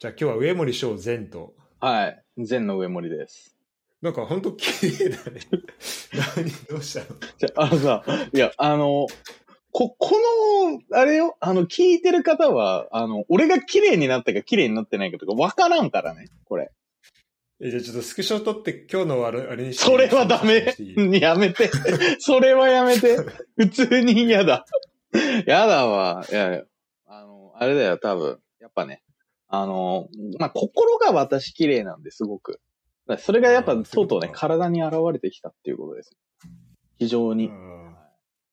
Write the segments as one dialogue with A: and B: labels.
A: じゃあ今日は上森翔善と。
B: はい。善の上森です。
A: なんか本当綺麗だね。何どうしたの？
B: じゃあ、あのさ、いや、あの、こ、この、あれよ、あの、聞いてる方は、あの、俺が綺麗になったか綺麗になってないかとかわからんからね、これ。
A: えじゃあちょっとスクショ撮って今日のあれあれにして
B: それはダメやめて。それはやめて。普通に嫌だ。嫌だわ。いや、あの、あれだよ、多分。やっぱね。あの、まあ、心が私綺麗なんですごく。それがやっぱとうとうね、体に現れてきたっていうことです。非常に。
A: うん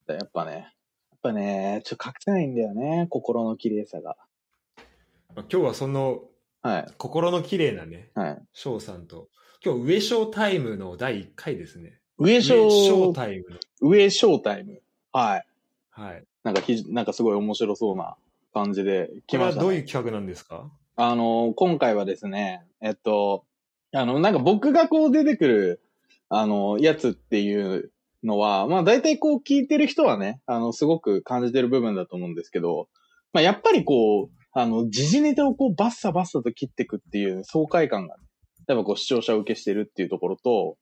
B: やっぱね、やっぱね、ちょっと隠せないんだよね、心の綺麗さが。
A: まあ今日はその
B: はい。
A: 心の綺麗なね、
B: はい。
A: 翔さんと、今日上翔タイムの第1回ですね。
B: 上
A: 上翔
B: 昇、
A: タイムの。
B: 上昇タイム。はい。
A: はい。
B: なんかひ、なんかすごい面白そうな感じで
A: これは
B: 来ました、ね。
A: どういう企画なんですか？
B: あの、今回はですね、えっと、あの、なんか僕がこう出てくる、あの、やつっていうのは、まあ大体こう聞いてる人はね、あの、すごく感じてる部分だと思うんですけど、まあやっぱりこう、あの、時事ネタをこうバッサバッサと切っていくっていう爽快感が、ねやっぱこう視聴者受けしてるっていうところと、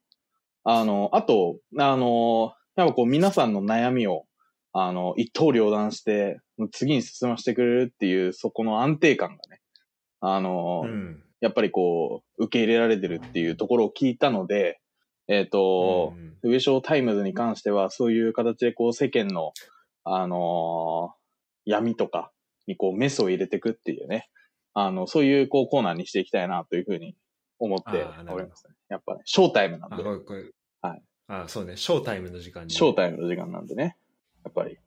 B: あの、あと、あの、やっぱこう皆さんの悩みを、あの、一刀両断して、次に進ませてくれるっていう、そこの安定感がね、あの、
A: うん。
B: やっぱりこう、受け入れられてるっていうところを聞いたので、えっ、と、
A: うん
B: 上昇タイムズに関しては、そういう形でこう世間の、あのー闇とかにこうメスを入れていくっていうね、あの、そういうこうコーナーにしていきたいなというふうに思っておりますね。やっぱね、ショータイムなん
A: あ、
B: で。はい。
A: あ、そうね。ショータイムの時間に。
B: ショータイムの時間なんでね、やっぱり。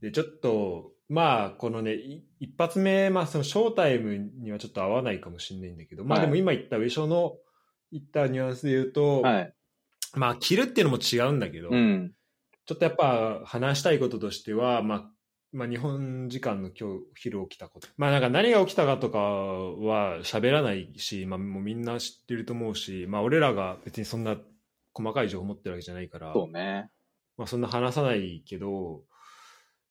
A: で、ちょっと、まあ、このね、い一発目、まあ、そのショータイムにはちょっと合わないかもしれないんだけど、まあ
B: はい
A: でも今言った上昇の言ったニュアンスで言うと、
B: はい。
A: まあ、着るっていうのも違うんだけど、
B: うん。
A: ちょっとやっぱ話したいこととしては、まあ、まあ、日本時間の今日昼起きたこと。まあなんか何が起きたかとかは喋らないし、まあもうみんな知ってると思うし、まあ俺らが別にそんな細かい情報持ってるわけじゃないから、
B: そうね。
A: まあそんな話さないけど、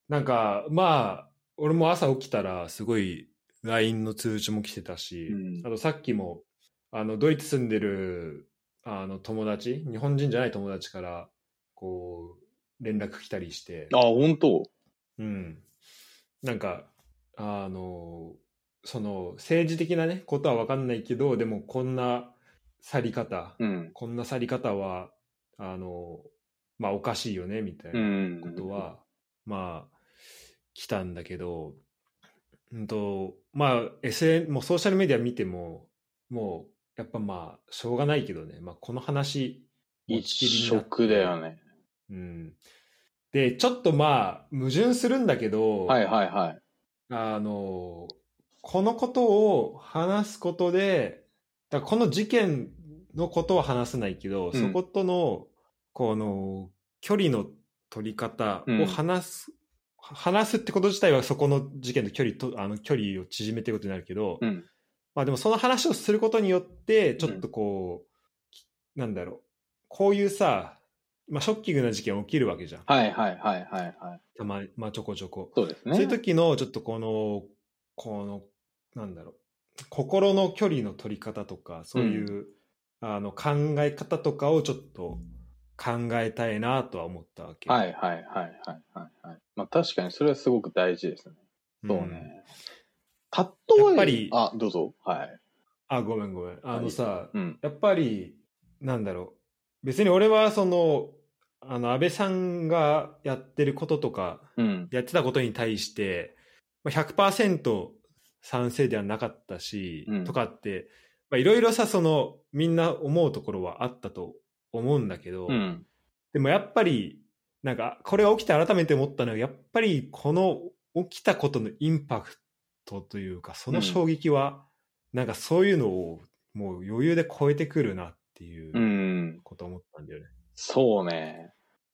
A: なんかまあ、俺も朝起きたらすごい LINE の通知も来てたし、
B: うん
A: あとさっきも、あの、ドイツ住んでる、あの、友達、日本人じゃない友達から、こう、連絡来たりして、
B: あ、本当？
A: うん。なんか、あの、その、政治的なね、ことは分かんないけど、でもこんな去り方、
B: うん。
A: こんな去り方は、あの、まあおかしいよね、みたいうなんことは、まあ、来たんだけど、うんと、まあ、SN、もうソーシャルメディア見ても、もう、やっぱまあ、しょうがないけどね、まあこの話、持
B: 一色だよね。
A: うん。で、ちょっとまあ、矛盾するんだけど、
B: はいはいはい。
A: あの、このことを話すことで、だこの事件のことは話せないけど、
B: うん
A: そことの、この、距離の取り方を話す、話すってこと自体はそこの事件と距離と、あの、距離を縮めていくことになるけど、
B: うん。
A: まあでもその話をすることによって、ちょっとこう、きなんだろう、こういうさ、まあショッキングな事件起きるわけじゃん。
B: はいはいはいはいはい。
A: たまに、まあちょこちょこ。
B: そうですね。
A: そういう時のちょっとこの、この、なんだろう、心の距離の取り方とか、そういう、あの考え方とかをちょっと考えたいなとは思ったわけ。
B: はいはいはいはいはいはい。まあ確かにそれはすごく大事ですね。
A: うん
B: そうね。たとえ
A: やっぱり
B: あ、どうぞ。はい。
A: あ、ごめんごめん。あのさ、
B: うん。
A: やっぱり、なんだろう、別に俺はその、あの、安倍さんがやってることとか、
B: うん。
A: やってたことに対して、まあ100%賛成ではなかったし、
B: うん
A: とかって、まあいろいろさ、その、みんな思うところはあったと思うんだけど、
B: うん。
A: でもやっぱり、なんか、これが起きて改めて思ったのは、やっぱりこの起きたことのインパクトというか、その衝撃は、なんかそういうのをもう余裕で超えてくるなっていううんことを思ったんだよね。
B: そうね。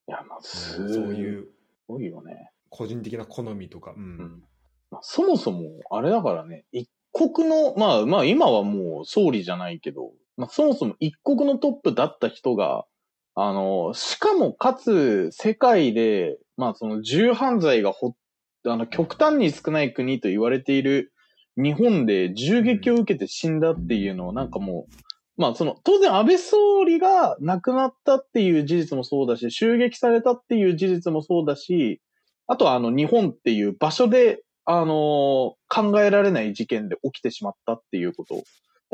B: いや、まあ、
A: そういう
B: ごいよね。
A: 個人的な好みとか。うん
B: うん。まあ、そもそも、あれだからね、一国の、まあまあ今はもう総理じゃないけど、まあそもそも一国のトップだった人が、あの、しかもかつ世界で、まあその銃犯罪がほ、あの、極端に少ない国と言われている日本で銃撃を受けて死んだっていうのをなんかもう、まあその、当然安倍総理が亡くなったっていう事実もそうだし、襲撃されたっていう事実もそうだし、あとはあの日本っていう場所で、あの、考えられない事件で起きてしまったっていうこと。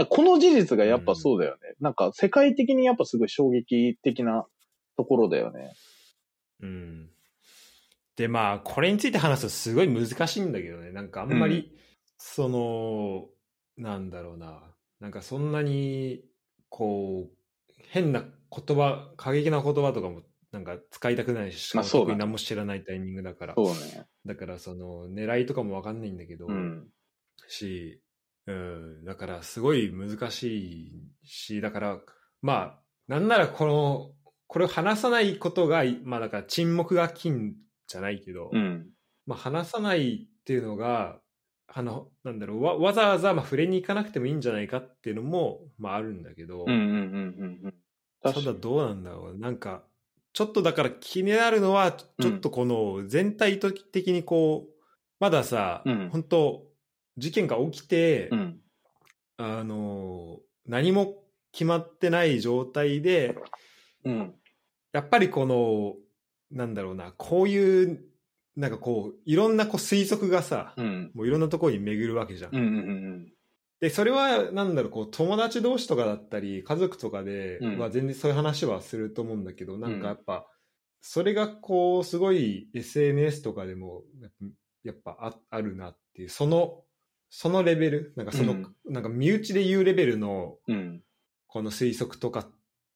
B: この事実がやっぱそうだよね。うん、なんか世界的にやっぱすごい衝撃的なところだよね。
A: うん。で、まあ、これについて話すとすごい難しいんだけどね。なんかあんまり、うん、その、なんだろうな。なんかそんなに、こう、変な言葉、過激な言葉とかもなんか使いたくないし、まあ、特に何も知らないタイミングだから。
B: そうね。
A: だからその狙いとかもわかんないんだけど、
B: うん、
A: し、うん、だからすごい難しいし、だから、まあ、なんならこの、これを話さないことが、まあだから沈黙が金じゃないけど、
B: うん、
A: まあ話さないっていうのが、あの、なんだろう、わわざわざまあ触れに行かなくてもいいんじゃないかっていうのも、まああるんだけど、
B: うんうんうんうんうん。
A: ただどうなんだろう。なんか、ちょっとだから気になるのは、ちょっとこの全体的にこう、まださ、
B: うん、
A: 本当事件が起きて、
B: うん、
A: あの、何も決まってない状態で、
B: うん、
A: やっぱりこの、なんだろうな、こういう、なんかこう、いろんなこう推測がさ、
B: うん、
A: もういろんなところに巡るわけじゃん。
B: うんうんうん
A: で、それは、なんだろう、こう、友達同士とかだったり、家族とかで、うん、まあ全然そういう話はすると思うんだけど、なんかやっぱ、それがこう、すごい SNS とかでも、やっぱああるなっていう、その、そのレベル、なんかその、うん、なんか身内で言うレベルの、この推測とかっ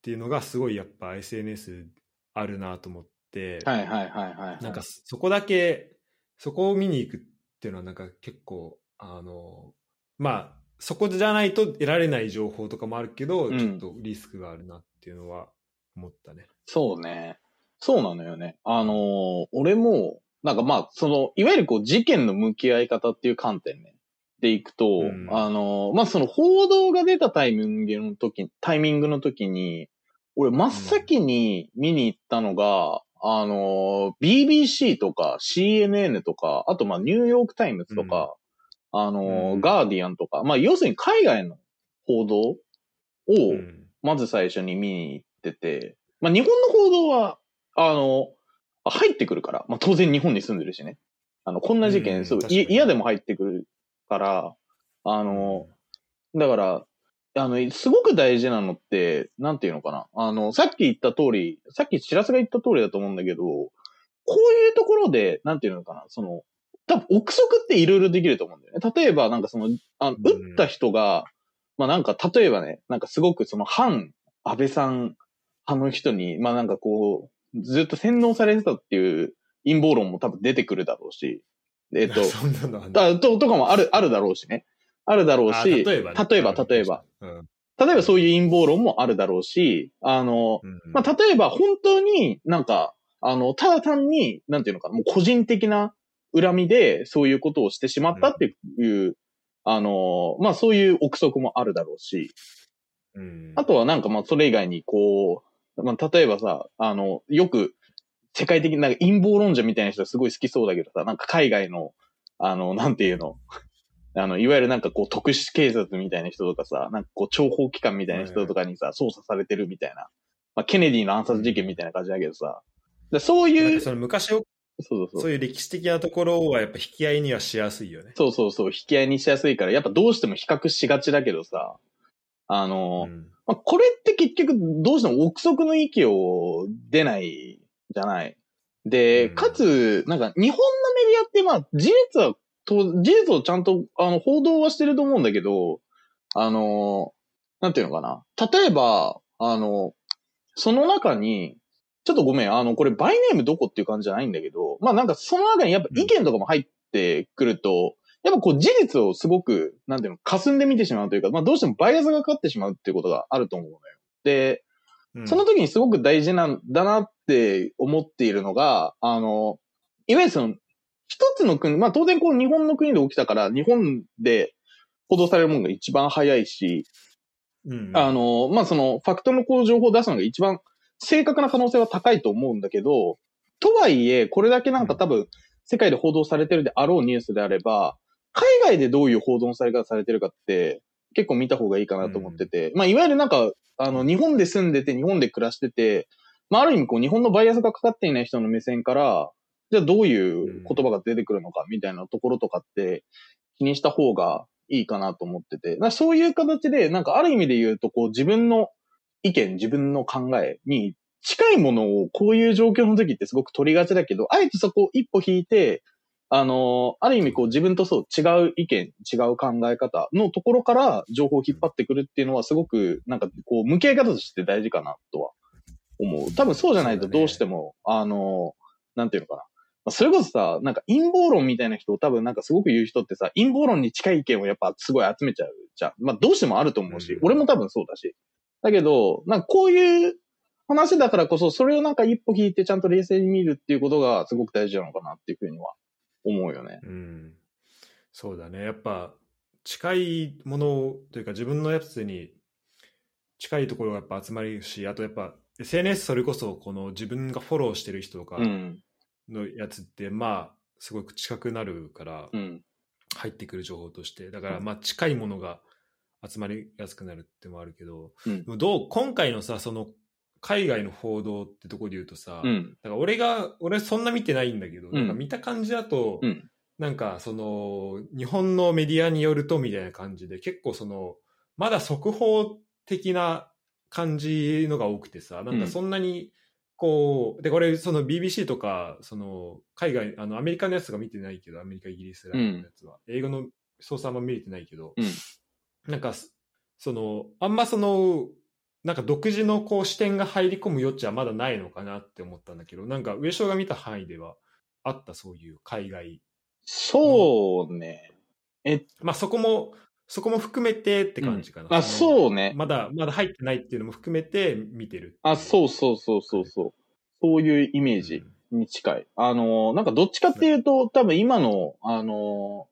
A: ていうのがすごいやっぱ SNS あるなと思って、
B: はいはいはいはい、
A: なんかそこだけ、そこを見に行くっていうのはなんか結構、あの、まあ、そこじゃないと得られない情報とかもあるけど、うん、ちょっとリスクがあるなっていうのは思ったね。
B: そうね。そうなのよね。あのー、俺も、なんかまあ、その、いわゆるこう事件の向き合い方っていう観点ね。でいくと、うん、あの、まあ、その報道が出たタイミングの時、タイミングの時に、俺真っ先に見に行ったのが、うん、あの、BBC とか CNN とか、あとま、ニューヨークタイムズとか、うん、あの、ガーディアンとか、まあ、要するに海外の報道を、まず最初に見に行ってて、まあ、日本の報道は、あの、入ってくるから、まあ、当然日本に住んでるしね。あの、こんな事件、そう、嫌でも入ってくるから、あの、だから、あの、すごく大事なのって、なんていうのかな。あの、さっき言った通り、さっき知らせが言った通りだと思うんだけど、こういうところで、なんていうのかな、その、多分憶測っていろいろできると思うんだよね。例えば、なんかその、あの撃った人が、まあなんか、例えばね、なんかすごくその反安倍さん派の人に、まあなんかこう、ずっと洗脳されてたっていう陰謀論も多分出てくるだろうし、えっ、ー、と、
A: そんなのだ
B: と、とかもある、あるだろうしね。あるだろうし、例えば、ね、例えば、例えば、うん、例えばそういう陰謀論もあるだろうし、あの、うん。まあ、例えば本当になんか、あの、ただ単に、なんていうのかな、もう個人的な恨みでそういうことをしてしまったっていう、うん、あの、まあそういう憶測もあるだろうし、
A: うん、
B: あとはなんかまあそれ以外にこう、まあ例えばさ、あの、よく世界的になんか陰謀論者みたいな人すごい好きそうだけどさ、なんか海外の、あの、なんていうの、あの、いわゆるなんかこう特殊警察みたいな人とかさ、なんかこう諜報機関みたいな人とかにさ、捜査されてるみたいな。まあ、ケネディの暗殺事件みたいな感じだけどさ、そういう。
A: その昔を、
B: そうそう
A: そういう歴史的なところはやっぱ引き合いにはしやすいよね。
B: そうそうそう、引き合いにしやすいから、やっぱどうしても比較しがちだけどさ、あの、うん、まあ、これって結局どうしても憶測の域を出ないじゃない。で、かつ、なんか日本のメディアってまあ事実は、事実をちゃんとあの報道はしてると思うんだけど、あの、なんていうのかな。例えば、あの、その中に、ちょっとごめん、あの、これバイネームどこっていう感じじゃないんだけど、まあなんかその中にやっぱ意見とかも入ってくると、やっぱこう事実をすごく、なんていうの、霞んで見てしまうというか、まあどうしてもバイアスがかかってしまうっていうことがあると思うのよ。で、その時にすごく大事なんだなって思っているのが、あの、いわゆるその、一つの国、まあ当然こう日本の国で起きたから、日本で報道されるものが一番早いし、
A: うん、
B: あの、まあその、ファクトのこう情報を出すのが一番正確な可能性は高いと思うんだけど、とはいえ、これだけなんか多分、世界で報道されてるであろうニュースであれば、海外でどういう報道のされ方されてるかって、結構見た方がいいかなと思ってて、うん、まあ、いわゆるなんか、あの、日本で住んでて、日本で暮らしてて、まあ、ある意味こう、日本のバイアスがかかっていない人の目線から、じゃあどういう言葉が出てくるのかみたいなところとかって気にした方がいいかなと思ってて、そういう形で、なんかある意味で言うと、こう自分の意見、自分の考えに近いものをこういう状況の時ってすごく取りがちだけど、あえてそこを一歩引いて、あの、ある意味こう自分とそう違う意見、違う考え方のところから情報を引っ張ってくるっていうのはすごくなんかこう向き合い方として大事かなとは思う。多分そうじゃないとどうしても、ね、あの、なんていうのかな。それこそさ、なんか陰謀論みたいな人を多分なんかすごく言う人ってさ、陰謀論に近い意見をやっぱすごい集めちゃうじゃん。まあどうしてもあると思うし、うん、俺も多分そうだし。だけど、なんかこういう話だからこそ、それをなんか一歩引いてちゃんと冷静に見るっていうことがすごく大事なのかなっていうふうには思うよね。
A: うん。そうだね。やっぱ近いものというか自分のやつに近いところがやっぱ集まるし、あとやっぱ SNS それこそこの自分がフォローしてる人とかのやつって、まあすごく近くなるから、入ってくる情報として、だからまあ近いものが集まりやすくなるってもあるけど、うん、どう今回のさその海外の報道ってとこで言うとさ、うん、だから俺が俺そんな見てないんだけど、うん、なんか見た感じだと、うん、なんかその日本のメディアによるとみたいな感じで結構そのまだ速報的な感じのが多くてさなんかそんなにこう、でこれその BBC とかその海外あのアメリカのやつが見てないけどアメリカイギリスのやつは、英語の操作も見れてないけど、なんかそのあんまそのなんか独自のこう視点が入り込む余地はまだないのかなって思ったんだけど、なんか上昇が見た範囲ではあったそういう海外。
B: そうね。
A: え、まあそこも、そこも含めてって感じかな。
B: うん、あ、そうね。
A: まだ、まだ入ってないっていうのも含めて見てる
B: あ、そうそうそうそうそう。そういうイメージに近い。うん、あの、なんかどっちかっていうと、多分今の、あの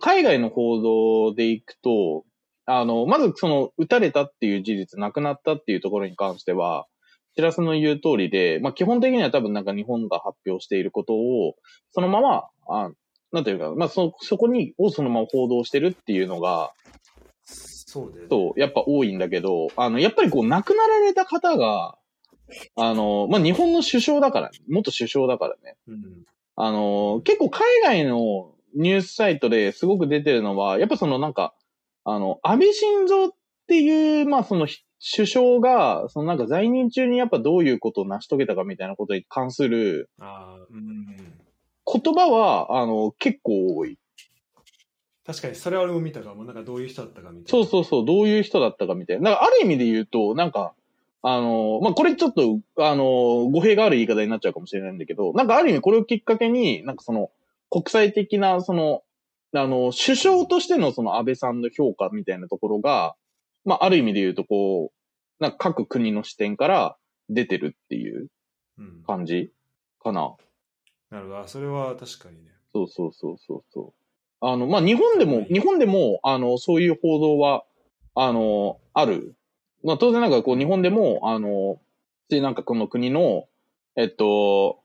B: 海外の報道でいくと、あの、まずその、撃たれたっていう事実、亡くなったっていうところに関しては、知らせの言う通りで、まあ基本的には多分なんか日本が発表していることを、そのまま、あなんていうか、まあそ、そこに、をそのまま報道してるっていうのが、
A: そうで、
B: そう、やっぱ多いんだけど、あの、やっぱりこう、亡くなられた方が、あの、まあ、日本の首相だから、元首相だからね。うん、あの、結構海外のニュースサイトですごく出てるのは、やっぱそのなんか、あの、安倍晋三っていう、まあその首相が、そのなんか在任中にやっぱどういうことを成し遂げたかみたいなことに関する、あうん、言葉は、あの、結構多い。
A: 確かに、それは俺も見たかも。なんかどういう人だったかみたいな。
B: そうそうそう、どういう人だったかみたいな。だからある意味で言うと、なんか、あの、まあ、これちょっと、あの、語弊がある言い方になっちゃうかもしれないんだけど、なんかある意味これをきっかけに、なんかその、国際的な、その、あの、首相としてのその安倍さんの評価みたいなところが、まあ、ある意味で言うとこう、なんか各国の視点から出てるっていう感じかな。
A: うん、なるほど。それは確かにね。
B: そうそうそうそうそう。あの、まあ、日本でも、日本でも、あの、そういう報道は、あの、ある。まあ、当然なんかこう、日本でも、あの、なんかこの国の、えっと、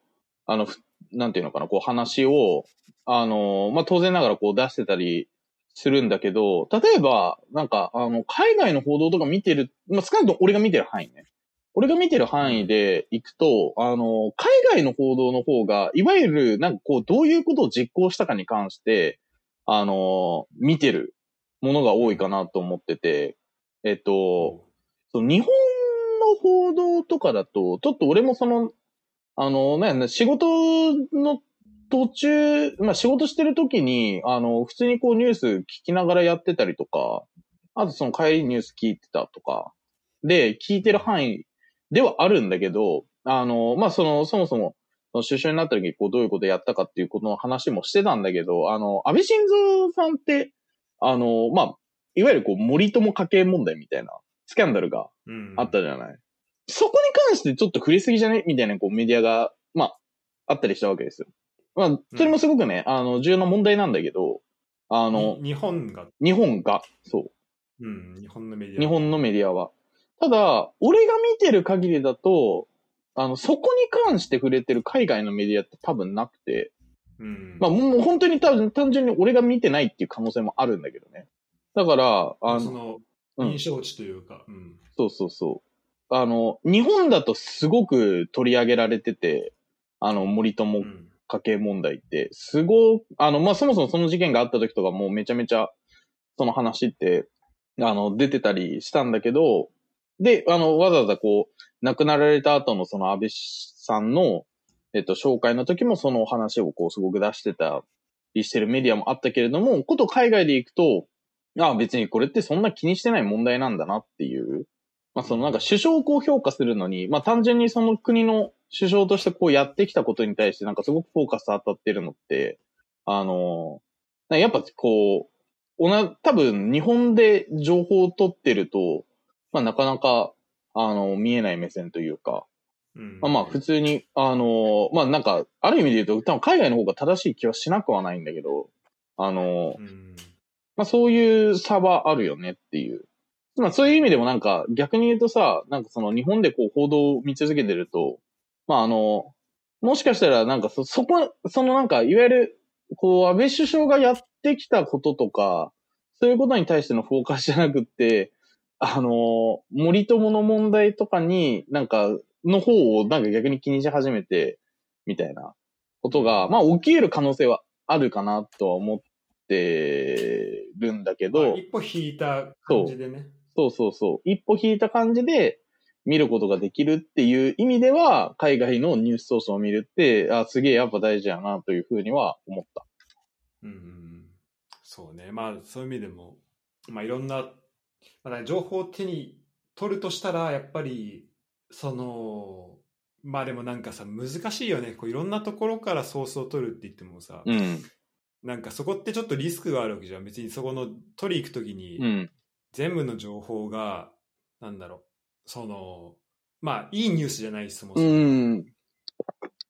B: あの、なんていうのかな、こう話を、あの、まあ、当然ながらこう出してたりするんだけど、例えば、なんか、あの、海外の報道とか見てる、まあ、少なくとも俺が見てる範囲ね。俺が見てる範囲で行くと、あの、海外の報道の方が、いわゆる、なんかこう、どういうことを実行したかに関して、あの、見てるものが多いかなと思ってて、えっと、日本の報道とかだと、ちょっと俺もその、あの、ね、仕事の途中、まあ仕事してる時に、あの、普通にこうニュース聞きながらやってたりとか、あとその帰りニュース聞いてたとか、で、聞いてる範囲ではあるんだけど、あの、まあその、そもそも、首相になった時にこうどういうことやったかっていうことの話もしてたんだけど、あの、安倍晋三さんって、あの、まあ、いわゆるこう森友家計問題みたいなスキャンダルがあったじゃない。うん、そこに関してちょっと触れすぎじゃね？みたいなこうメディアが、まあ、あったりしたわけですよ。まあ、それもすごくね、うん、あの、重要な問題なんだけど、あの、
A: 日本が。
B: 日本が、そ
A: う。うん、日本のメディ
B: ア。日本のメディアは。ただ、俺が見てる限りだと、あの、そこに関して触れてる海外のメディアって多分なくて、
A: うん。
B: まあもう本当に単純に俺が見てないっていう可能性もあるんだけどね。だから、
A: あの、その、印象値というか、
B: うん。そうそうそう。あの、日本だとすごく取り上げられてて、あの、森友家計問題って、すごく、あの、まあ、そもそもその事件があった時とかもうめちゃめちゃ、その話って、あの、出てたりしたんだけど、で、あの、わざわざこう、亡くなられた後のその安倍さんの、えっと、紹介の時もその話をこう、すごく出してたりしてるメディアもあったけれども、こと海外で行くと、ああ、別にこれってそんな気にしてない問題なんだなっていう。まあ、そのなんか首相をこう評価するのに、まあ、単純にその国の首相としてこうやってきたことに対してなんかすごくフォーカス当たってるのって、あの、やっぱこう、おな、多分日本で情報を取ってると、まあなかなか、あの、見えない目線というか、うん、まあまあ普通に、あの、まあなんか、ある意味で言うと多分海外の方が正しい気はしなくはないんだけど、あの、うん、まあそういう差はあるよねっていう。まあそういう意味でもなんか逆に言うとさ、なんかその日本でこう報道を見続けてると、まああの、もしかしたらなんかそ、そこ、そのなんか、いわゆる、こう、安倍首相がやってきたこととか、そういうことに対してのフォーカスじゃなくって、あの、森友の問題とかに、なんか、の方をなんか逆に気にし始めて、みたいなことが、まあ起きる可能性はあるかなとは思ってるんだけど。
A: 一歩引いた感じでね。
B: そうそうそう。一歩引いた感じで見ることができるっていう意味では、海外のニュースソースを見るって、あ、すげえやっぱ大事やなというふうには思った。
A: うん。そうね。まあ、そういう意味でも、まあいろんな、まあ、情報を手に取るとしたら、やっぱり、その、まあでもなんかさ、難しいよね。こういろんなところからソースを取るって言ってもさ、
B: うん、
A: なんかそこってちょっとリスクがあるわけじゃん。別にそこの取り行くときに、全部の情報が、なんだろう、その、まあいいニュースじゃないそもそも。う
B: ん。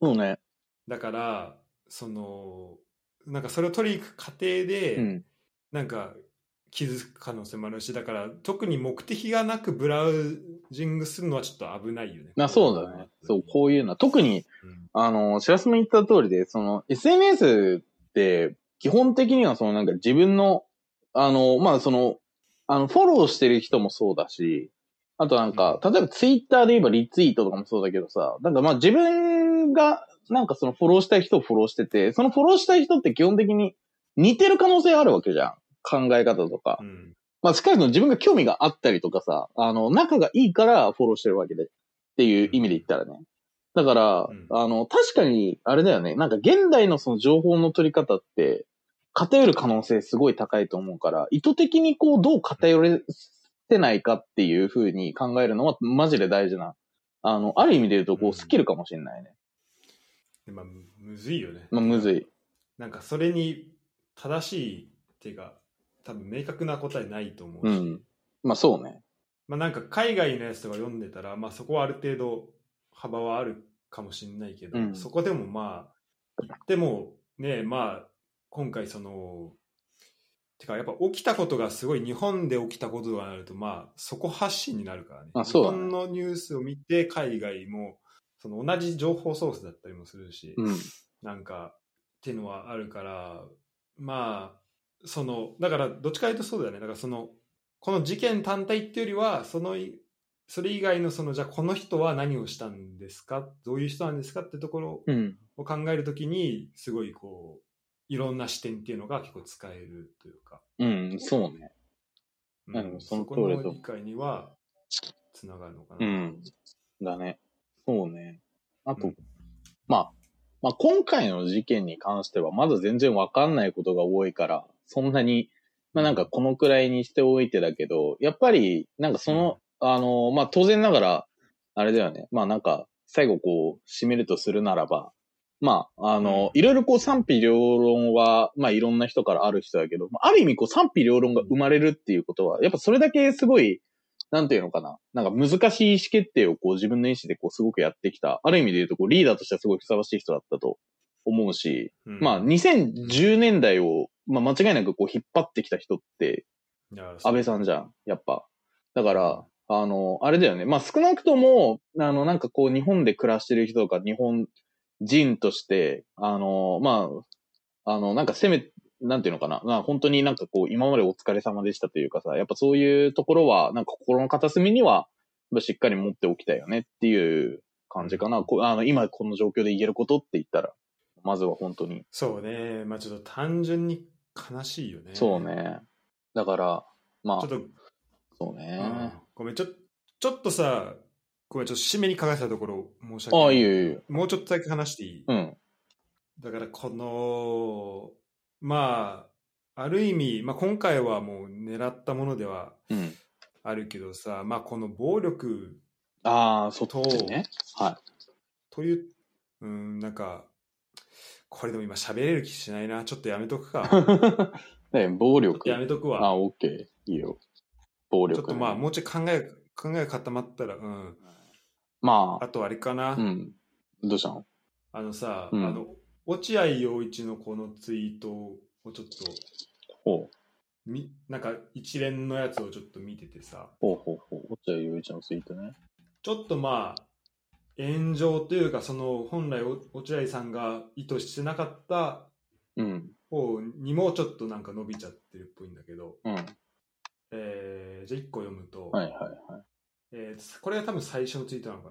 B: そうね。
A: だから、その、なんかそれを取り行く過程で、うん、なんか気づく可能性もあるし、だから特に目的がなくブラウジングするのはちょっと危ないよね。
B: あそうだね。そう、こういうのは。特に、うん、あの、しらすも言った通りで、その、SNS って、基本的にはそのなんか自分の、あの、まあその、あの、フォローしてる人もそうだし、あとなんか、例えばツイッターで言えばリツイートとかもそうだけどさ、なんかまあ自分がなんかそのフォローしたい人をフォローしてて、そのフォローしたい人って基本的に似てる可能性あるわけじゃん。考え方とか。うん、まあ、しかし自分が興味があったりとかさ、あの、仲がいいからフォローしてるわけで。っていう意味で言ったらね。だから、うん、あの、確かに、あれだよね。なんか現代のその情報の取り方って、偏る可能性すごい高いと思うから、意図的にこう、どう偏れてないかっていうふうに考えるのは、マジで大事な。あの、ある意味で言うと、こう、スキルかもしれないね。
A: うん、まあ、むずいよね。
B: まあ、むずい。
A: なんか、それに正しいっていうか、多分明確な答えないと思うし、う
B: ん、まあそうね。
A: まあなんか海外のやつとか読んでたら、まあそこはある程度幅はあるかもしれないけど、うん、そこでもまあ、言ってもね、まあ今回その、てかやっぱ起きたことがすごい日本で起きたことがなると、まあそこ発信になるからね。
B: あそう
A: ね。日本のニュースを見て海外もその同じ情報ソースだったりもするし、
B: うん、
A: なんかっていうのはあるから、まあそのだからどっちかというとそうだよね。だからそのこの事件単体っていうよりはそのそれ以外のそのじゃあこの人は何をしたんですか？どういう人なんですか？ってところを考えるときに、すごいこういろんな視点っていうのが結構使えるというか。
B: うんそうね、
A: うん、その通りと。理解にはつながるのかな。
B: うん。だね。そうね。あと、うん、まあまあ、今回の事件に関してはまだ全然わかんないことが多いから、そんなに、まあなんかこのくらいにしておいてだけど、やっぱり、なんかその、あの、まあ当然ながら、あれだよね。まあなんか、最後こう、締めるとするならば、まあ、あの、いろいろこう賛否両論は、まあいろんな人からある人だけど、ある意味こう賛否両論が生まれるっていうことは、やっぱそれだけすごい、なんていうのかな。なんか難しい意思決定をこう自分の意思でこうすごくやってきた。ある意味で言うとこうリーダーとしてはすごいふさわしい人だったと思うし、うん、まあ2010年代を、まあ間違いなくこう引っ張ってきた人って、安倍さんじゃん、やっぱ。だから、あの、あれだよね。まあ少なくとも、あの、なんかこう日本で暮らしてる人とか日本人として、あの、まあ、あの、なんか攻め、なんていうのかな。まあ、本当になんかこう、今までお疲れ様でしたというかさ、やっぱそういうところは、なんか心の片隅には、しっかり持っておきたいよねっていう感じかな。こあの今この状況で言えることって言ったら、まずは本当に。
A: そうね。まあちょっと単純に悲しいよね。
B: そうね。だから、まあ。
A: ちょっと、
B: そうね、
A: うん。ごめん、ちょちょっとさ、ごめん、ちょっと締めにかかったところ申し訳ない。
B: ああ、いいよいいよ。
A: もうちょっとだけ話していい？
B: うん。
A: だからこの、まあ、ある意味、まあ、今回はもう狙ったものではあるけどさ、
B: う
A: ん、まあこの暴力
B: ああ、そっちね。はい。
A: という、うん、なんか、これでも今喋れる気しないな。ちょっとやめとくか。
B: ね暴力。
A: やめとくわ。
B: あ、オッケー。いいよ。暴力、
A: ね、ちょっとまあ、もうちょい考え、考え固まったら、うん。
B: ま
A: あ。あとあれかな。
B: うん。どうしたの？
A: あのさ、うん、あの、落合陽一のこのツイートをちょっと。みなんか一連のやつをちょっと見ててさ。
B: ほうほうほう。落合陽一のツイートね。
A: ちょっとまあ、炎上というか、その本来落合さんが意図してなかった方にもちょっとなんか伸びちゃってるっぽいんだけど、
B: うん、
A: えー、じゃあ1個読むと、
B: はいはいはい
A: えー、これが多分最初のツイートなのか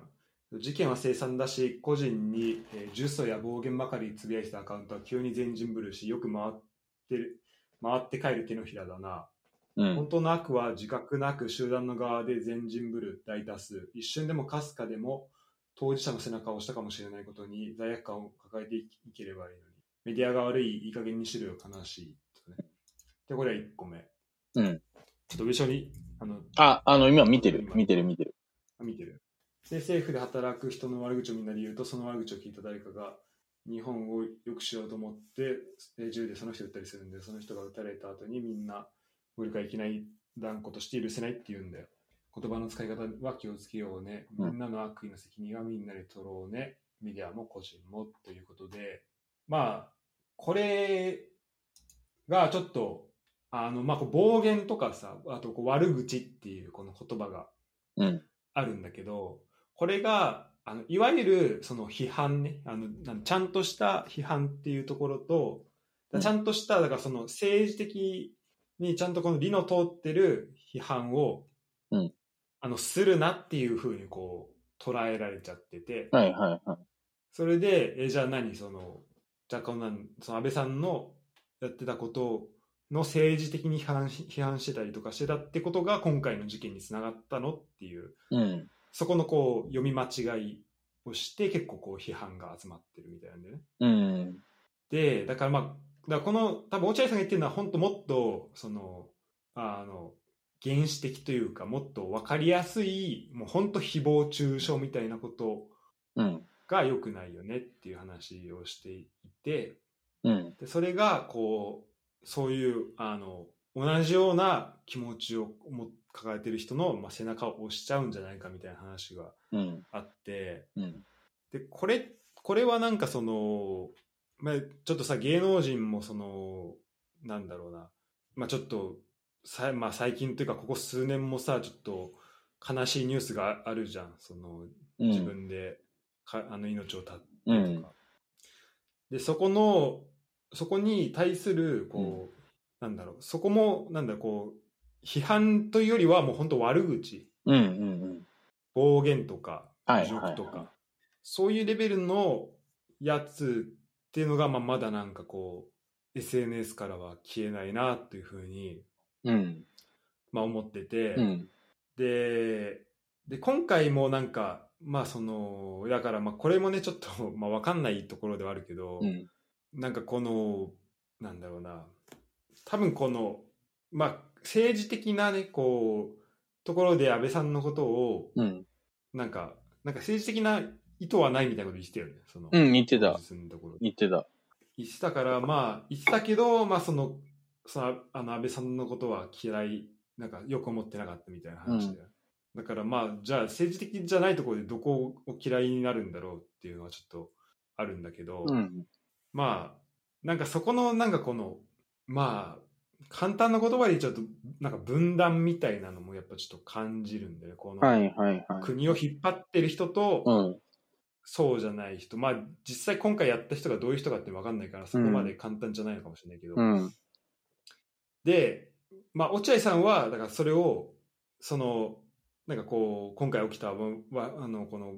A: な。事件は凄惨だし、個人に、えー、呪詛や暴言ばかりつぶやいてたアカウントは急に全人ぶるし、よく回ってる、回って帰る手のひらだな。
B: うん、
A: 本当の悪は自覚なく集団の側で全人ぶる大多数。一瞬でもかすかでも当事者の背中を押したかもしれないことに罪悪感を抱えていければいいのに、メディアが悪い、いい加減にしろよ、悲しい。で、これは1個目。
B: うん。
A: ちょっと後ろに、あの、
B: あ、あの、今見てる、見てる、見てる。
A: 見てる。で、政府で働く人の悪口をみんなで言うと、その悪口を聞いた誰かが、日本を良くしようと思って、銃でその人を撃ったりするんで、その人が撃たれた後にみんな、俺がいけない断固として許せないって言うんだよ。言葉の使い方は気をつけようね。みんなの悪意の責任はみんなで取ろうね。メディアも個人もということで、まあ、これがちょっと、あの、まあ、暴言とかさ、あとこう悪口っていうこの言葉があるんだけど、
B: うん、
A: これが、あのいわゆるその批判ねあのちゃんとした批判っていうところと、ちゃんとしただからその政治的にちゃんとこの理の通ってる批判をあの、するなっていうふうにこう、捉えられちゃってて、
B: はいはいはい。
A: それで、えじゃあ何、その、じゃあこんなん、その安倍さんのやってたことの政治的に批判批判してたりとかしてたってことが今回の事件につながったのっていう、
B: うん、
A: そこのこう、読み間違いをして結構こう批判が集まってるみたいなんでね。
B: うん、
A: で、だからまあ、だからこの、多分落合さんが言ってるのは本当もっと、その、あの、原始的というかもっと分かりやすいもう本当誹謗中傷みたいなことが良くないよねっていう話をしていて、
B: うん、
A: でそれがこうそういうあの同じような気持ちを抱えてる人の、まあ、背中を押しちゃうんじゃないかみたいな話があって、
B: うん、
A: でこれこれはなんかその、まあ、ちょっとさ芸能人もそのなんだろうな、まあ、ちょっとさ、まあ、最近というかここ数年もさちょっと悲しいニュースがあるじゃん。その自分でか、うん、あの命を絶ってとか、うん、でそこのそこに対するこう、うん、なんだろうそこもなんだこう批判というよりはもう本当悪口、
B: うんうんうん、
A: 暴言とか
B: 侮辱
A: とか、はい。はいはい、そういうレベルのやつっていうのが、まあ、まだなんかこう SNS からは消えないなっていうふうに
B: うん、
A: まあ、思ってて、
B: うん、
A: でで今回もなんかまあそのだからまあこれもねちょっと、まあ、分かんないところではあるけど、
B: うん、
A: なんかこのなんだろうな。多分このまあ政治的なねこうところで安倍さんのことを、
B: うん、
A: なんかなんか政治的な意図はないみたいなこと言ってたよねその
B: うん言ってた。言ってた。
A: 言ってたからまあ言ってたけどまあそのそのあの安倍さんのことは嫌いなんかよく思ってなかったみたいな話で、うん、だからまあじゃあ政治的じゃないところでどこを嫌いになるんだろうっていうのはちょっとあるんだけど、
B: うん、
A: まあなんかそこのなんかこのまあ簡単な言葉で言っちゃうとなんか分断みたいなのもやっぱちょっと感じるんでこの、国を引っ張ってる人と、
B: うん、
A: そうじゃない人、まあ実際今回やった人がどういう人かって分かんないから、そこまで簡単じゃないのかもしれないけど。
B: うん。
A: で、まあ、落合さんは、だからそれを、その、なんかこう、今回起きたあのこの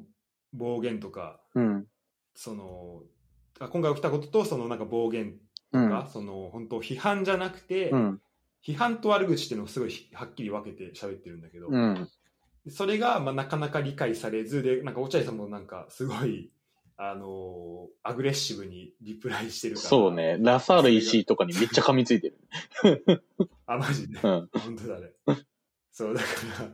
A: 暴言とか、
B: うん。
A: その、あ今回起きたことと、そのなんか暴言と
B: うん。
A: か、その本当批判じゃなくて、
B: うん。
A: 批判と悪口っていうのをすごいはっきり分けて喋ってるんだけど、
B: うん。
A: それがまあなかなか理解されずでなんか落合さんもなんかすごいあのーアグレッシブにリプライしてるから
B: そうね。ラサール石井とかにめっちゃ噛みついてる。
A: あマジで、
B: うん。
A: 本当だねそうだから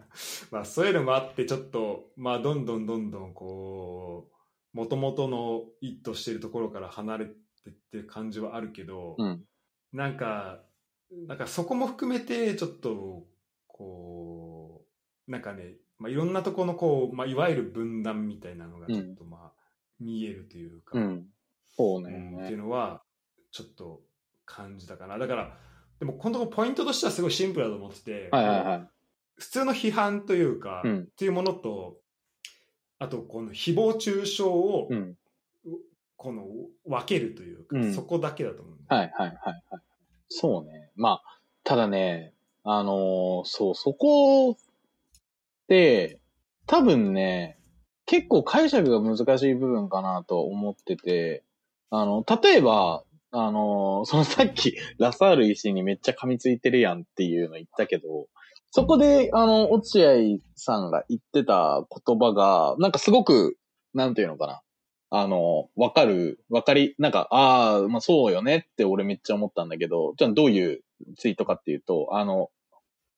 A: まあそういうのもあってちょっとまあどんどんどんどんこうもともとの意図してるところから離れてってる感じはあるけど、
B: うん。
A: なんか、なんかそこも含めて、ちょっと、こう、なんかね、まあ、いろんなところのこう、まあ、いわゆる分断みたいなのがちょっとまあ、見えるというか、
B: うん。そう
A: うんっていう
B: ね。
A: のは、ちょっと感じたかな。だから、でもこのとこポイントとしてはすごいシンプルだと思ってて、
B: はいはいはい。
A: 普通の批判というか、
B: うん
A: っていうものと、あとこの誹謗中傷を、
B: うん。
A: この分けるというか、
B: うん
A: そこだけだと思うんだよ
B: はいはいはいはい。そうね。まあ、ただね、あのーそう、そこって、多分ね、結構解釈が難しい部分かなと思ってて、あの、例えば、あのーそのさっき、ラサール石にめっちゃ噛みついてるやんっていうの言ったけど、そこで、あの、落合さんが言ってた言葉が、なんかすごく、なんていうのかな。あの、わかる、わかり、なんか、ああ、まあそうよねって俺めっちゃ思ったんだけど、じゃあどういうツイートかっていうと、あの、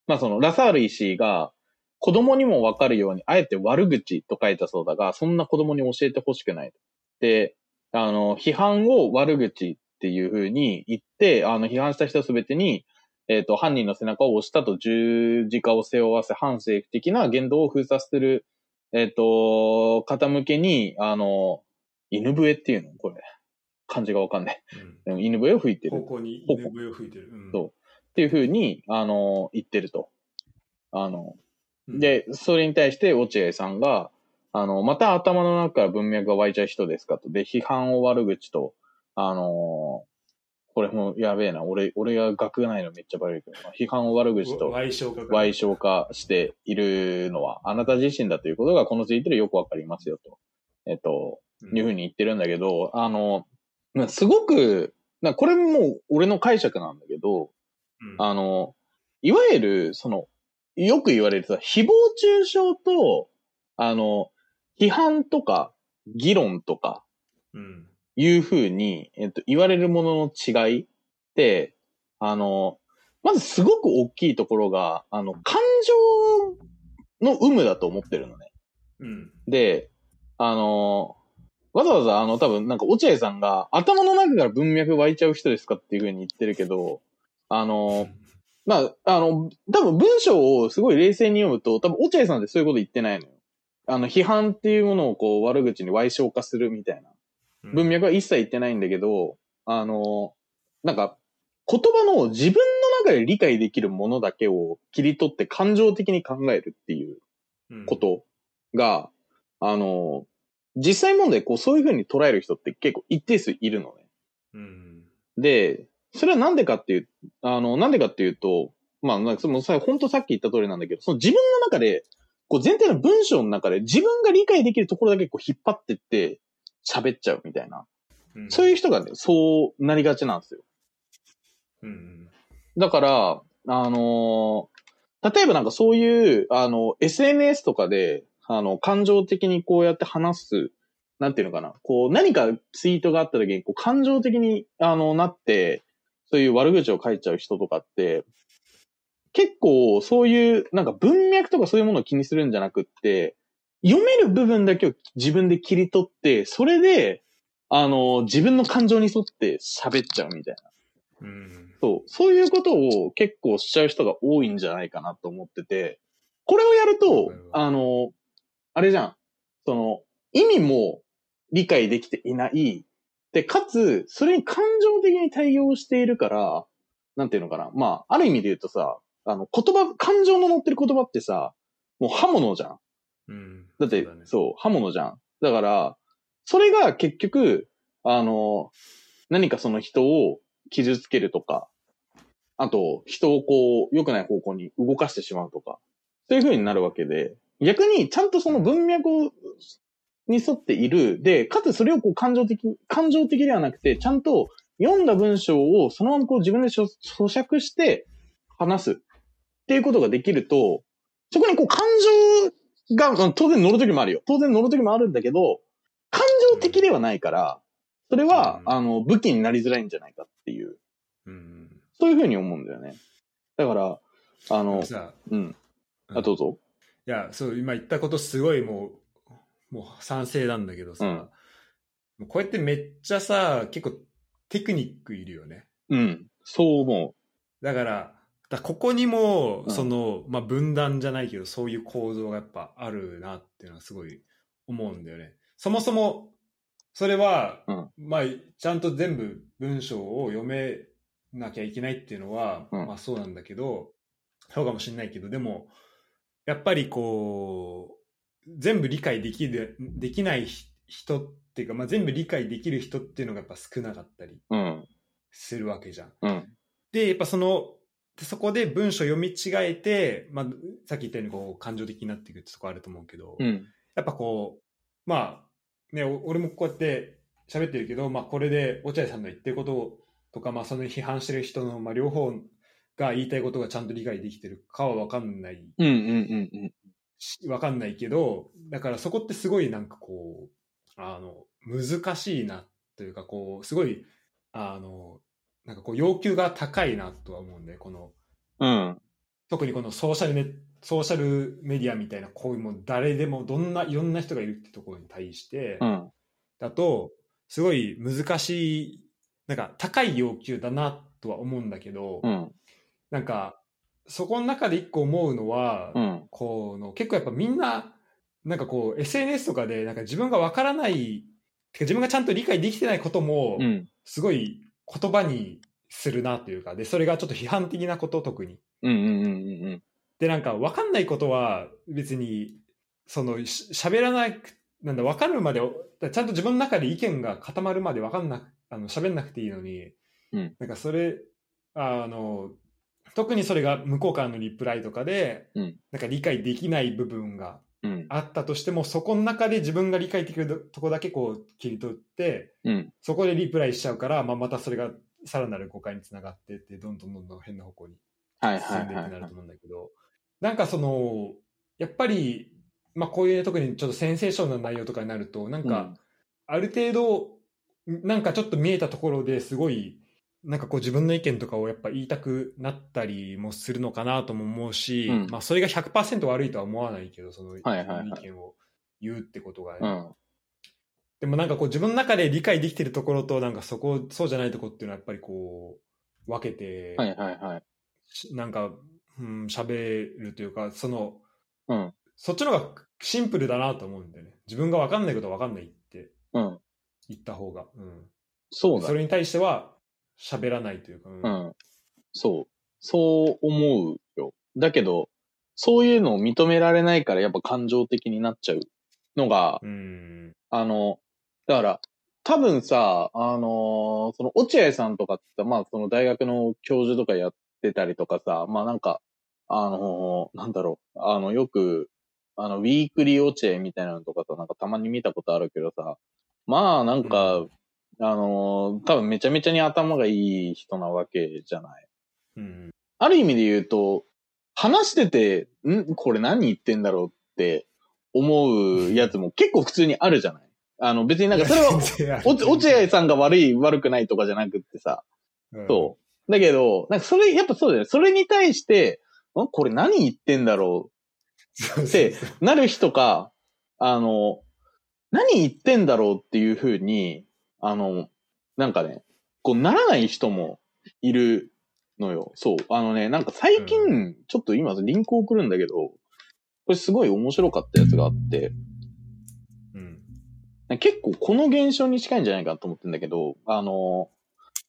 B: まあその、ラサール石井が、子供にもわかるように、あえて悪口と書いたそうだが、そんな子供に教えてほしくない。で、あの、批判を悪口っていう風に言って、あの、批判した人すべてに、えっ、と、犯人の背中を押したと十字架を背負わせ、反政府的な言動を封鎖する、えっ、と、方向けに、あの、犬笛っていうの？これ。漢字がわかんない。
A: うん
B: 犬笛を吹いてる。
A: 方向に犬笛を吹いてる。うん
B: そうっていう風に、あの、言ってると。あの、
A: うん
B: で、それに対して落合さんが、あの、また頭の中から文脈が湧いちゃう人ですかと。で、批判を悪口と、あのこれもやべえな。俺、俺が学がないのめっちゃ悪いけどな、批判を悪口と、
A: 歪償化
B: 賠償化しているのは、あなた自身だということが、このツイートでよくわかりますよと。えっと、いうふうに言ってるんだけど、あの、まあすごく、なこれもう俺の解釈なんだけど、
A: うん。
B: あの、いわゆる、その、よく言われるさ、誹謗中傷と、あの、批判とか、議論とか、
A: うん
B: いうふうに、えっと、言われるものの違いって、あの、まずすごく大きいところが、あの、感情の有無だと思ってるのね。
A: うん
B: で、あの、わざわざあの多分なんか落合さんが頭の中から文脈湧いちゃう人ですかっていうふうに言ってるけど、あの、まあ、あの、多分文章をすごい冷静に読むと、多分落合さんってそういうこと言ってないのよ。あの、批判っていうものをこう悪口に歪償化するみたいな。
A: うん。
B: 文脈は一切言ってないんだけど、あの、なんか、言葉の自分の中で理解できるものだけを切り取って感情的に考えるっていう
A: うん。
B: ことが、あの、実際問題、こう、そういう風に捉える人って結構一定数いるのね。
A: うん。
B: で、それはなんでかっていう、あの、なんでかっていうと、まあ、なんかそのさ、本当さっき言った通りなんだけど、その自分の中で、こう全体の文章の中で自分が理解できるところだけこう引っ張ってって喋っちゃうみたいな。
A: うん
B: そういう人がね、そうなりがちなんですよ。
A: うん
B: だから、あのー例えばなんかそういう、あの、SNS とかで、あの、感情的にこうやって話す、なんていうのかな、こう、何かツイートがあった時に、こう、感情的に、あの、なって、そういう悪口を書いちゃう人とかって、結構そういう、なんか文脈とかそういうものを気にするんじゃなくって、読める部分だけを自分で切り取って、それで、あの、自分の感情に沿って喋っちゃうみたいな。
A: うん
B: そう、そういうことを結構しちゃう人が多いんじゃないかなと思ってて、これをやるとあの、あれじゃん。その、意味も理解できていない。で、かつ、それに感情的に対応しているから、なんていうのかな。まあ、ある意味で言うとさ、あの、言葉、感情の乗ってる言葉ってさ、もう刃物じゃん。
A: うん。
B: だって、
A: そうだね。
B: そう刃物じゃん。だから、それが結局、あの、何かその人を傷つけるとか、あと、人をこう、良くない方向に動かしてしまうとか、そういう風になるわけで、逆にちゃんとその文脈に沿っている、で、かつそれをこう感情的、感情的ではなくて、ちゃんと読んだ文章をそのままこう自分で咀嚼して話すっていうことができると、そこにこう感情が、当然乗るときもあるよ。当然乗るときもあるんだけど、感情的ではないから、それは、あの、武器になりづらいんじゃないかっていう。うん、そういうふうに思うんだよね。だから、あの、うん。あ、どうぞ。
A: いや、そう、今言ったことすごいもう、もう賛成なんだけどさ、うん、こうやってめっちゃさ、結構テクニックいるよね。
B: うん。そう思
A: う。だから、だここにも、その、まあ、分断じゃないけど、そういう構造がやっぱあるなっていうのはすごい思うんだよね。そもそも、それは、うん、まあ、ちゃんと全部文章を読めなきゃいけないっていうのは、うん、まあそうなんだけど、そうかもしれないけど、でも、やっぱりこう、全部理解できる、できない人っていうか、まあ全部理解できる人っていうのがやっぱ少なかったりするわけじゃん。
B: うん、
A: で、やっぱその、でそこで文章読み違えて、まあ、さっき言ったようにこう感情的になっていくってとこあると思うけど、
B: うん、
A: やっぱこう、まあ、ね、俺もこうやって喋ってるけど、まあ、これで落合さんの言ってることとか、まあ、その批判してる人の、まあ、両方が言いたいことがちゃんと理解できてるかは分かんない。
B: うんうんうんうん。
A: 分かんないけど、だからそこってすごいなんかこう、あの、難しいなというか、こう、すごい、あの、なんかこう要求が高いなとは思うんで、この、
B: うん。
A: 特にこのソーシャルメ、ソーシャルメディアみたいな、こういうもう誰でもどんないろんな人がいるってところに対して、
B: うん、
A: だと、すごい難しい、なんか高い要求だなとは思うんだけど、
B: うん、
A: なんか、そこの中で一個思うのは、
B: うん、
A: この結構やっぱみんな、なんかこう SNS とかでなんか自分がわからない、てか自分がちゃんと理解できてないことも、すごい言葉にするなというか、で、それがちょっと批判的なこと、特に。
B: うんうんうんうん。
A: で、なんか、わかんないことは、別に、その、喋らなく、なんだ、わかるまで、ちゃんと自分の中で意見が固まるまでわかんなく、あの、喋んなくていいのに、
B: うん、
A: なんか、それ、あの、特にそれが向こうからのリプライとかで、
B: うん、
A: なんか理解できない部分があったとしても、うん、そこの中で自分が理解できるとこだけこう切り取って、
B: うん、
A: そこでリプライしちゃうから、まあ、またそれがさらなる誤解につながってって、どんどんどんどん変な方向に進んでいくなると思うんだけど、なんかその、やっぱり、まあこういう、ね、特にちょっとセンセーションな内容とかになると、なんか、ある程度、なんかちょっと見えたところですごい、なんかこう自分の意見とかをやっぱ言いたくなったりもするのかなとも思うし、うん、まあそれが100%悪いとは思わないけど、その意見を言うってことがね。
B: うん
A: でもなんかこう自分の中で理解できてるところとなんかそこ、そうじゃないところっていうのはやっぱりこう、分けて、
B: はいはいはい。
A: なんか、うん、喋るというか、その、
B: うん。
A: そっちの方がシンプルだなと思うんだよね。自分が分かんないことは分かんないって、
B: うん。
A: 言った方が。うん。
B: そうだ。
A: それに対しては喋らないというか、
B: うん。うん、そう。そう思うよ。だけど、そういうのを認められないからやっぱ感情的になっちゃうのが、
A: うん、
B: あの、だから、多分さ、あのー、その落合さんとかって、まあその大学の教授とかやってたりとかさ、まあなんか、あのー、なんだろう、あの、よく、あの、ウィークリー落合みたいなのとかさ、なんかたまに見たことあるけどさ、まあなんか、うん、あのー、多分めちゃめちゃに頭がいい人なわけじゃない。
A: うん。
B: ある意味で言うと、話してて、ん？これ何言ってんだろうって思うやつも結構普通にあるじゃない？あの、別になんかそれは、落合さんが悪い、悪くないとかじゃなくってさ、うん、そう。だけど、なんかそれ、やっぱそうだよね。それに対して、ん？これ何言ってんだろうってなる人か、あの、何言ってんだろうっていうふうに、あの、なんかね、こうならない人もいるのよ。そう。あのね、なんか最近、ちょっと今リンク送るんだけど、これすごい面白かったやつがあって、結構この現象に近いんじゃないかと思ってんだけど、あの、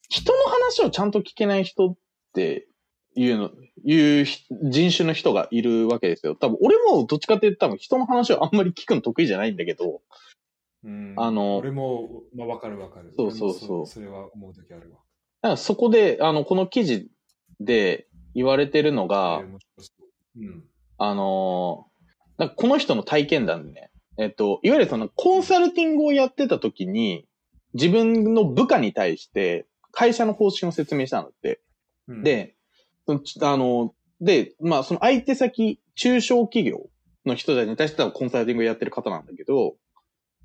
B: 人の話をちゃんと聞けない人っていうの、いう人種の人がいるわけですよ。多分俺もどっちかって言うと多分人の話をあんまり聞くの得意じゃないんだけど、
A: うん、
B: あの、
A: 俺も、まあ、わかるわかる。
B: そうそうそう。
A: それは思うときあるわ。
B: だからそこで、あの、この記事で言われてるのが、うん、あの、この人の体験談でね、えっと、いわゆるそのコンサルティングをやってた時に、自分の部下に対して会社の方針を説明したんだって。うん、で、あの、で、まあその相手先、中小企業の人たちに対してはコンサルティングをやってる方なんだけど、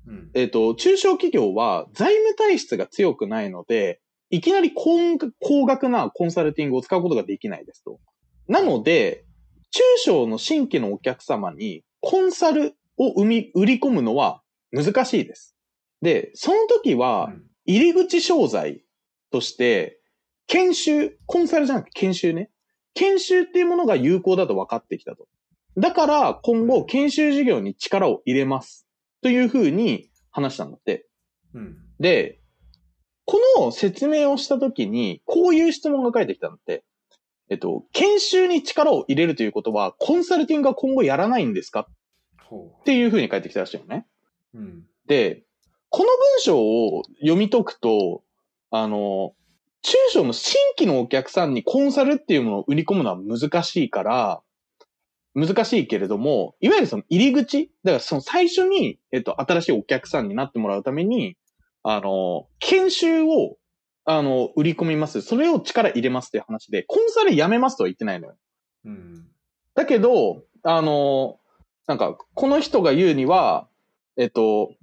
B: うん、えっ、と、中小企業は財務体質が強くないので、いきなり高高額なコンサルティングを使うことができないですと。なので、中小の新規のお客様にコンサルを生み、売り込むのは難しいです。で、その時は、入り口商材として、研修、コンサルじゃなくて研修ね。研修っていうものが有効だと分かってきたと。だから今後研修事業に力を入れます。というふうに話したんだって。うん、で、この説明をしたときに、こういう質問が返ってきたんだって。えっと、研修に力を入れるということは、コンサルティングは今後やらないんですか？っていうふうに返ってきたらしいよね。うん、で、この文章を読み解くと、あの、中小の新規のお客さんにコンサルっていうものを売り込むのは難しいから、難しいけれども、いわゆるその入り口だからその最初に、えっと、新しいお客さんになってもらうために、あの、研修を、あの、売り込みます。それを力入れますっていう話で、コンサルやめますとは言ってないのよ。うん。だけど、あの、なんか、この人が言うには、えっと、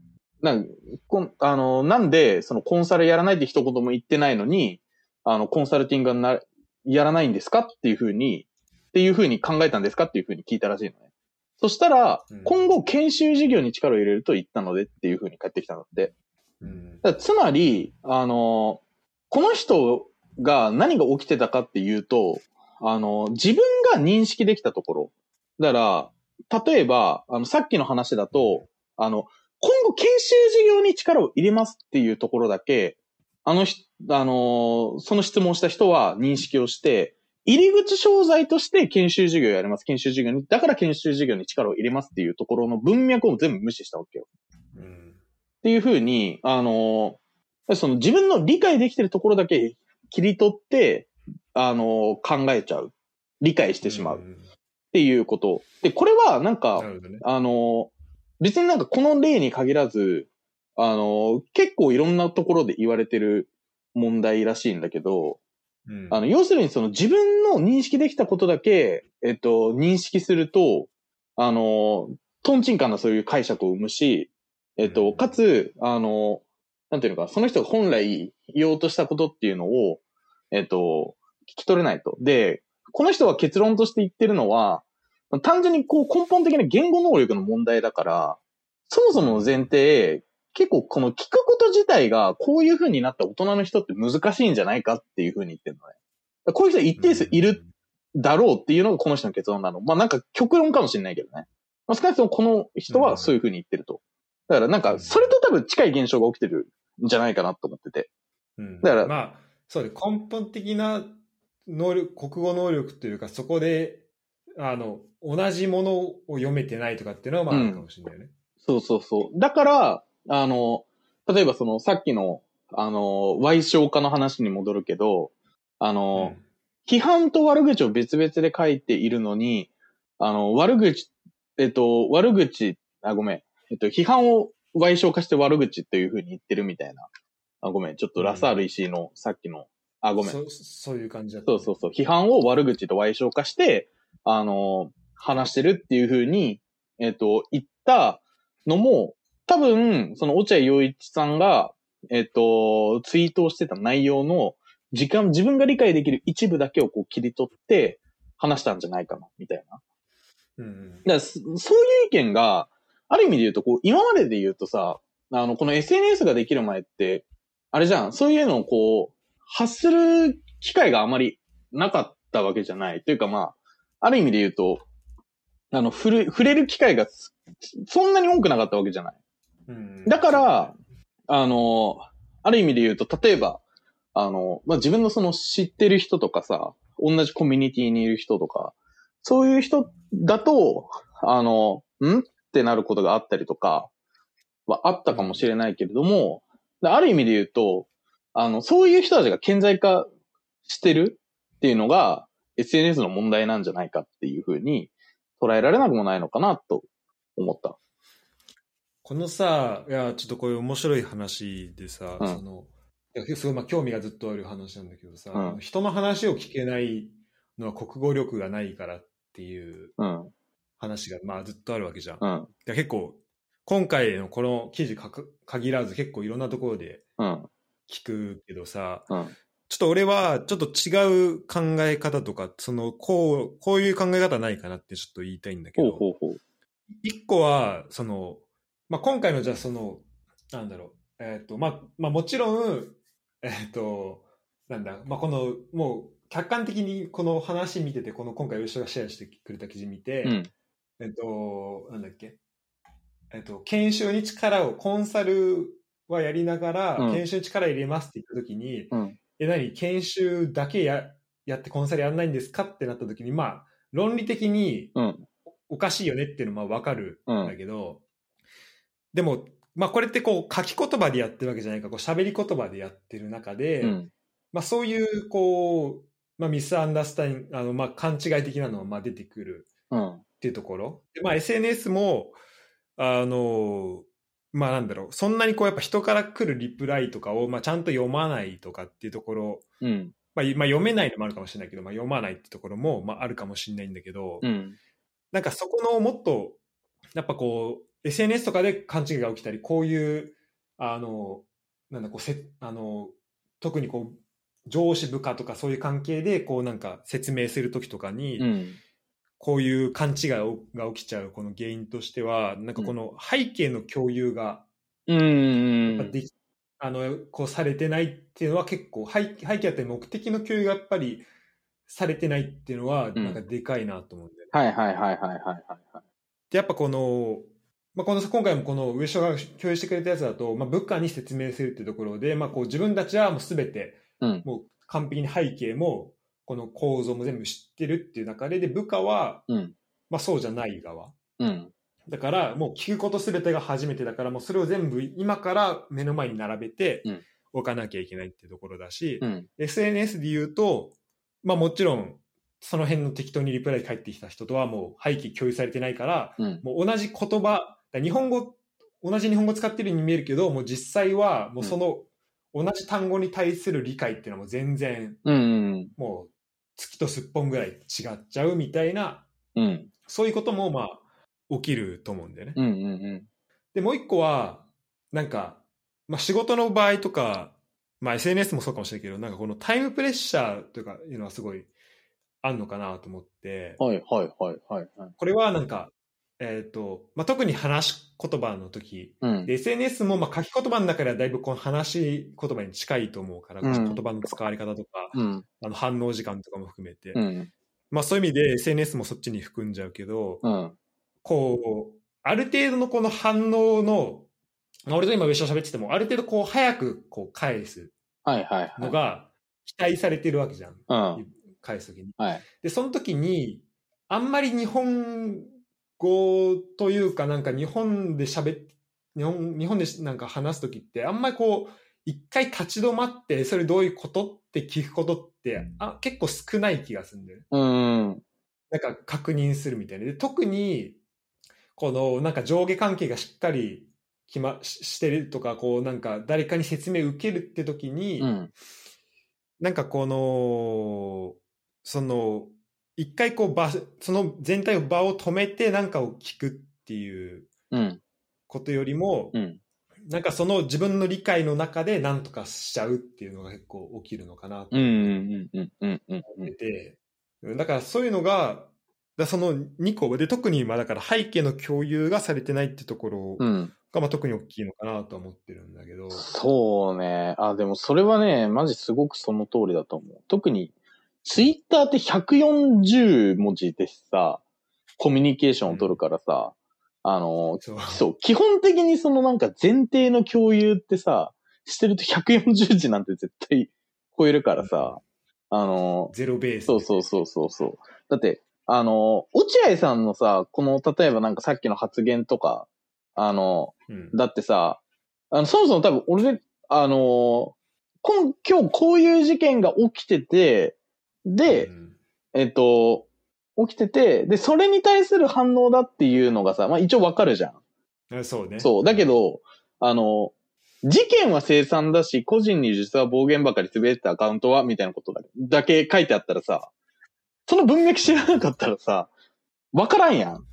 B: なんこあの、なんで、そのコンサルやらないって一言も言ってないのに、あの、コンサルティングな、やらないんですかっていうふうに、っていうふうに考えたんですかっていうふうに聞いたらしいのね。そしたら、今後研修事業に力を入れると言ったのでっていうふうに帰ってきたので。うん、つまり、あの、この人が何が起きてたかっていうと、あの、自分が認識できたところ。だから、例えば、あの、さっきの話だと、あの、今後研修事業に力を入れますっていうところだけ、あのひ、あの、その質問した人は認識をして、入り口商材として研修事業やります。研修事業に、だから研修事業に力を入れますっていうところの文脈を全部無視したわけよ。うん、っていうふうに、あの、その自分の理解できてるところだけ切り取って、あの、考えちゃう。理解してしまう。っていうこと。で、これはなんか、ね、あの、別になんかこの例に限らず、あの、結構いろんなところで言われてる問題らしいんだけど、うん、あの、要するにその自分の認識できたことだけ、えっと、認識すると、あの、トンチンカンなそういう解釈を生むし、えっと、かつ、あの、なんていうのか、その人が本来言おうとしたことっていうのを、えっと、聞き取れないと。で、この人は結論として言ってるのは、単純にこう根本的な言語能力の問題だから、そもそもの前提、結構この聞くこと自体がこういう風になった大人の人って難しいんじゃないかっていう風に言ってるのね。こういう人一定数いるだろうっていうのがこの人の結論なの。まあなんか極論かもしれないけどね。まあ、少なくともこの人はそういう風に言ってると。だからなんか、それと多分近い現象が起きてるんじゃないかなと思ってて。
A: うん、だから、まあ、そうで、根本的な能力、国語能力というか、そこで、あの、同じものを読めてないとかっていうのはまああるかもしれないね、
B: うん。そうそうそう。だから、あの、例えばその、さっきの、あの、歪小化の話に戻るけど、あの、うん、批判と悪口を別々で書いているのに、あの、悪口、えっと、悪口、あ、ごめん。えっと、批判を歪小化して悪口っていう風に言ってるみたいな。あ、ごめん。ちょっとラサール石井のさっきの、あ、ごめん。
A: そそういう感じだ
B: った、ね、そうそうそう。批判を悪口と歪小化して、あの、話してるっていう風に、えっと、言ったのも、多分、その落合陽一さんが、えっと、ツイートをしてた内容の時間、自分が理解できる一部だけをこう切り取って話したんじゃないかな、みたいな。うん、だそういう意見が、ある意味で言うと、こう、今までで言うとさ、あの、この SNS ができる前って、あれじゃん、そういうのをこう、発する機会があまりなかったわけじゃない。というかまあ、ある意味で言うと、あの、触れ、触れる機会がそんなに多くなかったわけじゃない。だから、あの、ある意味で言うと、例えば、あの、まあ、自分のその知ってる人とかさ、同じコミュニティにいる人とか、そういう人だと、あの、ん？ってなることがあったりとか、はあったかもしれないけれども、ある意味で言うと、あの、そういう人たちが顕在化してるっていうのが SNS の問題なんじゃないかっていうふうに捉えられなくもないのかなと思った。
A: このさ、いや、ちょっとこういう面白い話でさ、うん、その、いやすごいまあ興味がずっとある話なんだけどさ、うん、人の話を聞けないのは国語力がないからっていう話がまあずっとあるわけじゃん。うん、結構、今回のこの記事か限らず結構いろんなところで聞くけどさ、うん、ちょっと俺はちょっと違う考え方とか、そのこう、こういう考え方ないかなってちょっと言いたいんだけど、一個は、その、まあ、今回のじゃあその、なんだろう、えっ、ー、と、まあ、まあもちろん、えっ、ー、と、なんだ、まあこの、もう客観的にこの話見てて、この今回吉がシェアしてくれた記事見て、うん、えっ、ー、と、なんだっけ、えっ、と、研修に力を、コンサルはやりながら、うん、研修に力入れますって言った時に、うん、え、何、研修だけややってコンサルやらないんですか？ってなった時に、まあ、論理的におかしいよねっていうのはわかるんだけど、でも、まあこれってこう書き言葉でやってるわけじゃないか、こう喋り言葉でやってる中で、うん、まあそういうこう、まあミスアンダースタイン、あのまあ勘違い的なのがまあ出てくるっていうところ。でまあ SNS も、あの、まあなんだろう、そんなにこうやっぱ人から来るリプライとかをまあちゃんと読まないとかっていうところ、うん、まあ、まあ読めないのもあるかもしれないけど、まあ読まないってところもまああるかもしれないんだけど、うん、なんかそこのもっと、やっぱこう、SNS とかで勘違いが起きたり、こういう、あの、なんだ、こう、せ、あの、特にこう、上司部下とかそういう関係で、こうなんか説明するときとかに、うん、こういう勘違いが起きちゃうこの原因としては、なんかこの背景の共有が、うん、であの、こうされてないっていうのは結構、背背景あって目的の共有がやっぱりされてないっていうのは、なんかでかいなと思うんだよね。
B: はいはいはいはいはいはい。
A: で、やっぱこの、まあ、この今回もこの上昇が共有してくれたやつだと、まあ、部下に説明するっていうところで、まあ、こう自分たちはもうすべて、もう完璧に背景も、この構造も全部知ってるっていう中で、で、部下は、まあそうじゃない側。うん、だから、もう聞くことすべてが初めてだから、もうそれを全部今から目の前に並べて置かなきゃいけないっていうところだし、うん、SNS で言うと、まあもちろん、その辺の適当にリプライ返ってきた人とはもう背景共有されてないから、うん、もう同じ言葉、日本語、同じ日本語使ってるように見えるけど、もう実際はもうその同じ単語に対する理解っていうのはもう全然、もう月とすっぽんぐらい違っちゃうみたいな、うん、そういうこともまあ起きると思うんだよね。うんうんうん、で、もう一個は、なんか、まあ仕事の場合とか、まあ SNS もそうかもしれないけど、なんかこのタイムプレッシャーというかいうのはすごいあんのかなと思って。
B: はいはいはいはい、はい。
A: これはなんか、えっ、ー、と、まあ、特に話し言葉の時、うん、SNS もまあ書き言葉の中ではだいぶこの話し言葉に近いと思うから、うん、言葉の使われ方とか、うん、あの反応時間とかも含めて、うん、まあそういう意味で SNS もそっちに含んじゃうけど、こう、ある程度のこの反応の、まあ、俺と今上昇喋ってても、ある程度こう早くこう返すのが期待されてるわけじゃん。返すときに、はい。で、その時に、あんまり日本語というかなんか日本で喋って、日本、日本でなんか話すときって、あんまりこう、一回立ち止まって、それどういうことって聞くことって、あ結構少ない気がするんだよね。うん。なんか確認するみたいな。で特に、このなんか上下関係がしっかり決ま、してるとか、こうなんか誰かに説明受けるって時に、うん、なんかこの、その、一回こう場、その全体を場を止めて何かを聞くっていうことよりも、うん、なんかその自分の理解の中で何とかしちゃうっていうのが結構起きるのかなと思ってて、だからそういうのが、だその2個で特にまあだから背景の共有がされてないってところがまあ特に大きいのかなと思ってるんだけど。
B: そうね。あ、でもそれはね、マジすごくその通りだと思う。特にツイッターって140文字でさ、コミュニケーションを取るからさ、うん、あの、そう、基本的にそのなんか前提の共有ってさ、してると140字なんて絶対超えるからさ、あの、
A: ゼロベース、
B: そうそうそうそうそう。だって、あの、落合さんのさ、この、例えばなんかさっきの発言とか、あの、
A: うん。
B: だってさ、あの、そもそも多分俺で、あの今、今日こういう事件が起きてて、で、
A: うん
B: えっと、起きてて、で、それに対する反応だっていうのがさ、まあ一応わかるじゃん。
A: えそうね。
B: そう。だけど、あの、事件は凄惨だし、個人に実は暴言ばかりつぶやいてたアカウントは、みたいなことだだけ書いてあったらさ、その文脈知らなかったらさ、わからんやん。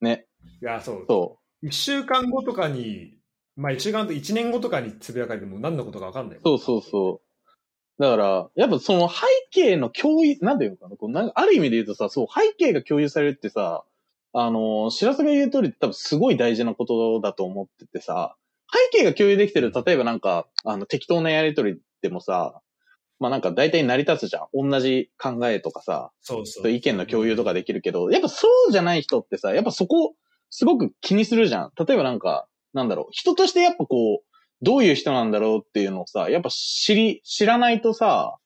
B: ね。
A: いや、そう。
B: そ
A: 一週間後とかに、まあ一週間と一年後とかにつぶやかれても何のことか分かんない。
B: う。そうそうそう。だから、やっぱその背景の共有、なんていうのかな、こうなんかある意味で言うとさ、そう、背景が共有されるってさ、あの、白洲が言う通り多分すごい大事なことだと思っててさ、背景が共有できてる、例えばなんか、あの、適当なやりとりでもさ、まあなんか大体成り立つじゃん。同じ考えとかさ、
A: そうそう。
B: 意見の共有とかできるけど、やっぱそうじゃない人ってさ、やっぱそこ、すごく気にするじゃん。例えばなんか、なんだろう、人としてやっぱこう、どういう人なんだろうっていうのをさ、やっぱ知り、知らないとさ、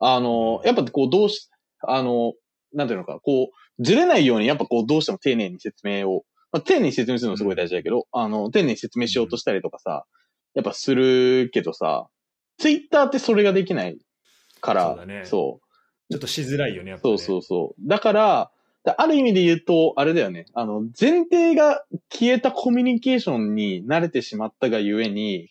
B: あの、やっぱこう、どうし、あの、なんていうのか、こう、ずれないように、やっぱこう、どうしても丁寧に説明を、まあ、丁寧に説明するのすごい大事だけど、あの、丁寧に説明しようとしたりとかさ、やっぱするけどさ、ツイッターってそれができないから、
A: そうだね
B: そう
A: ちょっとしづらいよね、やっぱ、ね。
B: そうそうそう。だから、だある意味で言うと、あれだよね。あの、前提が消えたコミュニケーションに慣れてしまったがゆえに、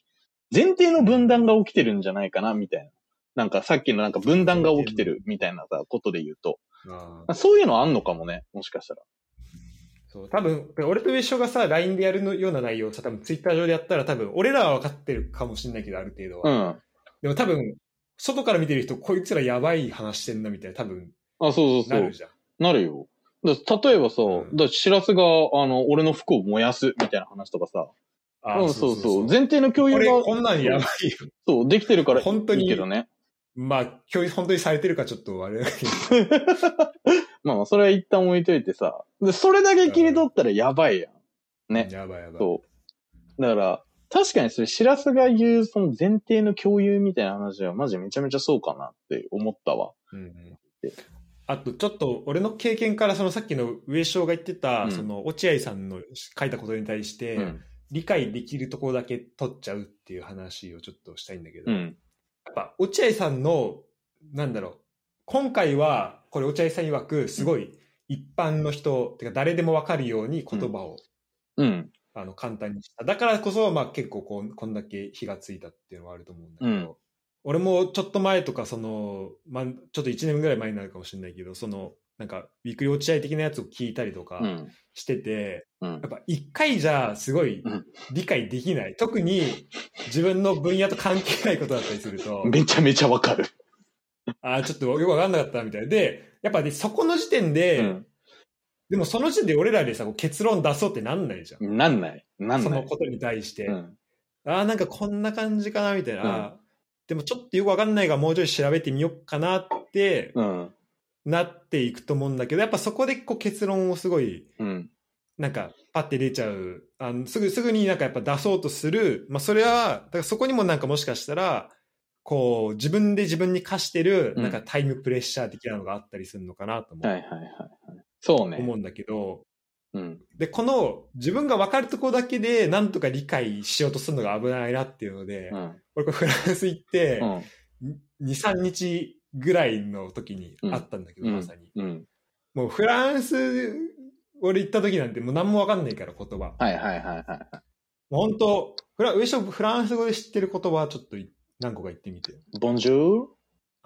B: 前提の分断が起きてるんじゃないかな、みたいな。なんかさっきのなんか分断が起きてるみたいなさ、ことで言うと。
A: ああ
B: そういうのあんのかもね、もしかしたら。
A: そう、多分、俺と一緒がさ、LINE でやるのような内容をさ、多分 Twitter 上でやったら多分、俺らは分かってるかもしれないけど、ある程度
B: う
A: は。
B: ん。
A: でも多分、外から見てる人、こいつらやばい話してんな、みたいな、多分、
B: あ、そうそうそう
A: なる。じゃん。
B: なるよ。だ例えばさ、
A: うん
B: だしらすが、あの、俺の服を燃やすみたいな話とかさ。
A: あ
B: うん、そうそう。前提の共有が、
A: こんなんやばいよ。
B: そう、できてるから
A: 本当に
B: いいけどね。
A: まあ、共有本当にされてるかちょっとあれだけど。
B: まあまあ、それは一旦置いといてさ。で、それだけ切り取ったらやばいやん。ね。
A: やばいやばい。
B: そう。だから、確かにそれ、しらすが言う、その前提の共有みたいな話は、マジめちゃめちゃそうかなって思ったわ。
A: うんうんあと、ちょっと、俺の経験から、そのさっきの上昇が言ってた、
B: うん
A: その、落合さんの書いたことに対して、
B: うん。
A: 理解できるところだけ取っちゃうっていう話をちょっとしたいんだけど、やっ
B: うん。
A: ぱ落合さんのなんだろう。今回はこれ落合さん曰くすごい一般の人、てか誰でも分かるように言葉を、
B: うん。
A: あの簡単にした。だからこそ、まあ、結構こうこんだけ火がついたっていうのはあると思うんだけど、
B: うん。
A: 俺もちょっと前とかその、まあ、ちょっと1年ぐらい前になるかもしれないけどそのなんかウィークリー落合的なやつを聞いたりとか
B: うん。
A: してて、
B: うん
A: やっ。ぱ一回じゃすごい
B: うん
A: 理解できない。特に自分の分野と関係ないことだったりすると、
B: めちゃめちゃわかる。
A: ああ、ちょっとよくわかんなかったみたいで、やっぱね、そこの時点で、
B: うん。
A: でもその時点で俺らでさ、結論出そうってなんないじゃん。
B: なんない。なんない。
A: そのことに対して。
B: うん。
A: ああ、なんかこんな感じかなみたいな。
B: うん
A: でもちょっとよくわかんないがもうちょい調べてみようかなって
B: うん。
A: なっていくと思うんだけど、やっぱそこでこう結論をすごい、
B: うん。
A: なんかパッて出ちゃう。あのすぐ、すぐになんかやっぱ出そうとする。まあそれは、だからそこにもなんかもしかしたら、こう自分で自分に課してる
B: うん
A: なんかタイムプレッシャー的なのがあったりするのかなと思う,、
B: はいはいはいはい。そうね。
A: 思うんだけど、
B: うん。
A: で、この自分が分かるところだけでなんとか理解しようとするのが危ないなっていうので、
B: うん。
A: 俺フランス行って
B: う、ん。
A: 2、3日ぐらいの時にあったんだけど、
B: うん
A: まさに。
B: うん。
A: もうフランス、俺行った時なんてもう何も分かんないから言葉。
B: はいはいはいはい。
A: もう本当フラ、上昇フランス語で知ってる言葉ちょっとい何個か言ってみて。
B: ボンジュール、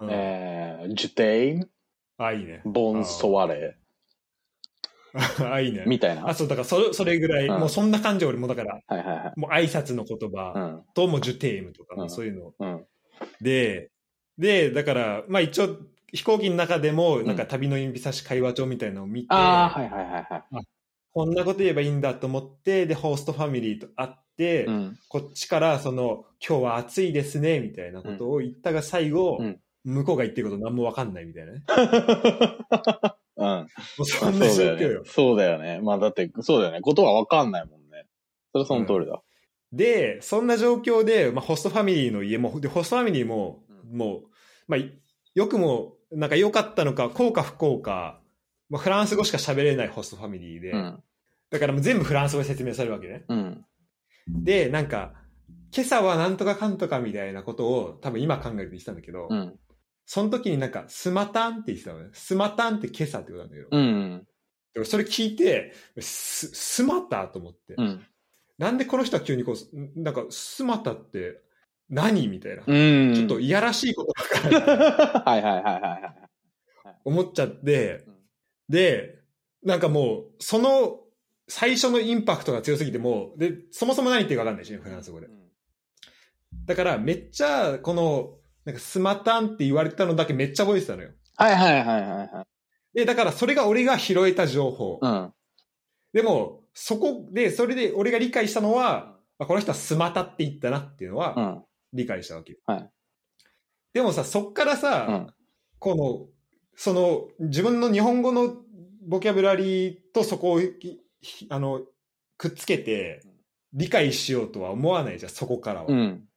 A: うん
B: えー、ジュテイン、
A: あ、いいね。
B: ボンソワレ
A: あ、いいね。
B: みたいな。
A: あ、そう、だからそれ、それぐらい、
B: うん
A: もうそんな感じ俺もだから、
B: はいはいはい。
A: もう挨拶の言
B: う
A: 葉
B: ん。
A: ともジュテームとか、
B: うん
A: そういうの。
B: うん。
A: で、で、だから、まあ一応、飛行機の中でも、
B: ん
A: なんか旅の指差し会話帳みたいなのを見て、
B: ああ、はいはいはいはい。
A: こんなこと言えばいいんだと思って、で、ホーストファミリーと会って、
B: うん。
A: こっちから、その、今日は暑いですね、みたいなことを言ったが最後、
B: うん
A: 向こうが言ってること何もわかんないみたいなね。
B: うん。
A: もうそんな状況よ
B: そうだよね。。そうだよね。まあだって、そうだよね。ことはわかんないもんね。それはその通りだ。
A: で、そんな状況で、まあ、ホストファミリーの家も、で、ホストファミリーも、
B: う
A: もう、まあ、いよくも、なんか良かったのか、幸か不幸か、まあ、フランス語しか喋れないホストファミリーで、
B: うん。
A: だからもう全部フランス語で説明されるわけね。
B: うん。
A: で、なんか、今朝はなんとかかんとかみたいなことを多分今考えると言ってたんだけど、
B: うん。
A: その時になんか、スマタンって言ってたのね。スマタンって今朝ってことなんだけど。
B: うん。
A: でもそれ聞いて、ス、スマタと思って。
B: うん。
A: なんでこの人は急にこう、んなんか、スマタって何？みたいな。
B: うん。
A: ちょっといやらしいことばっかり
B: はいはいはいはいはい。
A: 思っちゃって
B: うん、
A: で、なんかもう、その最初のインパクトが強すぎてもう、で、そもそも何言ってるか分かんないしね、フランス語で。だから、めっちゃ、この、なんかスマタンって言われたのだけめっちゃ覚えてたのよ。
B: はいはいはいはいはい。
A: で、だからそれが俺が拾えた情報。
B: うん。
A: でも、そこで、それで俺が理解したのは、あこの人はスマタって言ったなっていうのは
B: うん。
A: 理解したわけよ。
B: はい
A: でもさ、そっからさ、
B: うん。
A: この、その、自分の日本語のボキャブラリーとそこをあの、くっつけて、理解しようとは思わないじゃん、そこからは。
B: うん。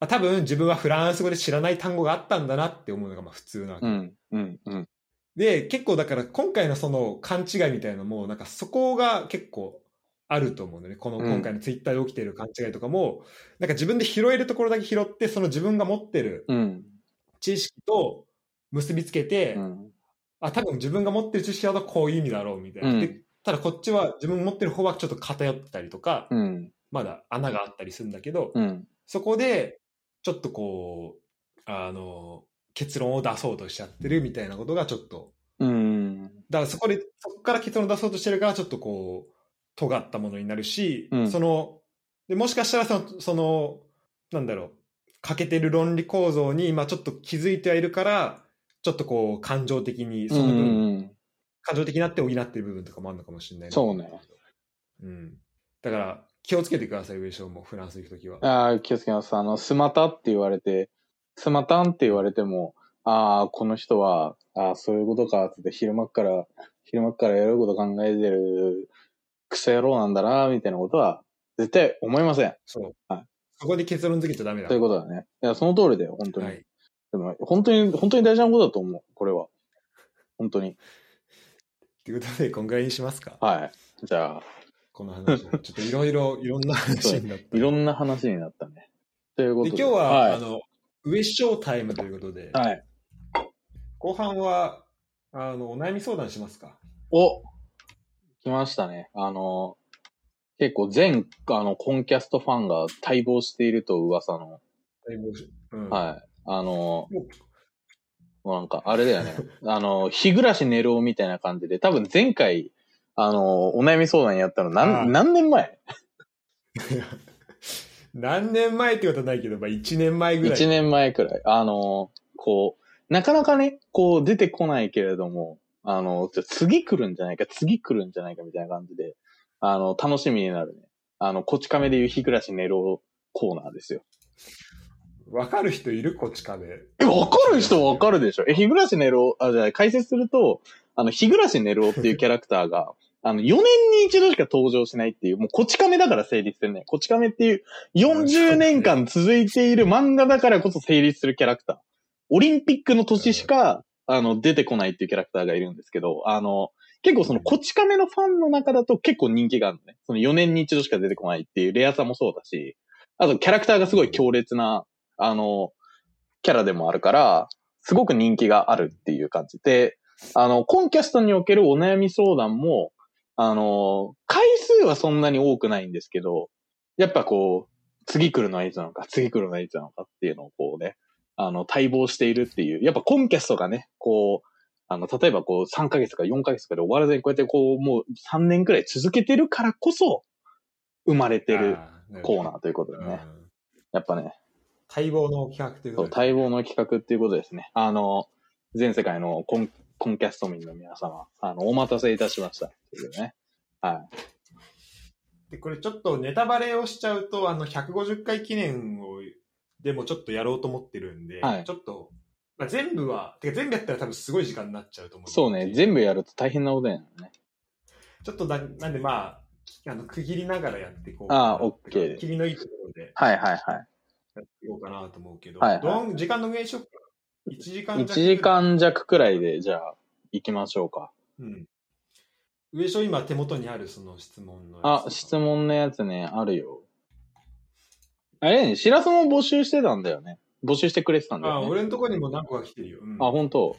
A: あ多分自分はフランス語で知らない単語があったんだなって思うのがまあ普通なわけ。
B: うん。うん。うん。
A: で、結構だから今回のその勘違いみたいなのも、なんかそこが結構あると思うんだよね。この
B: うん
A: 今回のツイッターで起きてる勘違いとかも、なんか自分で拾えるところだけ拾って、その自分が持ってる
B: うん。
A: 知識と結びつけて、
B: うん。
A: あ、多分自分が持ってる知識だとこういう意味だろうみたいな。
B: うん
A: でただこっちは自分が持ってる方はちょっと偏ってたりとか、
B: うん。
A: まだ穴があったりするんだけど、
B: うん。
A: そこでちょっとこう、あの、結論を出そうとしちゃってるみたいなことがちょっと、
B: うん。
A: だからそこで、そこから結論を出そうとしてるからちょっとこう、尖ったものになるし、
B: うん
A: その、でもしかしたらその、その、なんだろう、欠けてる論理構造に今ちょっと気づいてはいるから、ちょっとこう感情的に、その分、
B: うん。
A: 感情的になって補ってる部分とかもあるのかもしれないな
B: そうね。
A: うん。だから、気をつけてください、上昇も、フランス行くときは。
B: ああ、気をつけます。あの、スマタって言われて、スマタンって言われても、ああ、この人は、ああ、そういうことか、つって昼間っから、昼間っからやること考えてる、クソ野郎なんだな、みたいなことは、絶対思いません。
A: そう。
B: はい
A: そこで結論付けちゃダメだ。
B: ということだね。いや、その通りだよ、本当に。
A: はい。
B: でも、本当に、本当に大事なことだと思う、これは。本当に。
A: ということで、こんぐらいにしますか？
B: はい。じゃあ、
A: この話。ちょっといろいろ、いろんな話になった。
B: いろんな話になったね。ということ
A: で、
B: で。
A: 今日は、
B: はい
A: あの、上昇タイムということで、
B: はい。
A: 後半は、あの、お悩み相談しますか？
B: お来ましたね。あの、結構全、あの、コンキャストファンが待望していると噂の、
A: はい。うん、
B: はい。あの、
A: もう
B: なんか、あれだよね。あの、日暮らし寝ろみたいな感じで、多分前回、あの、お悩み相談やったの何、何年前？
A: 何年前ってことはないけど、まあ、1年前ぐらい。
B: ?1 年前くらい。あの、こう、なかなかね、こう出てこないけれども、あの、じゃあ次来るんじゃないか、次来るんじゃないかみたいな感じで、あの、楽しみになるね。あの、こち亀でいう日暮らし寝ろコーナーですよ。
A: わかる人いる？こっち亀。
B: え、わかる人わかるでしょえ、日暮らし寝ろ、あ、じゃあ解説すると、あの、日暮らし寝ろっていうキャラクターが、あの、4年に一度しか登場しないっていう、もうこち亀だから成立するね。こち亀っていう40年間続いている漫画だからこそ成立するキャラクター。オリンピックの年しか、あの、出てこないっていうキャラクターがいるんですけど、あの、結構そのこち亀のファンの中だと結構人気があるのね。その4年に一度しか出てこないっていうレアさもそうだし、あとキャラクターがすごい強烈な、あの、キャラでもあるから、すごく人気があるっていう感じで、あの、コンキャストにおけるお悩み相談も、あの、回数はそんなに多くないんですけど、やっぱこう、次来るのはいつなのか、次来るのはいつなのかっていうのをこうね、あの、待望しているっていう、やっぱコンキャストがね、こう、あの、例えばこう3ヶ月か4ヶ月かで終わらずにこうやってこう、もう3年くらい続けてるからこそ、生まれてるコーナーということでね。
A: うん
B: やっぱね、
A: 待望の企画ということで。
B: 待望の企画っていうことですね。あの、全世界のコンコンキャスト民の皆様、あの、お待たせいたしました。というね。はい。
A: で、これちょっとネタバレをしちゃうと、あの、150回記念を、でもちょっとやろうと思ってるんで、
B: はい
A: ちょっと、まあ、全部は、てか全部やったら多分すごい時間になっちゃうと思うんで
B: そうね、全部やると大変なことやなね。
A: ちょっとだ、なんでまあ、きあの、区切りながらやっていこう
B: ああ
A: な
B: オッケー
A: 切りのいいところで
B: はいはいはい。
A: やっていこうかなと思うけど、
B: はいはい
A: どん時間の減少か ?1 時間
B: 1時間弱くらいで、じゃあ、行きましょうか。
A: うん。上昇今手元にあるその質問のやつ
B: あ、質問のやつね、あるよ。あれね、しらすも募集してたんだよね。募集してくれてたんだよ、ね。
A: あ、俺のとこにも何個か来てるよ。うん、
B: あ、本当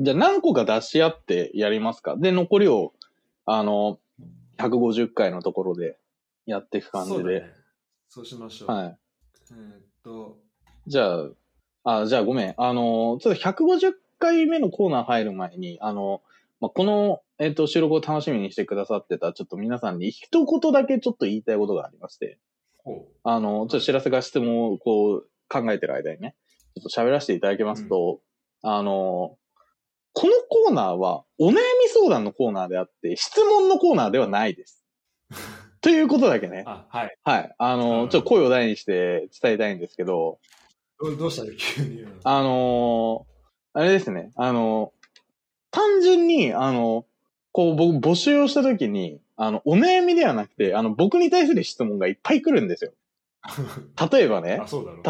B: じゃあ何個か出し合ってやりますかで、残りを、あの、150回のところでやっていく感じで。そう,、ね、
A: そうしましょう。
B: はい。
A: えー、っと。
B: じゃあ、あ、じゃあごめん。あの、ちょっと150回目のコーナー入る前に、あの、まあ、この、えっ、と、収録を楽しみにしてくださってた、ちょっと皆さんに一言だけちょっと言いたいことがありまして。あの、ちょっと知らせが質問をこう考えてる間にね、ちょっと喋らせていただきますと、うん、あの、このコーナーはお悩み相談のコーナーであって、質問のコーナーではないです。ということだけね。
A: あ、はい。
B: はい。あの、ちょっと声を大にして伝えたいんですけど。
A: どどうしたの？急に。
B: あのあれですね。あの単純に、あの、こう僕募集をしたときに、あの、お悩みではなくて、あの、僕に対する質問がいっぱい来るんですよ。例えばね、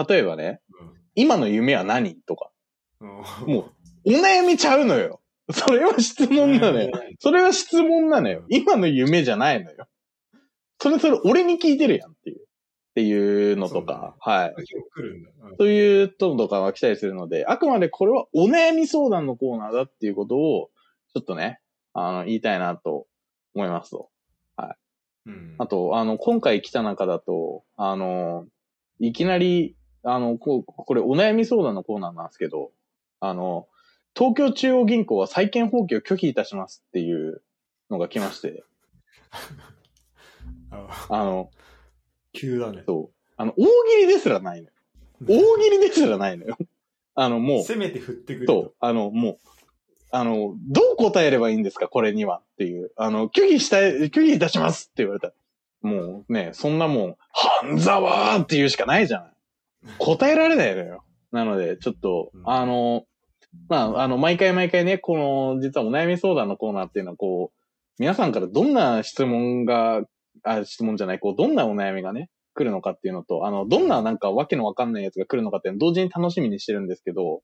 B: 例えばね、うん、今の夢は何とか。もう、お悩みちゃうのよ。それは質問なのよ。それは質問なのよ。今の夢じゃないのよ。それそれ俺に聞いてるやんっていう。っていうのとか、はい。そういうのとかが来たりするので、あくまでこれはお悩み相談のコーナーだっていうことを、ちょっとね、あの、言いたいなと思いますと。はい。うん、あと、あの、今回来た中だと、あの、いきなり、あの、ここれお悩み相談のコーナーなんですけど、あの、東京中央銀行は債権放棄を拒否いたしますっていうのが来まして。あの、
A: 急だね。
B: そう。あの、大喜利ですらないのよ。大喜利ですらないのよ。あの、もう。
A: せめて振ってくる。
B: そう。あの、もう、あの、どう答えればいいんですか？これにはっていう。あの、拒否したい、拒否いたしますって言われたら。もうね、そんなもん、半沢って言うしかないじゃない。答えられないのよ。なので、ちょっと、うん、あの、まあ、あの、毎回毎回ね、この、実はお悩み相談のコーナーっていうのは、こう、皆さんからどんな質問があ、質問じゃない、こう、どんなお悩みがね、来るのかっていうのと、あの、どんななんかわけのわかんないやつが来るのかっていうのを同時に楽しみにしてるんですけど、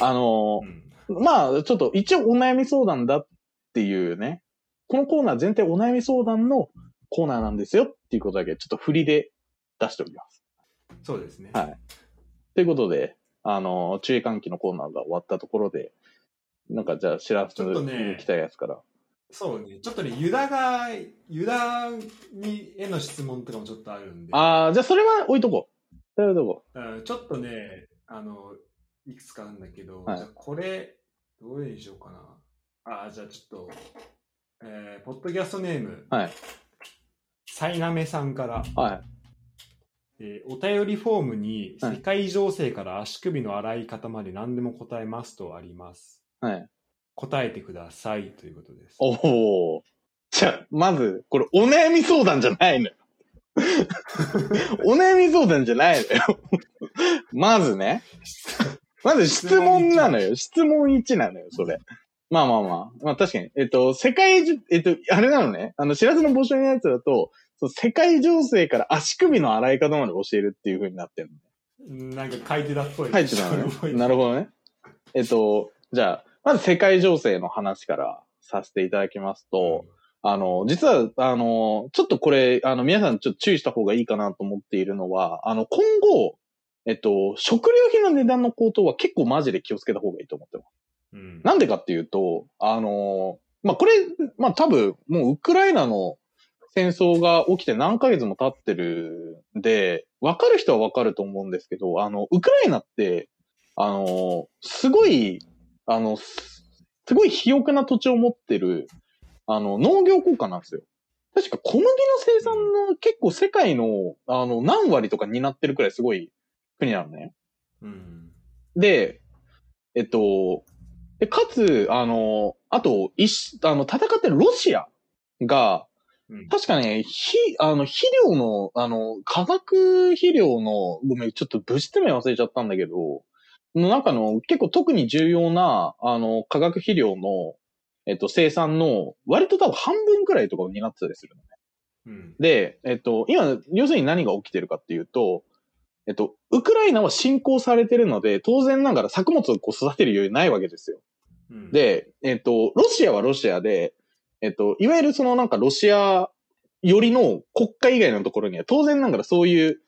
B: あの、うん、まあ、ちょっと一応お悩み相談だっていうね、このコーナー全体お悩み相談のコーナーなんですよっていうことだけちょっと振りで出しております。
A: そうですね。
B: はい。ということで、あの、注意喚起のコーナーが終わったところで、なんかじゃあ、知らせに来たやつから。
A: そうね、ちょっとね、ユダが、ユダにへの質問とかもちょっとあるんで。
B: ああ、じゃあそれは置いとこう。それは置いとこ
A: う。ちょっとね、あの、いくつかあるんだけど、はい、じゃあこれ、どれにしようかな。ああ、じゃあちょっと、えー、ポッドキャストネーム、
B: はい。
A: さいなめさんから、
B: はい。
A: えー、お便りフォームに世界情勢から足首の洗い方まで何でも答えますとあります。
B: はい。
A: 答えてくださいということです。
B: おお。じゃあ、まず、これお悩み相談じゃないのよ。お悩み相談じゃないのよ。まずね。まず質問なのよ。質問1なのよ、それ。まあまあまあ。まあ確かに。えっと、世界中、えっと、あれなのね。あの、知らずの募集のやつだと、そう世界情勢から足首の洗い方まで教えるっていう風になってる
A: の。なんか書いてたっぽい。
B: 書いてたのね。なるほどね。えっと、じゃあ、まず世界情勢の話からさせていただきますと、あの、実は、あの、ちょっとこれ、あの、皆さんちょっと注意した方がいいかなと思っているのは、あの、今後、えっと、食料品の値段の高騰は結構マジで気をつけた方がいいと思ってます。うん、なんでかっていうと、あの、まあ、これ、まあ、多分、もうウクライナの戦争が起きて何ヶ月も経ってるんで、わかる人はわかると思うんですけど、あの、ウクライナって、あの、すごいあの、すごい肥沃な土地を持ってる、あの、農業国家なんですよ。確か小麦の生産の結構世界の、あの、何割とかになってるくらいすごい国なのね。
A: うん。
B: で、えっと、で、かつ、あの、あと、いし、あの、戦ってるロシアが、うん、確かね、ひ、あの、肥料の、あの、化学肥料の、ごめん、ちょっと物質名忘れちゃったんだけど、の中の結構特に重要な、あの、化学肥料の、えっと、生産の割と多分半分くらいとかを担ってたりするのね。
A: うん、
B: で、えっと、今、要するに何が起きてるかっていうと、えっと、ウクライナは侵攻されてるので、当然ながら作物をこう育てる余裕ないわけですよ。うん、で、えっと、ロシアはロシアで、えっと、いわゆるそのなんかロシアよりの国家以外のところには当然ながらそういう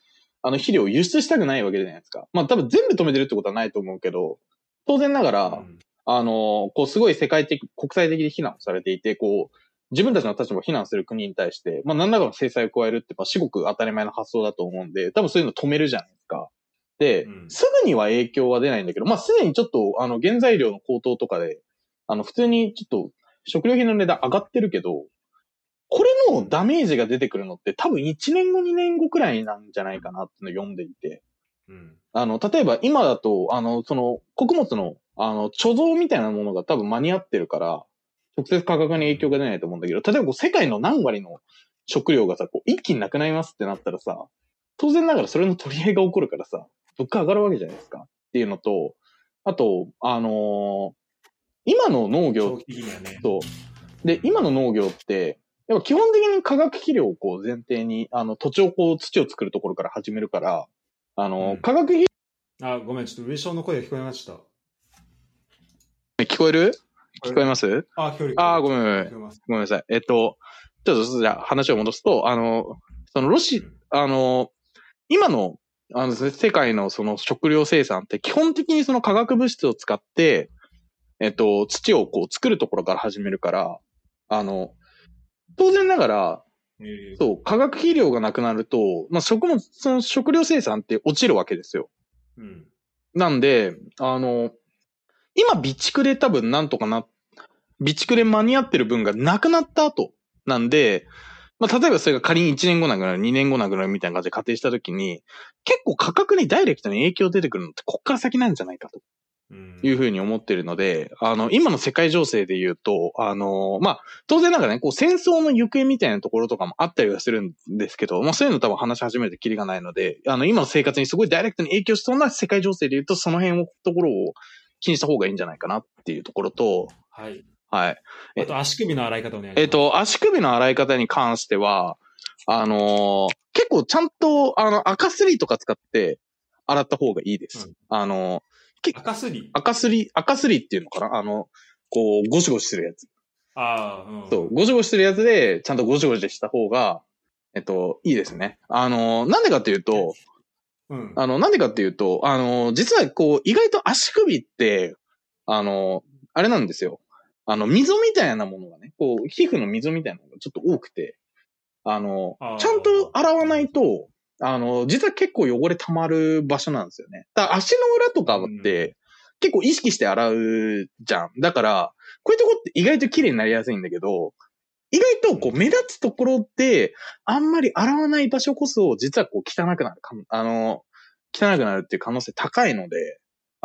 B: あの肥料を輸出したくないわけじゃないですか。まあ多分全部止めてるってことはないと思うけど、当然ながら、
A: うん
B: あの、こうすごい世界的、国際的に非難されていて、こう、自分たちの立場を非難する国に対して、まあ何らかの制裁を加えるって、まあ至極当たり前の発想だと思うんで、多分そういうの止めるじゃないですか。で、
A: うん
B: すぐには影響は出ないんだけど、まあすでにちょっと、あの、原材料の高騰とかで、あの、普通にちょっと食料品の値段上がってるけど、これのダメージが出てくるのって多分1年後2年後くらいなんじゃないかなってのを読んでいて。
A: うん。
B: あの、例えば今だと、あの、その、穀物の、あの、貯蔵みたいなものが多分間に合ってるから、直接価格に影響が出ないと思うんだけど、例えばこう世界の何割の食料がさ、こう一気になくなりますってなったらさ、当然ながらそれの取り合いが起こるからさ、物価上がるわけじゃないですか。っていうのと、あと、あのー今の農業
A: ね。
B: そう。で、今の農業って、やっぱ基本的に化学肥料をこう前提に、あの、土地をこう、土を作るところから始めるから、あの、
A: うん
B: 化学肥
A: あ、ごめん、ちょっと上昇の声が聞こえました。
B: 料、聞こえる？聞こえます？
A: あ、聞こえる。
B: あーごめんごめん。ごめんなさい。えっと、ちょっとじゃあ話を戻すと、あの、そのロシ、あの、今の、あの、世界のその食料生産って基本的にその化学物質を使って、えっと、土をこう作るところから始めるから、あの、当然ながら、
A: えー
B: そう、化学肥料がなくなると、まあ、食物、その食料生産って落ちるわけですよ。
A: うん。
B: なんで、あの、今備蓄で多分なんとかな、備蓄で間に合ってる分がなくなった後なんで、まあ、例えばそれが仮に1年後なくなる、2年後なくなるみたいな感じで仮定したときに、結構価格にダイレクトに影響出てくるのってこっから先なんじゃないかと
A: うん
B: いうふうに思ってるので、あの、今の世界情勢で言うと、あの、まあ、当然ながらね、こう戦争の行方みたいなところとかもあったりはするんですけど、まあそういうの多分話し始めるとキリがないので、あの、今の生活にすごいダイレクトに影響しそうな世界情勢で言うと、その辺を、ところを気にした方がいいんじゃないかなっていうところと、
A: はい。
B: はい。え
A: あと足首の洗い方お願いします。
B: えっ、と、足首の洗い方に関しては、あのー結構ちゃんと、あの、赤すりとか使って洗った方がいいです。
A: うん
B: あの
A: 赤すり？
B: 赤すり、赤すりっていうのかな？あの、こう、ゴシゴシするやつ。
A: ああ、うん。
B: そう、ゴシゴシするやつで、ちゃんとゴシゴシした方が、えっと、いいですね。あの、なんでかっていうと、
A: うん。
B: あの、なんでかっていうと、あの、実はこう、意外と足首って、あの、あれなんですよ。あの、溝みたいなものがね、こう、皮膚の溝みたいなのがちょっと多くて、あの
A: あー、
B: ちゃんと洗わないと、あの、実は結構汚れ溜まる場所なんですよね。だ足の裏とかって、結構意識して洗うじゃん。だから、こういうとこって意外と綺麗になりやすいんだけど、意外とこう目立つところで、あんまり洗わない場所こそ、実はこう汚くなるかも、あの、汚くなるっていう可能性高いので、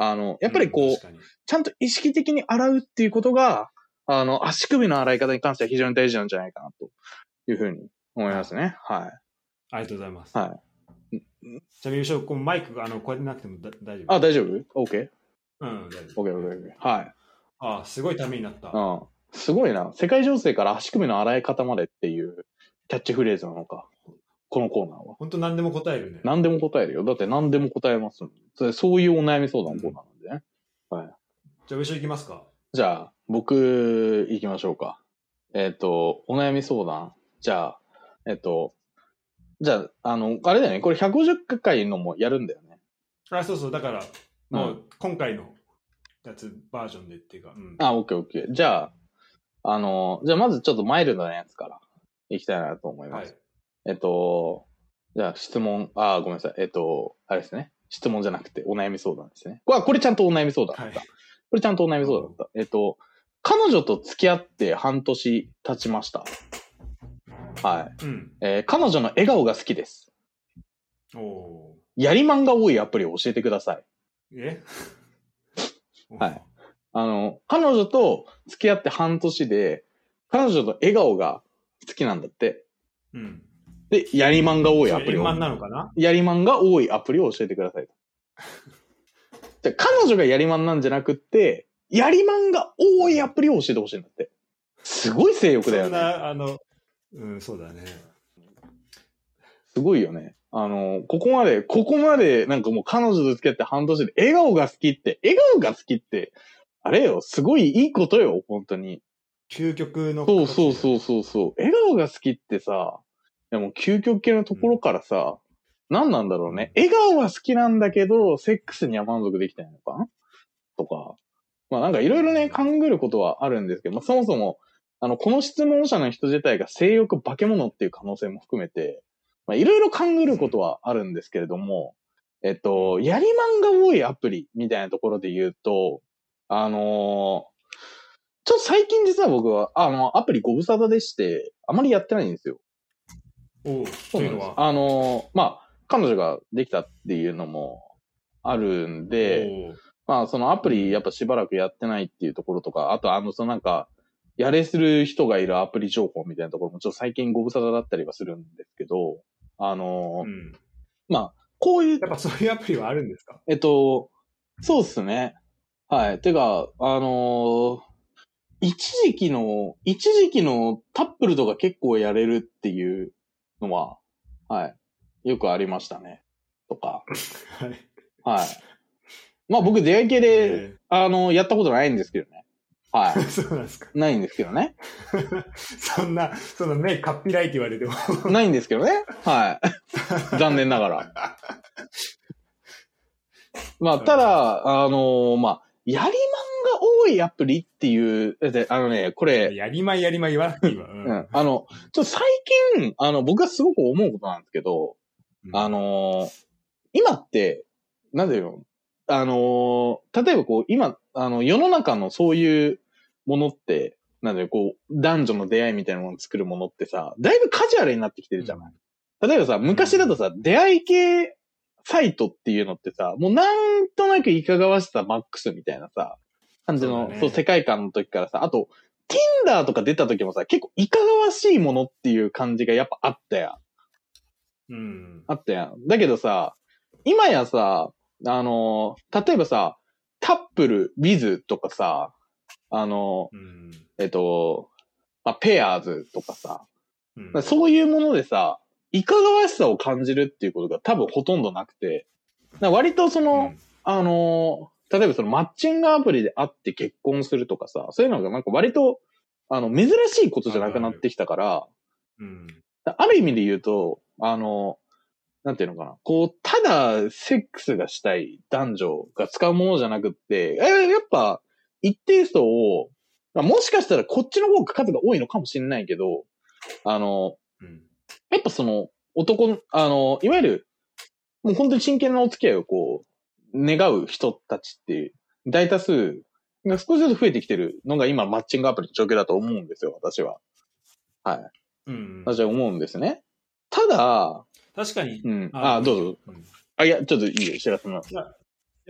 B: あの、やっぱりこう、
A: ん確かに
B: ちゃんと意識的に洗うっていうことが、あの、足首の洗い方に関しては非常に大事なんじゃないかなというふうに思いますね。はい。
A: ありがとうございます。
B: はい。
A: ちなみに、後ろこうマイクが、あの、こうやってなくてもだ大丈夫？
B: あ、大丈夫 ?OK?OK,
A: うん、大丈夫。
B: OK, OK. はい。
A: ああ、すごいためになった。
B: うん。すごいな。世界情勢から足首の洗い方までっていうキャッチフレーズなのか。このコーナーは。
A: 本当何でも答えるね。
B: 何でも答えるよ。だって何でも答えますもんそれそういうお悩み相談コーナーなんでね。はい。
A: じゃあ、後ろ行きますか。
B: じゃあ、僕、行きましょうか。えっ、と、お悩み相談。じゃあ、えっ、と、じゃあ、あの、あれだよね。これ150回のもやるんだよね。
A: あ、そうそう、だから、も
B: う
A: う、今回のやつバージョンでっていうか、うん。
B: あ、オッケーオッケー。じゃあ、あの、じゃあまずちょっとマイルドなやつから行きたいなと思います。
A: はい。
B: えっと、じゃあ質問、あ、ごめんなさい。えっと、あれですね。質問じゃなくてお悩み相談ですね。わ、これちゃんとお悩み相談だった。
A: はい
B: これちゃんとお悩み相談だった。えっと、彼女と付き合って半年経ちました。はい。
A: うん。
B: えー彼女の笑顔が好きです。
A: おお
B: やりまんが多いアプリを教えてください。
A: ー。え
B: はい。あの、彼女と付き合って半年で、彼女の笑顔が好きなんだって。
A: うん。
B: で、やりまんが多いアプリを
A: 円満。なのかな？
B: やりまんが多いアプリを教えてください。じゃあ彼女がやりまんなんじゃなくって、やりまんが多いアプリを教えてほしいんだって。すごい性欲だよね。
A: そんな、あの、うん、そうだね。
B: すごいよね。あの、ここまで、ここまで、なんかもう彼女と付き合って半年で、笑顔が好きって、笑顔が好きって、あれよ、すごいいいことよ、本当に。
A: 究極の。
B: そうそうそうそうそう。笑顔が好きってさ、でも究極系のところからさ、何なんだろうね。笑顔は好きなんだけど、セックスには満足できてないのか？なとか。まあなんかいろいろね、勘ぐることはあるんですけど、まあそもそも、あの、この質問者の人自体が性欲化け物っていう可能性も含めて、まあいろいろ勘ぐることはあるんですけれども、えっと、やりまんが多いアプリみたいなところで言うと、あのーちょっと最近実は僕は、あの、アプリご無沙汰でして、あまりやってないんですよ。そう
A: いうのは。
B: あのーまあ、彼女ができたっていうのもあるんで、まあ、そのアプリやっぱしばらくやってないっていうところとか、あとあの、そのなんか、やれする人がいるアプリ情報みたいなところもちょっと最近ご無沙汰だったりはするんですけど、あのー
A: うん。
B: まあ、こういう
A: やっぱそういうアプリはあるんですか？
B: えっと、そうっすね。はい。てか、あのー一時期の、一時期のタップルとか結構やれるっていうのは、はい。よくありましたね。とか、
A: はい。
B: はい。まあ僕出会い系で、
A: え
B: あの、やったことないんですけどね。は
A: ー そうなんですか。
B: い。ないんですけどね。
A: そんな、その目かっぴらいって言われても。
B: ないんですけどね。はい。残念ながら。まあ、ただ、あのまあ、やりまんが多いアプリっていう、あのね、これ、
A: やりまいやりまい言わなくていいわ。う
B: うん。ん。あの、ちょっと最近、あの、僕がすごく思うことなんですけど、あのー今って、なんだよ、あのー例えばこう、今、あの、世の中のそういうものって、なんだよ、こう、男女の出会いみたいなものを作るものってさ、だいぶカジュアルになってきてるじゃない、例えばさ、昔だとさ、出会い系サイトっていうのってさ、もうなんとなくいかがわしさマックスみたいなさ、感じの、
A: そうだね
B: そう、世界観の時からさ、あと、Tinder とか出た時もさ、結構いかがわしいものっていう感じがやっぱあったやん。
A: うん。
B: あったやん。だけどさ、今やさ、あの、例えばさ、タップル、ビズとかさ、あの、
A: うん。
B: えっと、まあ、ペアーズとかさ、
A: うん
B: そういうものでさ、いかがわしさを感じるっていうことが多分ほとんどなくて、割とその、あのー例えばそのマッチングアプリで会って結婚するとかさ、そういうのがなんか割と、あの、珍しいことじゃなくなってきたから、
A: うん。
B: ある意味で言うと、あの、なんていうのかな。こう、ただセックスがしたい男女が使うものじゃなくって、えやっぱ一定数を、まあもしかしたらこっちの方が数が多いのかもしれないけど、あの、
A: うん。
B: やっぱその、男の、あの、いわゆる、もう本当に真剣なお付き合いをこう、願う人たちっていう、大多数が少しずつ増えてきてるのが今マッチングアプリの状況だと思うんですよ、私は。はい。
A: うん。
B: 私は思うんですね。ただ、
A: 確かに。
B: うん。あどうぞ。
A: うん。い
B: あ、いや、ちょっといいよ、白玉。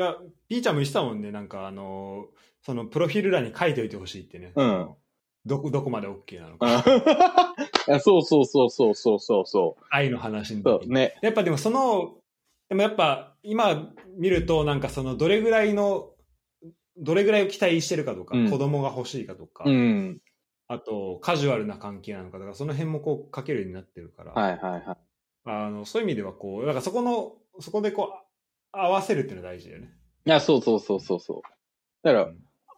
A: や、ピーちゃんも言ってたもんね、なんかあの、そのプロフィール欄に書いておいてほしいってね。
B: うん。
A: どこ、どこまで OK なのか。
B: あいやそうそうそうそうそうそうそ
A: 愛の話の
B: う。そ。うね。
A: やっぱでもその、でもやっぱ今見るとなんかそのどれぐらいの、どれぐらいを期待してるかとか、
B: うん
A: 子供が欲しいかとか、
B: うん。
A: あとカジュアルな関係なのかとか、その辺もこう書けるようになってるから、
B: はいはいはい。
A: あのそういう意味ではこう、だからそこの、そこでこう、合わせるっていうのは大事だよね。
B: いや、そうそうそうそうそう。だから、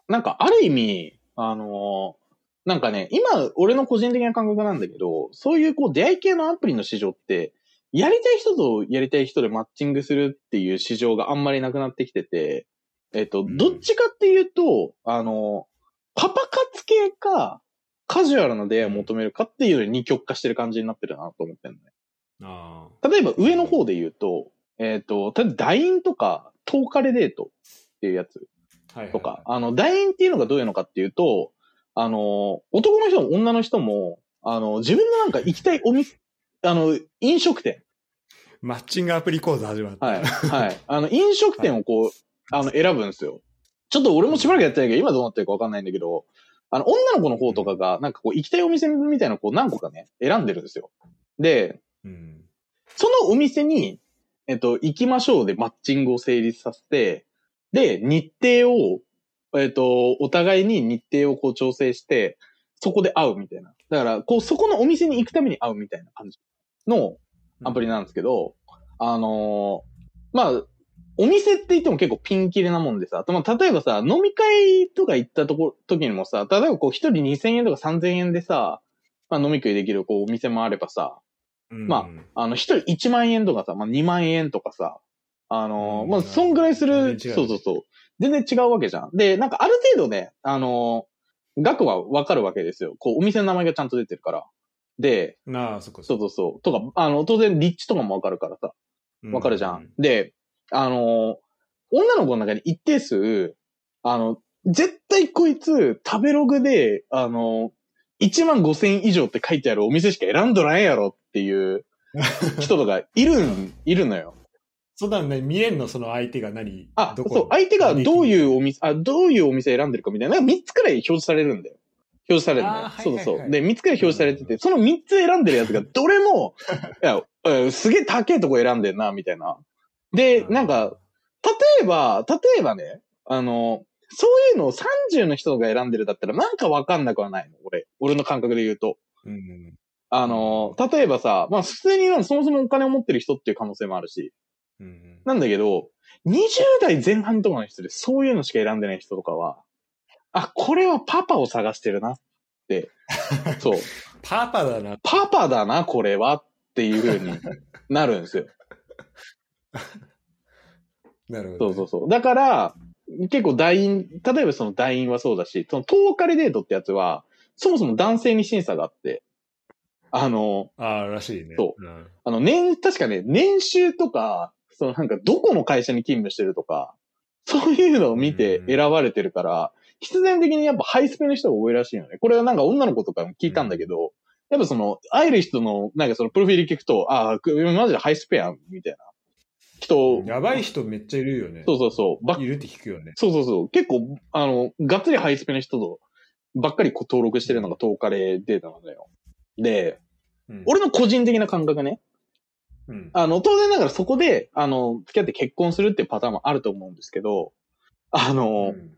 B: なんかある意味、あのーなんかね、今、俺の個人的な感覚なんだけど、そういうこう出会い系のアプリの市場って、やりたい人とやりたい人でマッチングするっていう市場があんまりなくなってきてて、えっと、
A: ん。
B: どっちかっていうと、あのーパパ活系か、カジュアルな出会いを求めるかっていうのに二極化してる感じになってるなと思ってるのね。
A: あ
B: 例えば上の方で言うと、えっ、と、例えば LINE とか、10日でデートっていうやつ
A: あ、はいはいはい。
B: とか、あの、LINE っていうのがどういうのかっていうと、あの、男の人も女の人も、あの、自分のなんか行きたいお店、あの、飲食店。
A: マッチングアプリ講座始まった。
B: はい。はい。あの、飲食店をこう、あの、選ぶんですよ。ちょっと俺もしばらくやってないけど、今どうなってるかわかんないんだけど、あの、女の子の方とかが、なんかこう、行きたいお店みたいなのをこう、何個かね、選んでるんですよ。で、
A: うん。
B: そのお店に、えっと、行きましょうでマッチングを成立させて、で、日程を、えっと、お互いに日程をこう調整して、そこで会うみたいな。だから、こう、そこのお店に行くために会うみたいな感じのアプリなんですけど、あのーまあ、お店って言っても結構ピンキリなもんでさ、まあ、例えばさ、飲み会とか行ったとこ、時にもさ、例えばこう一人2000円とか3000円でさ、まあ飲み食いできるこうお店もあればさ、まあ、あの、一人1万円とかさ、まあ2万円とかさ、あのー、まあ、そんぐらいする、そうそうそう。全然違うわけじゃん。で、なんかある程度ね、あのー、額はわかるわけですよ。こう、お店の名前がちゃんと出てるから。で、
A: なあ、そか
B: そうそうそう。とか、あの、当然、立地とかもわかるからさ。わかるじゃん。うん、で、あのー、女の子の中に一定数、あの、絶対こいつ、食べログで、あの、1万5千以上って書いてあるお店しか選んどらんやろっていう人とかいるん、いるのよ。
A: そうだね、見えんの、その相手が何？
B: あ、そう、相手がどういうお店、あ、どういうお店選んでるかみたいな、なんか3つくらい表示されるんだよ。表示されるんだよ。そうそう。で、3つくらい表示されてて、その3つ選んでるやつが どれも、いや、すげえ高いとこ選んでんな、みたいな。で、なんか、例えば、例えばね、あの、そういうのを30の人が選んでるだったらなんかわかんなくはないの、俺。俺の感覚で言うと。うん、あの、例えばさ、まあ普通にそもそもお金を持ってる人っていう可能性もあるし。うん、なんだけど、20代前半とかの人でそういうのしか選んでない人とかは、あ、これはパパを探してるなって。そう。
A: パパだな。
B: パパだな、これはっていう風になるんですよ。
A: なるほど、
B: ね、そうそうそう。だから、結構団員、例えばその団員はそうだし、そのトーカリデートってやつは、そもそも男性に審査があって、あの、
A: ああ、らしいね。
B: そう。うん、あの、年、確かね、年収とか、そのなんかどこの会社に勤務してるとか、そういうのを見て選ばれてるから、必然的にやっぱハイスペの人が多いらしいよね。これはなんか女の子とかも聞いたんだけど、うん、やっぱその、会える人の、なんかそのプロフィール聞くと、ああ、マジでハイスペやん、みたいな。人。
A: やばい人めっちゃいるよね。
B: そうそうそう。
A: ばいるって聞くよね。
B: そうそうそう。結構、あの、がっつりハイスペの人とばっかり登録してるのが10日でデータなんだよ。で、うん、俺の個人的な感覚ね。うん、あの、当然ながらそこで、あの、付き合って結婚するっていうパターンもあると思うんですけど、あの、うん、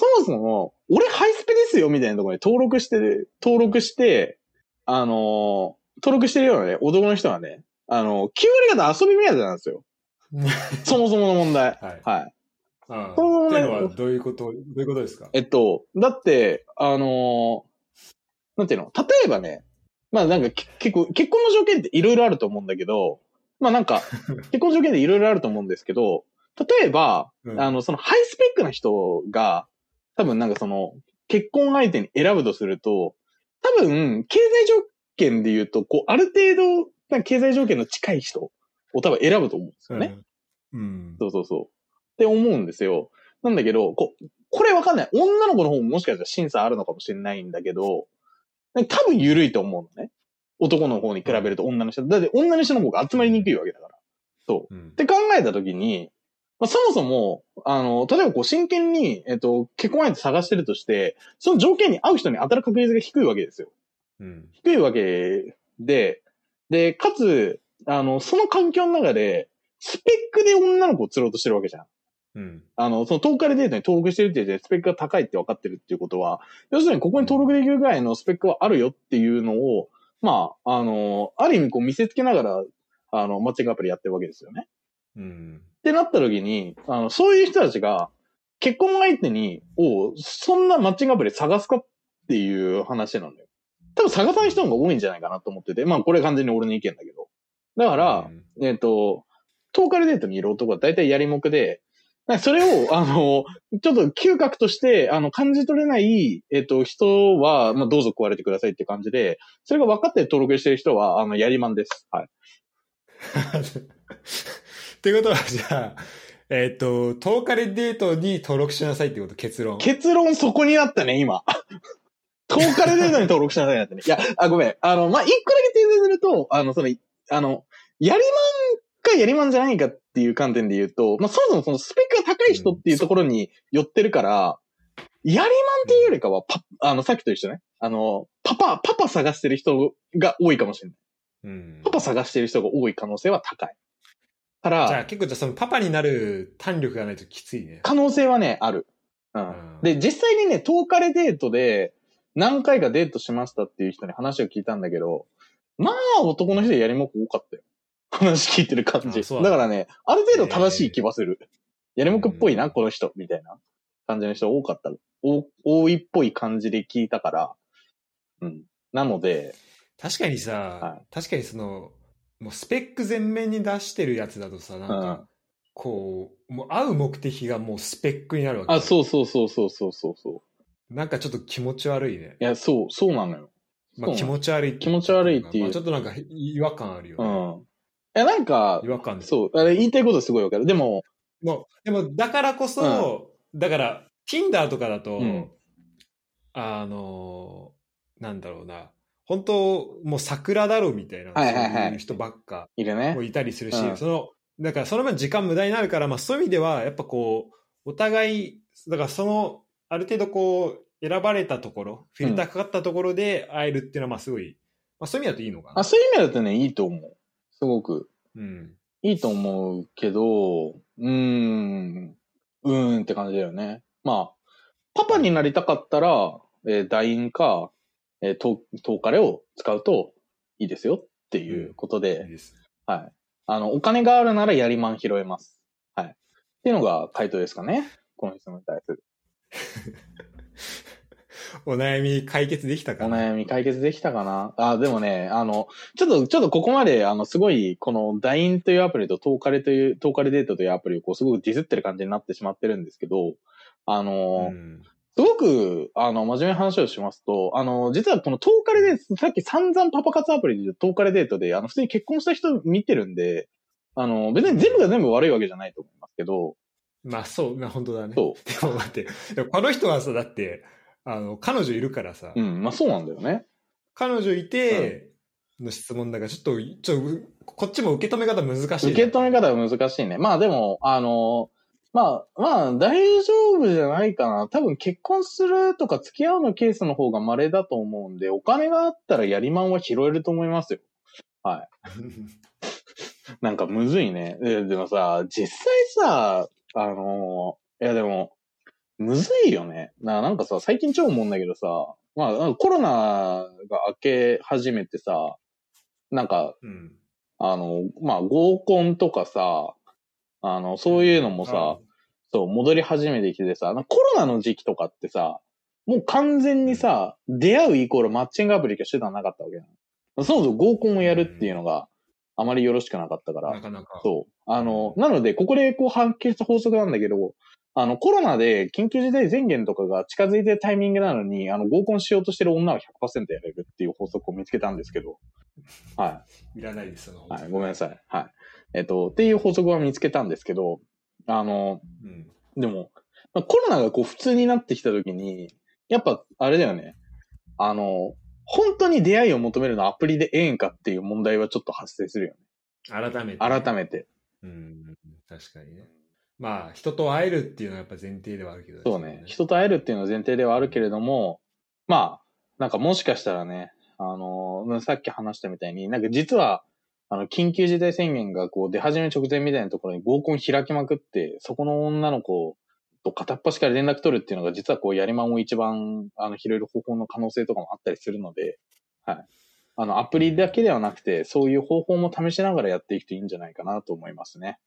B: そもそも、俺ハイスペですよみたいなところに登録して、登録して、あの、登録してるようなね、男の人はね、あの、9割方遊び目当てなんですよ。そもそもの問題。はい。はい。
A: ああ。そのっていうのはどういうこと、どういうことですか？
B: えっと、だって、あのー、なんていうの？例えばね、まあなんか結構、結婚の条件っていろいろあると思うんだけど、まあなんか、結婚の条件でいろいろあると思うんですけど、例えば、うん、あの、そのハイスペックな人が、多分なんかその、結婚相手に選ぶとすると、多分、経済条件で言うと、こう、ある程度、なんか経済条件の近い人を多分選ぶと思うんですよね。うん。そうそうそう。って思うんですよ。なんだけど、こ、これわかんない。女の子の方ももしかしたら審査あるのかもしれないんだけど、多分緩いと思うのね。男の方に比べると女の人。だって女の人の方が集まりにくいわけだから。そう。うん、って考えたときに、まあ、そもそも、あの、例えばこう真剣に、えっと、結婚相手探してるとして、その条件に合う人に当たる確率が低いわけですよ。うん、低いわけで、で、かつ、あの、その環境の中で、スペックで女の子を釣ろうとしてるわけじゃん。うん。あの、そのトーカルデータに登録してるって言って、スペックが高いって分かってるっていうことは、要するにここに登録できるぐらいのスペックはあるよっていうのを、まあ、あの、ある意味こう見せつけながら、あの、マッチングアプリやってるわけですよね。うん。ってなった時に、あの、そういう人たちが、結婚相手に、を、そんなマッチングアプリ探すかっていう話なんだよ。多分探さない人の方が多いんじゃないかなと思ってて、まあこれ完全に俺の意見だけど。だから、うん、えっ、ー、と、トーカルデートにいる男は大体やりもくで、それを、あの、ちょっと嗅覚として、あの、感じ取れない、えっ、ー、と、人は、まあ、どうぞ食われてくださいって感じで、それが分かって登録してる人は、あの、やりまんです。はい。
A: ってことは、じゃあ、えっ、ー、と、トーカルデートに登録しなさいってこと結論。
B: 結論そこになったね、今。トーカルデートに登録しなさいなってね。いや、あ、ごめん。あの、まあ、一個だけ訂正すると、あの、その、あの、やりまんかやりまんじゃないかっていう観点で言うと、まあ、そもそもそのスペックが高い人っていうところに寄ってるから、やりまんっていうよりかは、パ、あの、さっきと一緒ね。あの、パパ、パパ探してる人が多いかもしれない。うん。パパ探してる人が多い可能性は高い。
A: から、じゃあ結構じゃあそのパパになる弾力がないときついね。
B: 可能性はね、ある。うん。うん、で、実際にね、10日でデートで何回かデートしましたっていう人に話を聞いたんだけど、まあ男の人でやりもく多かったよ。話聞いてる感じ。だだからね、ある程度正しい気はする。やりもくっぽいな、この人、みたいな感じの人多かった。お多いっぽい感じで聞いたから、うん。なので。
A: 確かにさ、はい、確かにその、もうスペック全面に出してるやつだとさ、なんか、
B: うん
A: こう、もう会う目的がもうスペックになるわけ。
B: あ、そうそうそうそうそうそうそう。
A: なんかちょっと気持ち悪いね。
B: いや、そう、そうなのよ。
A: まあ、気持ち悪い
B: 気持ち悪いっていう
A: まあ、ちょっとなんか違和感あるよね。
B: うん。え、なんか
A: 違、和感
B: そう、あれ言いたいことすごいわかる。でも、
A: もうでも、だからこそ、だから、Tinder とかだと、
B: うん
A: あの、なんだろうな、本当、もう桜だろみたいな、
B: はいはいはい
A: そういう人ばっか
B: いるね
A: も。いたりするし、
B: うん
A: その、だからその分時間無駄になるから、まあそういう意味では、やっぱこう、お互い、だからその、ある程度こう、選ばれたところ、フィルターかかったところで会えるっていうのは、まあすごい、まあそういう意味だといいのかな。
B: あ、そういう意味だとね、いいと思う。すごく。
A: うん。
B: いいと思うけど、うーん、うーんって感じだよね。まあ、パパになりたかったら、えー、ダインか、えー、トトーカレを使うといいですよっていうことで、
A: いいです。
B: はい。あの、お金があるならやりまん拾えます。はい。っていうのが回答ですかね。この質問に対する。
A: お悩み解決できた
B: お
A: かな？
B: 悩み解決できたかな？あ、でもね、あの、ちょっと、ちょっとここまで、あの、すごい、この LINE というアプリとトーカレという、トーカレデートというアプリをこう、すごくディスってる感じになってしまってるんですけど、あの、
A: うん
B: すごく、あの、真面目な話をしますと、あの、実はこのトーカレで、さっき散々パパ活アプリでトーカレデートで、あの、普通に結婚した人見てるんで、あの、別に全部が全部悪いわけじゃないと思いますけど、
A: まあそう、まあ本当だね。
B: そ
A: でも待って、この人はさ、だって、あの、彼女いるからさ、
B: う。うん、まあそうなんだよね。
A: 彼女いて、の質問だから、ちょっと、ちょこっちも受け止め方難しい。
B: 受け止め方が難しいね。まあでも、あの、まあ、まあ、大丈夫じゃないかな。多分結婚するとか付き合うのケースの方が稀だと思うんで、お金があったらやりまんは拾えると思いますよ。なんかむずいね。ででもさ、実際さ、あの、いやでも、むずいよね。ななんかさ、最近超思うんだけどさ、まあ、コロナが明け始めてさ、なんか、
A: うん。
B: あの、まあ、合コンとかさ、あの、そういうのもさ、そう、戻り始めてきててさ、コロナの時期とかってさ、もう完全にさ、出会うイコールマッチングアプリしか手段なかったわけなの。そもそも合コンをやるっていうのがあまりよろしくなかったから
A: な、かなか。
B: そう。あの、なので、ここでこう発見した法則なんだけど、あの、コロナで緊急事態宣言とかが近づいてるタイミングなのに、あの、合コンしようとしてる女は100%やれるっていう法則を見つけたんですけど、はい
A: らないです、その
B: い。はい、ごめんなさい。はい。えっと、っていう法則は見つけたんですけど、あの、
A: うん。
B: でも、まあコロナがこう普通になってきた時に、やっぱ、あれだよね。あの、本当に出会いを求めるのはアプリでええんかっていう問題はちょっと発生するよね。
A: 改めて。
B: 改めて。
A: うん。確かにね。まあ、人と会えるっていうのはやっぱ前提ではあるけど、
B: そうね。人と会えるっていうのは前提ではあるけれども、まあ、なんかもしかしたらね、あの、さっき話したみたいに、なんか実は、あの、緊急事態宣言がこう出始め直前みたいなところに合コン開きまくって、そこの女の子と片っ端から連絡取るっていうのが実はこうやりまんを一番、あの、拾える方法の可能性とかもあったりするので、はい。あの、アプリだけではなくて、そういう方法も試しながらやっていくといいんじゃないかなと思いますね。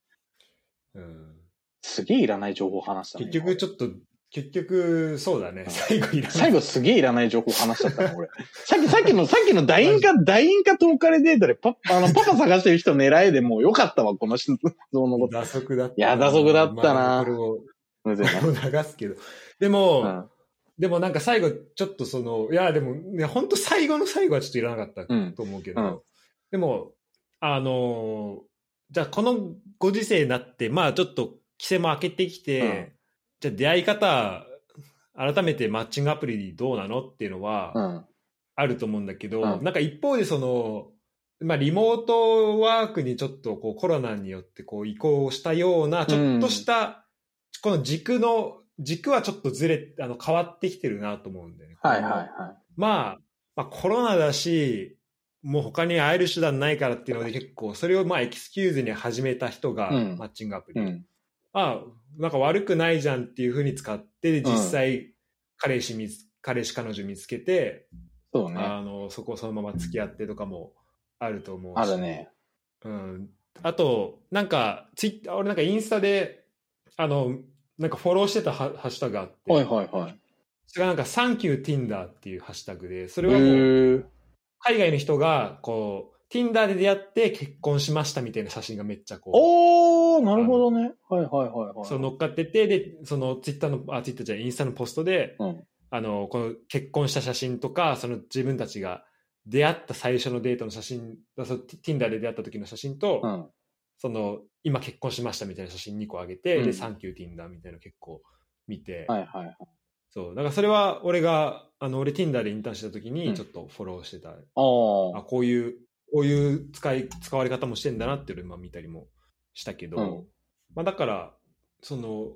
A: うん。
B: すげえいらない情報話したね。
A: 結局ちょっと、結局、そうだね。最後いらない。
B: 最後すげえいらない情報話しちゃったな、俺。さっき、さっきの、さっきのダインか、ダインかトーカレデータでパあの、パパ探してる人狙えでもうよかったわ、この質問のこと。
A: 打足だった。
B: いや打足だったな
A: まあこれを。これを流すけど。でも、
B: うん。
A: でもなんか最後、ちょっとその、いや、でも、ね、本当最後の最後はちょっといらなかった
B: うん
A: と思うけど、
B: うん
A: でも、あのーじゃあこのご時世になって、まあちょっと規制も開けてきて、
B: うん
A: じゃあ出会い方、改めてマッチングアプリどうなのっていうのは
B: うん。
A: あると思うんだけど、
B: うん
A: なんか一方でその、まあリモートワークにちょっとこうコロナによってこう移行したような、ちょっとした、この軸の、軸はちょっとずれ、あの変わってきてるなと思うんだよね。
B: はいはいはい。
A: まあ、まあコロナだし、もう他に会える手段ないからっていうので結構、それをまあエキスキューズに始めた人が
B: うん
A: マッチングアプリ。
B: うん。
A: ああ、なんか悪くないじゃんっていうふうに使って、実際、彼氏見つ、彼氏彼女見つけて、
B: そうね。
A: あの、そこをそのまま付き合ってとかもあると思うし。
B: あるね。
A: うん。あと、なんか、ツイッター、俺なんかインスタで、あの、なんかフォローしてたハハッシュタグがあって、
B: はいはいはい。
A: それがなんか、サンキュー Tinder っていうハッシュタグで、そ
B: へ
A: れはもう、
B: ー
A: 海外の人が、こう、Tinder で出会って結婚しましたみたいな写真がめっちゃこう、
B: おー、なるほどね。はいはいはいはい。
A: そう乗っかってて、で、そのツイッターの、あ、ツイッターじゃインスタのポストで、
B: うん。
A: あの、この結婚した写真とか、その自分たちが出会った最初のデートの写真、その Tinder で出会った時の写真と、
B: うん。
A: その、今結婚しましたみたいな写真2個あげて、
B: うん
A: で、サンキュー Tinder みたいなの結構見て、
B: はいはいはい。
A: そう、だからそれは俺が、あの、俺 Tinder でインターンしてた時
B: うん
A: にちょっとフォローしてた、
B: あ
A: あ、
B: ー。
A: こういう、こういう使い、使われ方もしてんだなっていうのをまあ見たりもしたけど、
B: うん
A: まあだから、その、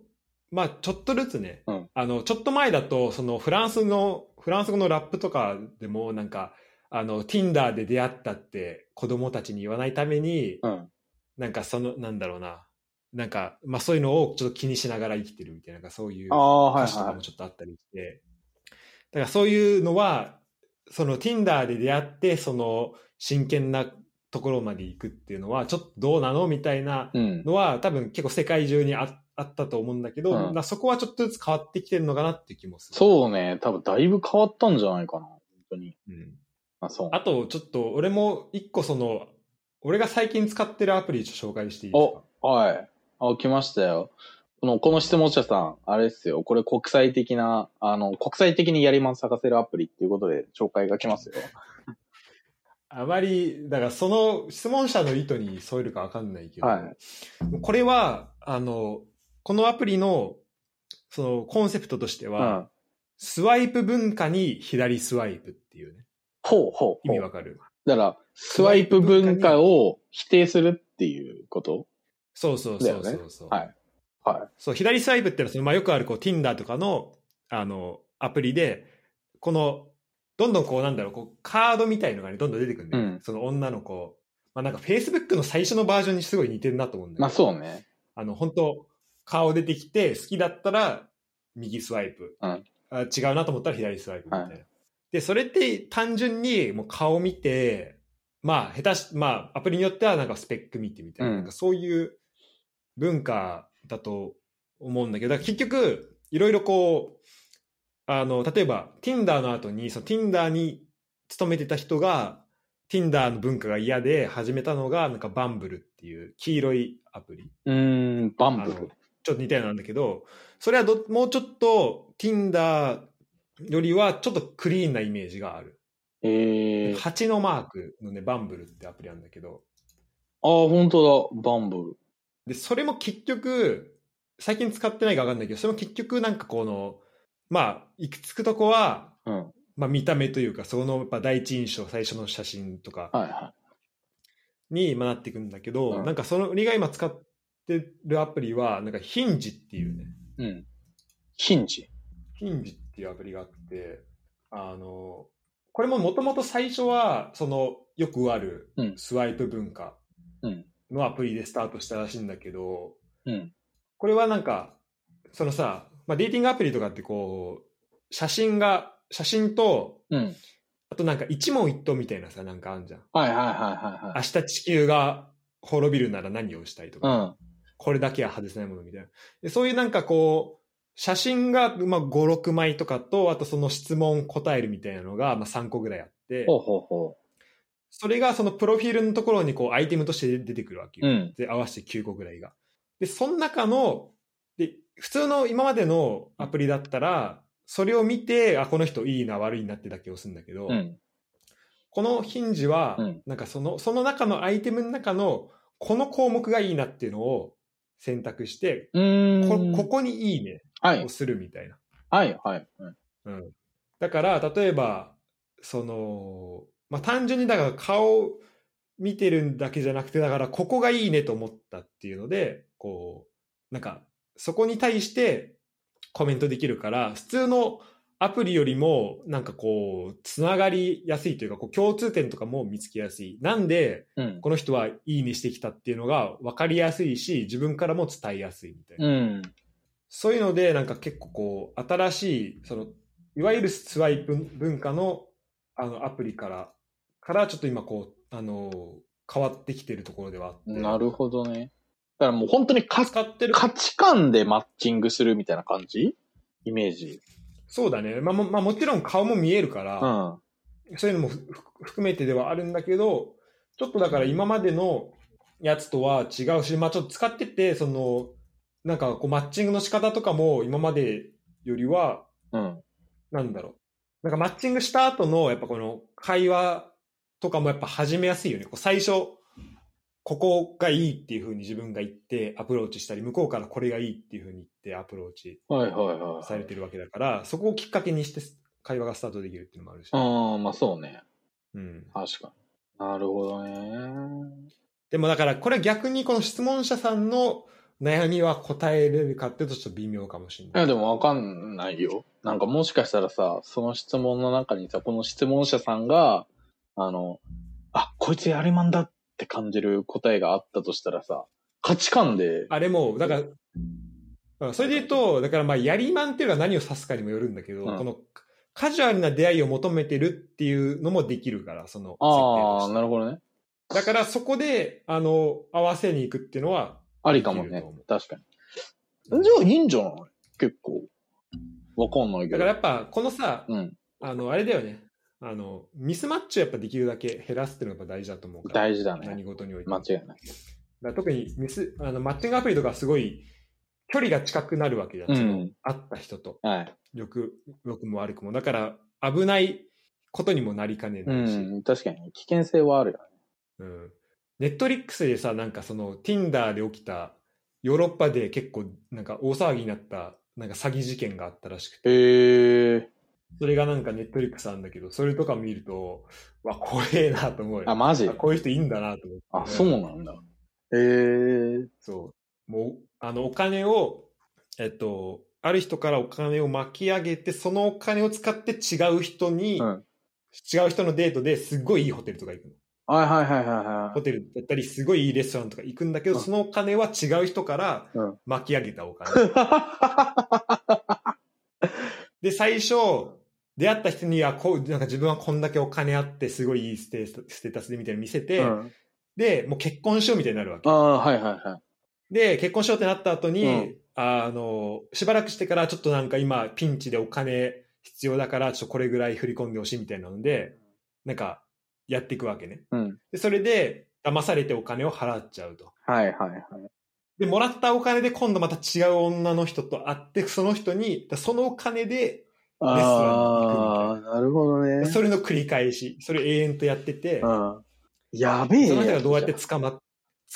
A: まあちょっとずつね、
B: うん
A: あの、ちょっと前だと、そのフランスの、フランス語のラップとかでもなんか、あの、Tinder で出会ったって子供たちに言わないために、
B: うん。
A: なんかその、なんだろうな、なんか、まあそういうのをちょっと気にしながら生きてるみたいな、そういう
B: ああ、はい
A: 歌詞とか
B: はい。
A: もちょっとあったりして、だからそういうのは、その Tinder で出会って、その真剣なところまで行くっていうのは、ちょっとどうなの？みたいな
B: うん。
A: のは、多分結構世界中にああったと思うんだけど、
B: うん
A: なそこはちょっとずつ変わってきてるのかなっていう気もする。
B: そうね。多分だいぶ変わったんじゃないかな。本当に。
A: うん
B: あ、そう。
A: あと、ちょっと俺も一個その、俺が最近使ってるアプリ紹介していいですか？
B: お、はい。あ、来ましたよ。この、この質問者さん、あれですよ。これ国際的な、あの、国際的にやりまん探せるアプリっていうことで紹介が来ますよ。
A: あまり、だからその質問者の意図に添えるかわかんないけど、
B: はい。
A: これは、あの、このアプリの、そのコンセプトとして
B: う
A: は、
B: ん。
A: スワイプ文化に左スワイプっていうね、
B: ほうほう。
A: 意味わかる？
B: だから、スワイプ文化を否定するっていうこと？
A: そうそうそうそうそう、
B: はい。は
A: そう、左スワイプっていうのはその、まあ、よくあるこう Tinder とかの、あの、アプリで、この、どんどんこうなんだろう、こうカードみたいのがね、どんどん出てくるんだよ、
B: うん
A: その女の子。まあなんか Facebook の最初のバージョンにすごい似てるなと思うんだ
B: い。
A: けど。
B: まあそうね。
A: あの、本当顔出てきて、好きだったら右スワイプ。
B: うん
A: あ違うなと思ったら左スワイプみたいな。
B: は
A: で、それって単純にもう顔見て、まあ、下手し、まあ、アプリによってはなんかスペック見てみたいな、
B: うん
A: なんかそういう文化だと思うんだけど、だから結局、いろいろこう、あの、例えば、Tinder の後に、その Tinder に勤めてた人が、Tinder の文化が嫌で始めたのが、なんかバンブルっていう黄色いアプリ。
B: うーん、バンブ
A: あの
B: ル。
A: ちょっと似たようなんだけど、それはどもうちょっと Tinder よりはちょっとクリーンなイメージがある。
B: ええー。あ
A: 蜂のマークのね、バンブルってアプリなんだけど、
B: あ、本当だ。バンブル。
A: で、それも結局、最近使ってないか分かんないけど、それも結局なんかこの、まあ、行き着くとこは、
B: うん。
A: まあ見た目というか、そのやっぱ第一印象、最初の写真とか
B: はいは
A: にまあなっていくんだけど、
B: うん
A: なんかその、俺が今使ってるアプリは、なんかヒンジっていうね、
B: い。うん。ヒンジ。
A: ヒンジっていうアプリがあって、あの、これももともと最初は、その、よくある
B: うん
A: スワイプ文化
B: うん。
A: のアプリでスタートしたらしいんだけど、
B: うん。
A: これはなんか、そのさ、まあ、デーティングアプリとかってこう、写真が、写真と、
B: うん。
A: あとなんか一問一答みたいなさ、なんかあんじゃん。
B: はいはいはいはいはい。
A: 明日地球が滅びるなら何をしたいとか、
B: うん。
A: これだけは外せないものみたいな。でそういうなんかこう、写真が、まあ、5、6枚とかと、あとその質問答えるみたいなのが、まあ、3個ぐらいあって、
B: ほうほうほ
A: それがそのプロフィールのところにこうアイテムとして出てくるわけ
B: う。
A: よ。
B: うん。
A: で、合わせて9個ぐらいが。で、その中の、で、普通の今までのアプリだったら、それを見て、あ、この人いいな、悪いなってだけ押すんだけど、
B: うん。
A: このヒンジは、
B: うん
A: なんかその、その中のアイテムの中の、この項目がいいなっていうのを選択して。こここにいいね
B: はい
A: を。するみたいな。
B: はいはい。うん
A: うん。だから、例えば、その、まあ、単純にだから顔見てるだけじゃなくて、だからここがいいねと思ったっていうので、こう、なんか、そこに対してコメントできるから、普通のアプリよりも、なんかこう、つながりやすいというか、こう共通点とかも見つけやすい。なんで、
B: うん。
A: この人はいいねしてきたっていうのが分かりやすいし、自分からも伝えやすいみたいな。
B: うん。
A: そういうので、なんか結構こう、新しい、その、いわゆるスワイプ文化の、あの、アプリから、からちょっと今こう、あの、変わってきてるところではあって。
B: なるほどね。だからもう本当にか
A: 使ってる。
B: 価値観でマッチングするみたいな感じ？イメージ。
A: そうだね。まあ、もまあ、もちろん顔も見えるから、
B: うん。
A: そういうのも含めてではあるんだけど、ちょっとだから今までのやつとは違うし、まあちょっと使ってて、その、なんかこうマッチングの仕方とかも今までよりは、
B: うん。
A: なんだろう。なんかマッチングした後の、やっぱこの会話とかもやっぱ始めやすいよね。こう最初、ここがいいっていうふうに自分が言ってアプローチしたり、向こうからこれがいいっていうふうに言ってアプローチ。されてるわけだから、そこをきっかけにして会話がスタートできるっていうのもあるし。
B: ああ、まあそうね。
A: うん。
B: 確かに。なるほどね。
A: でもだからこれ逆にこの質問者さんの悩みは答えれるかっていうとちょっと微妙かもしれない。
B: いや、でもわかんないよ。なんかもしかしたらさ、その質問の中にさ、この質問者さんが、あの、あ、こいつやりまんだって感じる答えがあったとしたらさ、価値観で、
A: あれも、だから、うんそれで言うと、だからまあ、やりまんっていうのは何を指すかにもよるんだけど、
B: うん
A: このカジュアルな出会いを求めてるっていうのもできるから、その設定
B: ああ、
A: として
B: なるほどね。
A: だからそこで、あの、合わせに行くっていうのは、
B: ありかもね。確かに。じゃあいいんじゃない？結構。わかんないけど。
A: だからやっぱこのさ、
B: うん。
A: あの、あれだよね。あの、ミスマッチをやっぱできるだけ減らすっていうのが大事だと思うから。
B: 大事だね
A: 何。事においても。
B: 間違いない。
A: だ特にミス、あの、マッチングアプリとかすごい、距離が近くなるわけじゃん。
B: うん
A: 会った人と。
B: はい。
A: よく、良くも悪くも。だから、危ないことにもなりかね
B: う
A: ないし。
B: ん。確かに。危険性はあるよね。
A: うん。ネットリックスでさ、なんかその、Tinder で起きた、ヨーロッパで結構、なんか大騒ぎになった、なんか詐欺事件があったらしくて、
B: へえ。
A: それがなんかネットリックスなんだけど、それとか見ると、わ、怖えなと思うよ。
B: あ、マジ？
A: あこういう人いいんだなと思って。
B: あ、そうなんだ。へえ。
A: そう。もう、あの、お金を、えっと、ある人からお金を巻き上げて、そのお金を使って違う人に、
B: うん。
A: 違う人のデートですっごいいいホテルとか行くの。
B: はいはいはいはいは
A: ホテルだったり、すごいいいレストランとか行くんだけど、
B: うん
A: そのお金は違う人から
B: うん
A: 巻き上げたお金。
B: い。
A: で、最初、出会った人にはこう、なんか自分はこんだけお金あって、すごいいいステーステータスでみたいなの見せて、
B: うん。
A: で、もう結婚しようみたいになるわけ
B: あ。あ、はいはいはい。
A: で、結婚しようってなった後に、
B: うん
A: あの、しばらくしてからちょっとなんか今ピンチでお金必要だから、ちょっとこれぐらい振り込んでほしいみたいなので、なんかやっていくわけね。
B: うん。
A: で、それで騙されてお金を払っちゃうと。
B: はいはいはい。
A: で、もらったお金で今度また違う女の人と会って、その人に、そのお金で、
B: ああ、なるほどね。
A: それの繰り返し、それ永遠とやってて、
B: うん。やべえ
A: その人がどうやって
B: つ
A: 捕まっ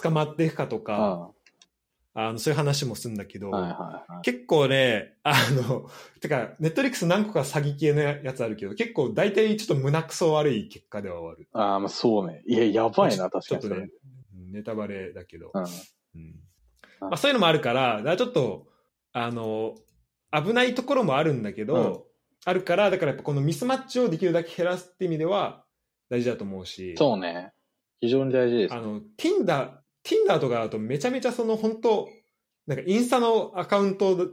A: 捕まっていくかとか、
B: は
A: あのそういう話もするんだけど、
B: いはいはい。
A: 結構ね、あの、てか、ネットリックス何個か詐欺系のやつあるけど、結構大体ちょっと胸くそ悪い結果では終わる。
B: ああ、まあそうね。いや、やばいな、確かに。
A: ちょっとね、ネタバレだけど。
B: うん。
A: うんまあ、そういうのもあるから、だからちょっと、あの、危ないところもあるんだけど、
B: うん
A: あるから、だからやっぱこのミスマッチをできるだけ減らすって意味では大事だと思うし、
B: そうね。非常に大事です
A: あ。の、Tinder、Tinder とかだとめちゃめちゃその本当なんかインスタのアカウント、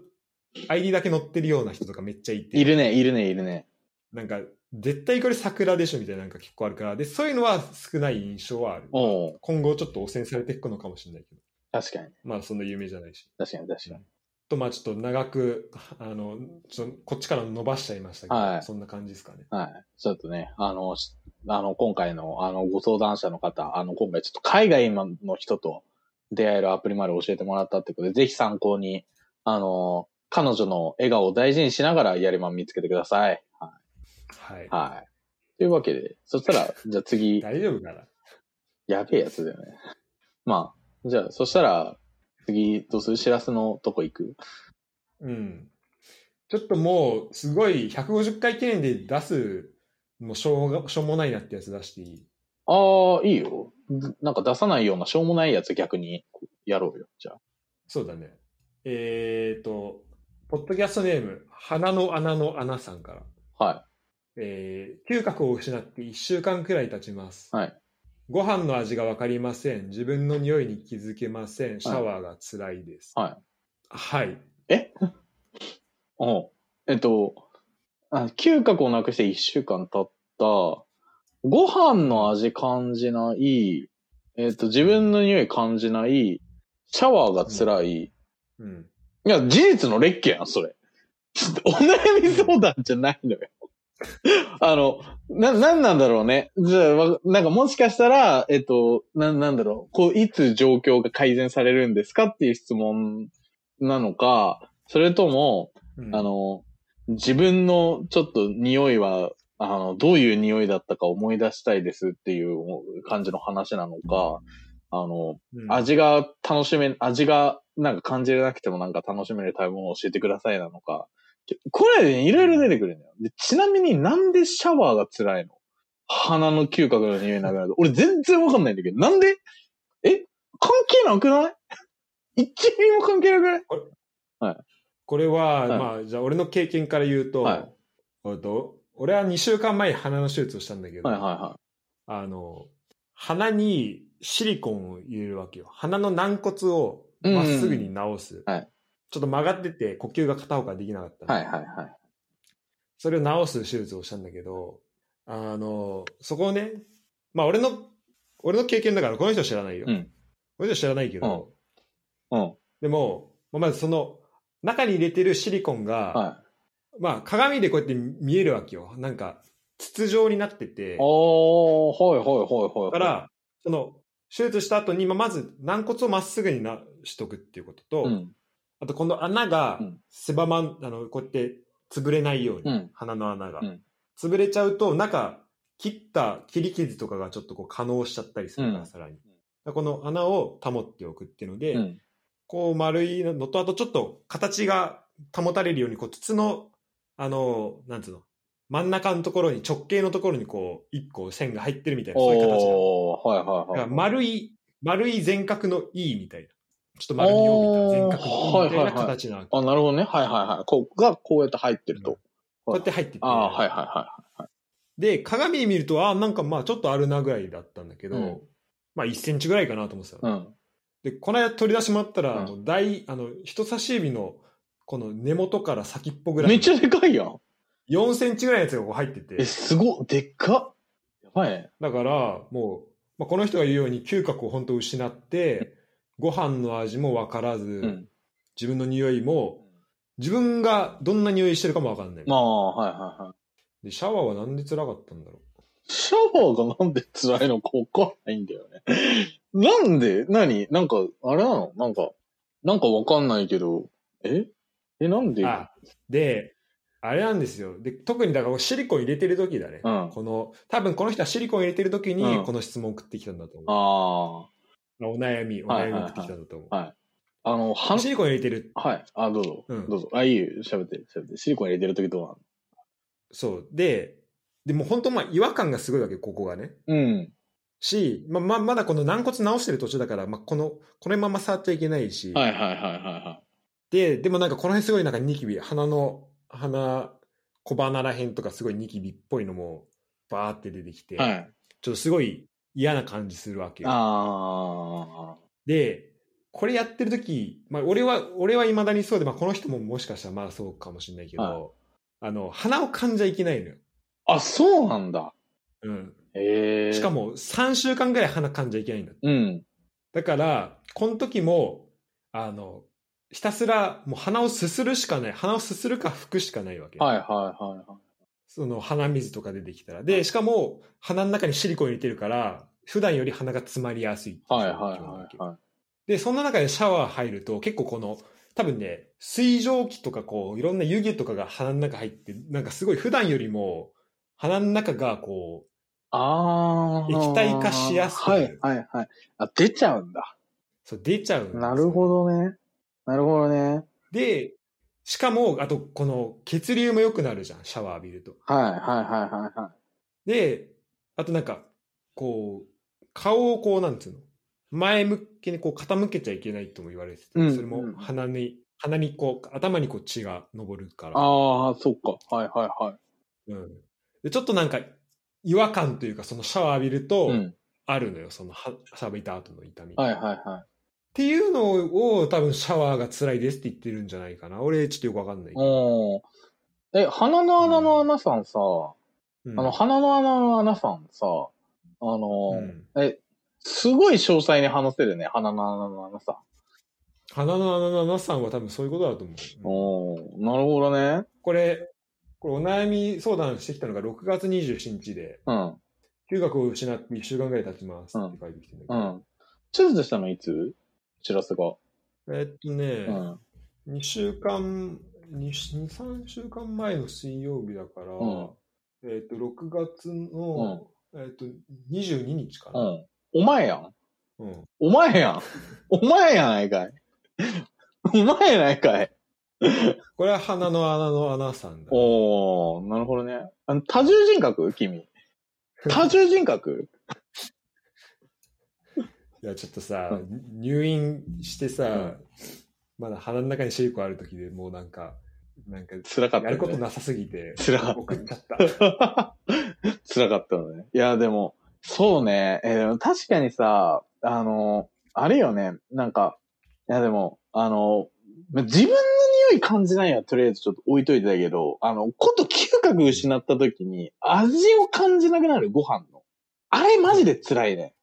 A: ID だけ載ってるような人とかめっちゃいて、
B: いるね、いるね、いるね。
A: なんか絶対これ桜でしょみたいななんか結構あるから、で、そういうのは少ない印象はある。今後ちょっと汚染されていくのかもしれないけど、
B: 確かに。
A: まあそんな有名じゃないし。
B: 確かに、確かに。
A: と、まあちょっと長く、あの、ちょこっちから伸ばしちゃいましたけど、
B: はい
A: そんな感じですかね。
B: はい。ちょっとね、あの、しあの、今回の、あの、ご相談者の方、あの、今回ちょっと海外の人と出会えるアプリまで教えてもらったってことで、ぜひ参考に、あの、彼女の笑顔を大事にしながらやりまん見つけてください。は
A: はい
B: い。。はい。というわけで、そしたら、じゃあ次、
A: 大丈夫かな？
B: やべえやつだよね。まあ、じゃあ、そしたら、次、どうする？しらすのとこ行く？
A: うん。ちょっともう、すごい、150回記念で出す、もうしょうが、しょうもないなってやつ出していい？
B: ああ、いいよ。ずなんか出さないようなしょうもないやつ逆にやろうよ。じゃ
A: そうだね。えーと、ポッドキャストネーム、鼻の穴の穴さんから。
B: あ。は
A: えー、嗅覚を失って1週間くらい経ちます。
B: い。はい。
A: ご飯の味がわかりません。自分の匂いに気づけません。シャワーが辛いです。
B: はい。
A: はい。
B: え？おえっと、あ嗅覚をなくして一週間経った、ご飯の味感じない、えっと、自分の匂い感じない、シャワーが辛い。
A: うん。
B: いや、事実の劣化やん、それ。お悩み相談じゃないのよ。あの、な、なんなんだろうね。じゃあ、なんかもしかしたら、えっと、な、なんだろう。こう、いつ状況が改善されるんですかっていう質問なのか、それとも、うん、あの、自分のちょっと匂いは、あの、どういう匂いだったか思い出したいですっていう感じの話なのか、あの、うん、味が楽しめ、味がなんか感じれなくてもなんか楽しめる食べ物を教えてくださいなのか、これね、いろいろ出てくるんだよ。でちなみになんでシャワーが辛いの？鼻の嗅覚の匂いなくなる。俺全然わかんないんだけど、なんで？え？関係なくない？一ミリも関係なくない？
A: はい。これは、はい、まあ、じゃあ俺の経験から言うと、はい、と俺は2週間前に鼻の手術をしたんだけど、はいはいはい、あの、鼻にシリコンを入れるわけよ。鼻の軟骨をまっすぐに直す。うんうん、はい。ちょっと曲がってて呼吸が片方ができなかった。はいはいはい。それを直す手術をしたんだけど、あの、そこをね、まあ俺の、俺の経験だからこの人知らないよ。うん、この人知らないけど、うん。うん、でも、まずその、中に入れてるシリコンが、はい、まあ鏡でこうやって見えるわけよ。なんか、筒状になってて。
B: ああ、はいはいはいはい。
A: だから、その、手術した後に、まず軟骨をまっすぐになしとくっていうことと、うん、あとこの穴が狭まん、あの、こうやって潰れないように、うん、鼻の穴が、うん。潰れちゃうと、中、切った切り傷とかがちょっとこう可能しちゃったりするから、さらに。この穴を保っておくっていうので、こう丸いのと、あとちょっと形が保たれるように、こう筒の、あの、なんつうの、真ん中のところに、直径のところにこう、一個線が入ってるみたいな、そういう形なの。はいはいはい。丸い、丸い全角の E みたいな。ちょっと丸みを帯びた全角の E みたいな形なわけ。
B: あ、なるほどね。はいはいはい。こう、がこうやって入ってると。
A: こうやって入ってて。
B: ああ、はいはいはいはい。
A: で、鏡で見ると、ああ、なんかまあちょっとあるなぐらいだったんだけど、うん、まあ1センチぐらいかなと思ってた。うん。で、この間取り出してもらったら、うん、大、あの、人差し指の、この根元から先っぽぐらい。
B: めっちゃでかいやん。
A: 4センチぐらいのやつがこう入ってて。
B: え、すごでっかやばい
A: だから、もう、まあ、この人が言うように嗅覚を本当失って、ご飯の味も分からず、うん、自分の匂いも、自分がどんな匂いしてるかも分かんない。
B: まあ、はいはいはい。
A: で、シャワーはなんで辛かったんだろう？
B: シャワーがなんで辛いのか分かんないんだよね。なんで？何？なんか、あれなの？なんか、なんか分かんないけど、え？え、なんで？あ、
A: で、あれなんですよ。で、特にだからシリコン入れてる時だね。うん、この、多分この人はシリコン入れてる時にこの質問を送ってきたんだと思う。ああ。お悩み、お悩み送ってきたんだと思う。はい、はいはいあの、シリコン入れてる。
B: はい。あ、どうぞ。うん、どうぞ。あ、いいよ。喋って、喋って。シリコン入れてる時どうなの
A: そう。で、でも本当まあ違和感がすごいわけ、ここがね。うん。し、まあ、ま、まだこの軟骨直してる途中だから、まあ、この、このまま触っちゃいけないし。
B: はいはいはいはいはい。
A: で、でもなんかこの辺すごいなんかニキビ、鼻の鼻、小鼻らへんとかすごいニキビっぽいのもバーって出てきて、はい、ちょっとすごい嫌な感じするわけよ。で、これやってる時、まあ俺は、俺は未だにそうで、まあこの人ももしかしたらまだそうかもしれないけど、はい、あの、鼻を噛んじゃいけないのよ。
B: あ、そうなんだ。
A: うん。へえ。しかも3週間ぐらい鼻噛んじゃいけないんだ。うん。だから、この時も、あの、ひたすらもう鼻をすするしかない。鼻をすするか拭くしかないわけ。
B: はいはいはいはい。
A: その鼻水とか出てきたら。で、しかも鼻の中にシリコン入れてるから、普段より鼻が詰まりやすい
B: はいはいはいはい。
A: で、そんな中でシャワー入ると結構この、多分ね、水蒸気とかこう、いろんな湯気とかが鼻の中入って、なんかすごい普段よりも鼻の中がこう、ああ。液体化しやす
B: い。はいはいはい。あ、出ちゃうんだ。
A: そう、出ちゃう、
B: ね、なるほどね。なるほどね。
A: で、しかも、あと、この血流も良くなるじゃん、シャワー浴びると。
B: はい、はい、はい、はい、は
A: い。で、あとなんか、こう、顔をこう、なんつうの、前向きにこう傾けちゃいけないとも言われてて、うん、それも鼻に、鼻にこう、頭にこう血が上るから。
B: ああ、そっか。はい、はい、はい。
A: うん。で、ちょっとなんか、違和感というか、そのシャワー浴びると、あるのよ、その、シャワー浴びた後の痛み。
B: はい、はい、はい。
A: っていうのを多分シャワーが辛いですって言ってるんじゃないかな。俺ちょっとよくわかんないけ
B: ど。え、鼻の穴の穴さんさ、うん、あの、鼻の穴の穴さんさ、あの、うん、え、すごい詳細に話せるね、鼻の穴の穴さん。
A: 鼻の穴の穴さんは多分そういうことだと思う。
B: おなるほどね。
A: これ、これお悩み相談してきたのが6月27日で、
B: うん。
A: 嗅覚を失って1週間ぐらい経ちますって書いてきてるんだけど、
B: うん。手術したのいつ？知らせが。
A: えっとね、
B: うん。
A: 2週間、2、2 3週間前の水曜日だから、
B: うん
A: えっと、6月の、えっと、22日かな。
B: うん。お前やん？
A: うん。
B: お前やん？お前やないかい。お前やないかい。
A: これは鼻の穴の穴さんだ。
B: おー、なるほどね。あの多重人格？君。多重人格？
A: いや、ちょっとさ、
B: う
A: 入院してさ、
B: うん
A: まだ鼻の中にシリコンある時でもうなんか、なんか、
B: 辛かったよね。
A: やることなさすぎて、
B: 辛かった
A: 送っちゃった。
B: 辛かったのね。いや、でも、そうね。えー確かにさ、あの、あれよね。なんか、いやでも、あの、自分の匂い感じないはとりあえずちょっと置いといてたけど、あの、こと嗅覚失った時に味を感じなくなるご飯の。あれマジで辛いね。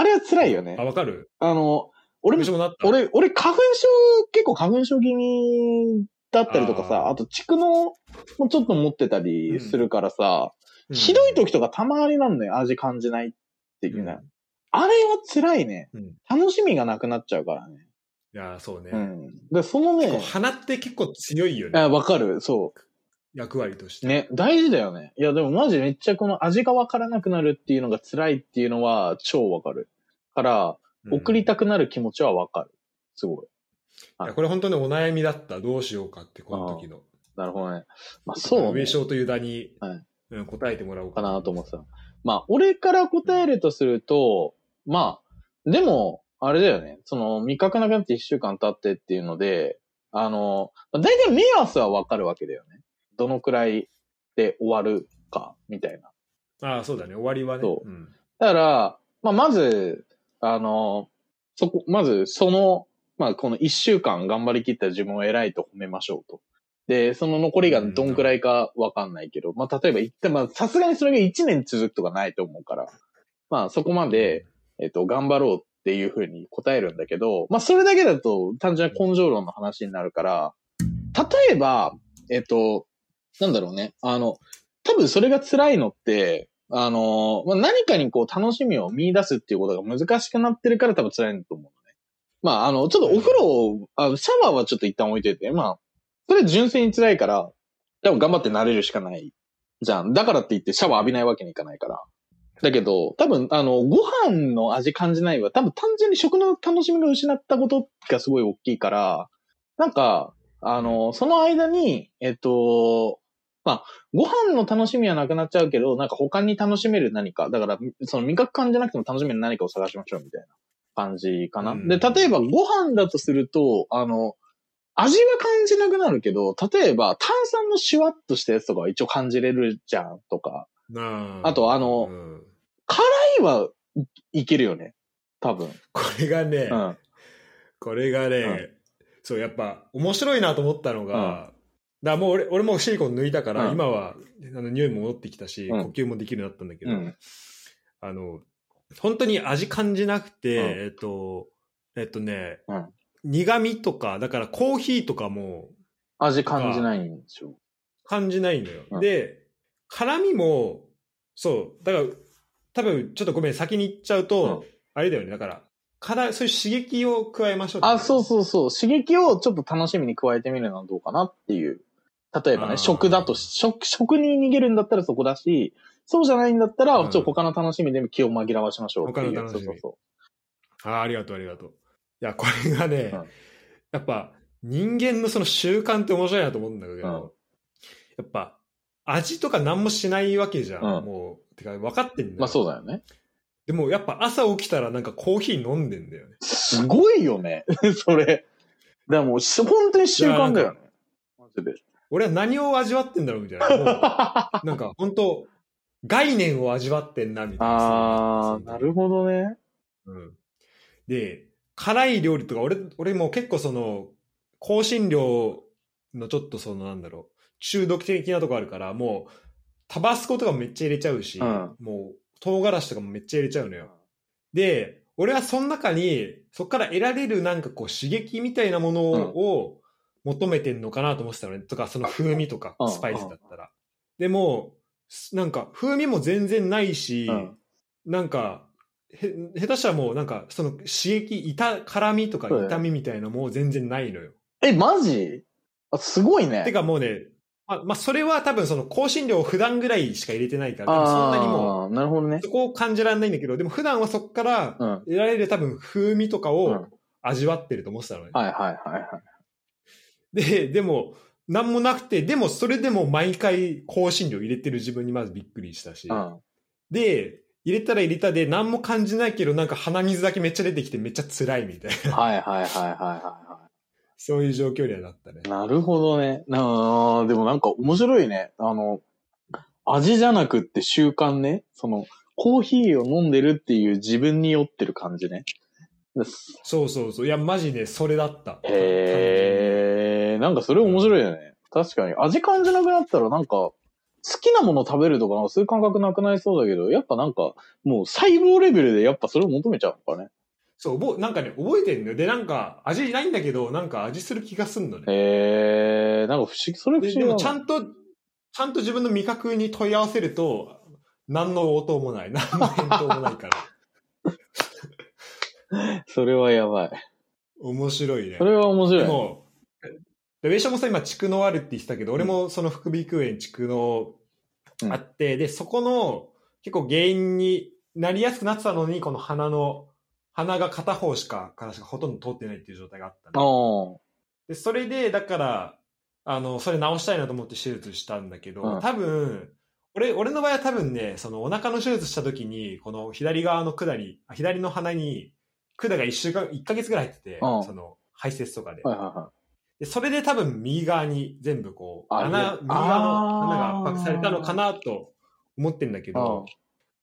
B: あれは辛いよね
A: あ、。わかる？
B: あの、俺も。俺、俺、花粉症、結構花粉症気味だったりとかさ、
A: あ
B: と、蓄能もちょっと持ってたりするからさ、
A: うん
B: ひどい時とかたまになんのよ、味感じないっていうね。
A: うん
B: あれは辛いね。
A: うん
B: 楽しみがなくなっちゃうからね。
A: いや、そうね。
B: うん。で、そのね、
A: 鼻って結構強いよ
B: あ
A: ね。
B: わかる、そ
A: 役割として。
B: う。ね、大事だよね。いや、でもマジめっちゃこの味がわからなくなるっていうのが辛いっていうのは超わかる。から、
A: うん
B: 送りたくなる気持ちはわかる。すごい。
A: いやこれ本当にお悩みだった。どうしようかって、この時の。
B: なるほどね。まあ、そう、ね。
A: 上昇とユダに、
B: はい
A: うん答えてもらおう
B: かなと思ってた。まあ、俺から答えるとすると、まあ、でも、あれだよね。その、味覚なくなって一週間経ってっていうので、あの、まあ大体目安はわかるわけだよね。どのくらいで終わるか、みたいな。
A: ああ、そうだね。終わりはね。
B: そう
A: うん
B: だから、まあ、まず、あの、そこ、まず、その、まあ、この一週間頑張り切った自分を偉いと褒めましょうと。で、その残りがどんくらいかわかんないけど、まあ、例えば言って、まあ、さすがにそれが一年続くとかないと思うから、まあ、そこまで、えっと、頑張ろうっていうふうに答えるんだけど、まあ、それだけだと単純な根性論の話になるから、例えば、えっと、なんだろうね、あの、多分それが辛いのって、あの、まあ、何かにこう楽しみを見出すっていうことが難しくなってるから多分辛いんだと思うね。まあ、あの、ちょっとお風呂を、あのシャワーはちょっと一旦置いといて、まあ、それ純粋に辛いから、多分頑張って慣れるしかない。じゃん。だからって言ってシャワー浴びないわけにいかないから。だけど、多分、あの、ご飯の味感じないは、多分単純に食の楽しみが失ったことがすごい大きいから、なんか、あの、その間に、えっと、まあ、ご飯の楽しみはなくなっちゃうけど、なんか他に楽しめる何か、だから、その味覚感じゃなくても楽しめる何かを探しましょうみたいな感じかな。
A: うん
B: で、例えばご飯だとすると、あの、味は感じなくなるけど、例えば炭酸のシュワッとしたやつとかは一応感じれるじゃんとか、
A: な
B: あとあの
A: うん
B: 辛いはいいけるよね。多分。
A: これがね、
B: うん。
A: これがね、
B: うん
A: そう、やっぱ面白いなと思ったのが、だからもう俺俺もシリコン抜いたから、
B: うん
A: 今はあの匂いも戻ってきたし、
B: うん
A: 呼吸もできるようになったんだけど、
B: うん。
A: あの、本当に味感じなくて、
B: うん
A: えっと、えっとね、
B: うん
A: 苦味とか、だからコーヒーとかも
B: 味感じないんでしょ。
A: 感じないのよ。
B: うん
A: で、辛みも、そう、だから、多分ちょっとごめん、先に言っちゃうと、あれだよね、だから、辛い、そういう刺激を加えましょう
B: あ、そうそうそう。刺激をちょっと楽しみに加えてみるのはどうかなっていう。例えばね、食だとし、食、食に逃げるんだったらそこだし、そうじゃないんだったら、
A: うん
B: ちょっと他の楽しみで気を紛らわしましょう。
A: 他の楽しみ
B: そうそう
A: あありがとう、ありがとう。いや、これがね、
B: うん
A: やっぱ人間のその習慣って面白いなと思うんだけど、
B: うん
A: やっぱ味とか何もしないわけじゃん。
B: うん
A: もう、てか分かってんだよ。
B: まあそうだよね。
A: でもやっぱ朝起きたらなんかコーヒー飲んでんだよね。
B: すごいよね。それ。でも、し本当に習慣だよね。マジで。
A: 俺は何を味わってんだろうみたいな。なんか本当概念を味わってんなみたいな。
B: あー、なるほどね。
A: うん。で、辛い料理とか、俺、俺も結構その、香辛料のちょっとそのなんだろう、中毒的なとこあるから、もう、タバスコとかもめっちゃ入れちゃうし、
B: うん
A: もう、唐辛子とかもめっちゃ入れちゃうのよ。で、俺はその中に、そこから得られるなんかこう刺激みたいなものを求めてんのかなと思ってたのね。とか、その風味とか
B: う、ん
A: スパイスだったら。でも、なんか風味も全然ないし、
B: うん
A: なんか、へ、下手したらもうなんか、その刺激、痛、辛みとか痛みみたいなのも全然ないのよ。
B: え、マジ？あ、すごいね。
A: てかもうね、まあ、まあ、それは多分その香辛料を普段ぐらいしか入れてないから、そんなにも
B: なるほどね
A: う、。そこを感じられないんだけど、でも普段はそこから
B: うん。
A: 得られる多分風味とか
B: うん
A: を味わってると思ってたのね。
B: はいはいはいはい。
A: で、でも、なんもなくて、でもそれでも毎回香辛料入れてる自分にまずびっくりしたし、
B: うん。
A: で、入れたら入れたで何も感じないけど、なんか鼻水だけめっちゃ出てきてめっちゃ辛いみたいな、
B: はいはいはいはいは
A: そういう状況にはなったね
B: い。。なるほどね。なあでもなんか面白いね。あの、味じゃなくって習慣ね。その、コーヒーを飲んでるっていう自分に酔ってる感じね。
A: そうそうそう。いや、マジね、それだった。
B: へえ、なんかそれ面白いよね。確かに。味感じなくなったらなんか、好きなもの食べるとかそういう感覚なくなりそうだけど、やっぱなんか、もう細胞レベルでやっぱそれを求めちゃうのかね。
A: そう、覚えなんかね、覚えてんのよ。で、なんか、味ないんだけど、なんか味する気がすんのね。
B: へえ、なんか不思議、それ不
A: で
B: 思議だな
A: でもちゃんと、ちゃんと自分の味覚に問い合わせると、何の応答もない。何の返答もないから。
B: それはやばい。
A: 面白いね
B: そ。れは面白い。
A: でも、でウェイシャもさ、今、蓄能あるって言ってたけど、俺もその副鼻腔炎蓄能あって、で、そこの結構原因になりやすくなってたのに、この鼻の、鼻が片方しか、からしかほとんど通ってないっていう状態があったの。
B: ああ。
A: で、それで、だから、あの、それ直したいなと思って手術したんだけど、
B: うん。
A: 多分、俺、俺の場合は多分ね、そのお腹の手術した時に、この左側の管に、あ左の鼻に管が一週間、一ヶ月ぐらい入ってて、
B: うん。
A: その排泄とかで。
B: はいはいは
A: で、それで多分右側に全部こう、穴、右側の穴が圧迫されたのかなと思ってんだけど、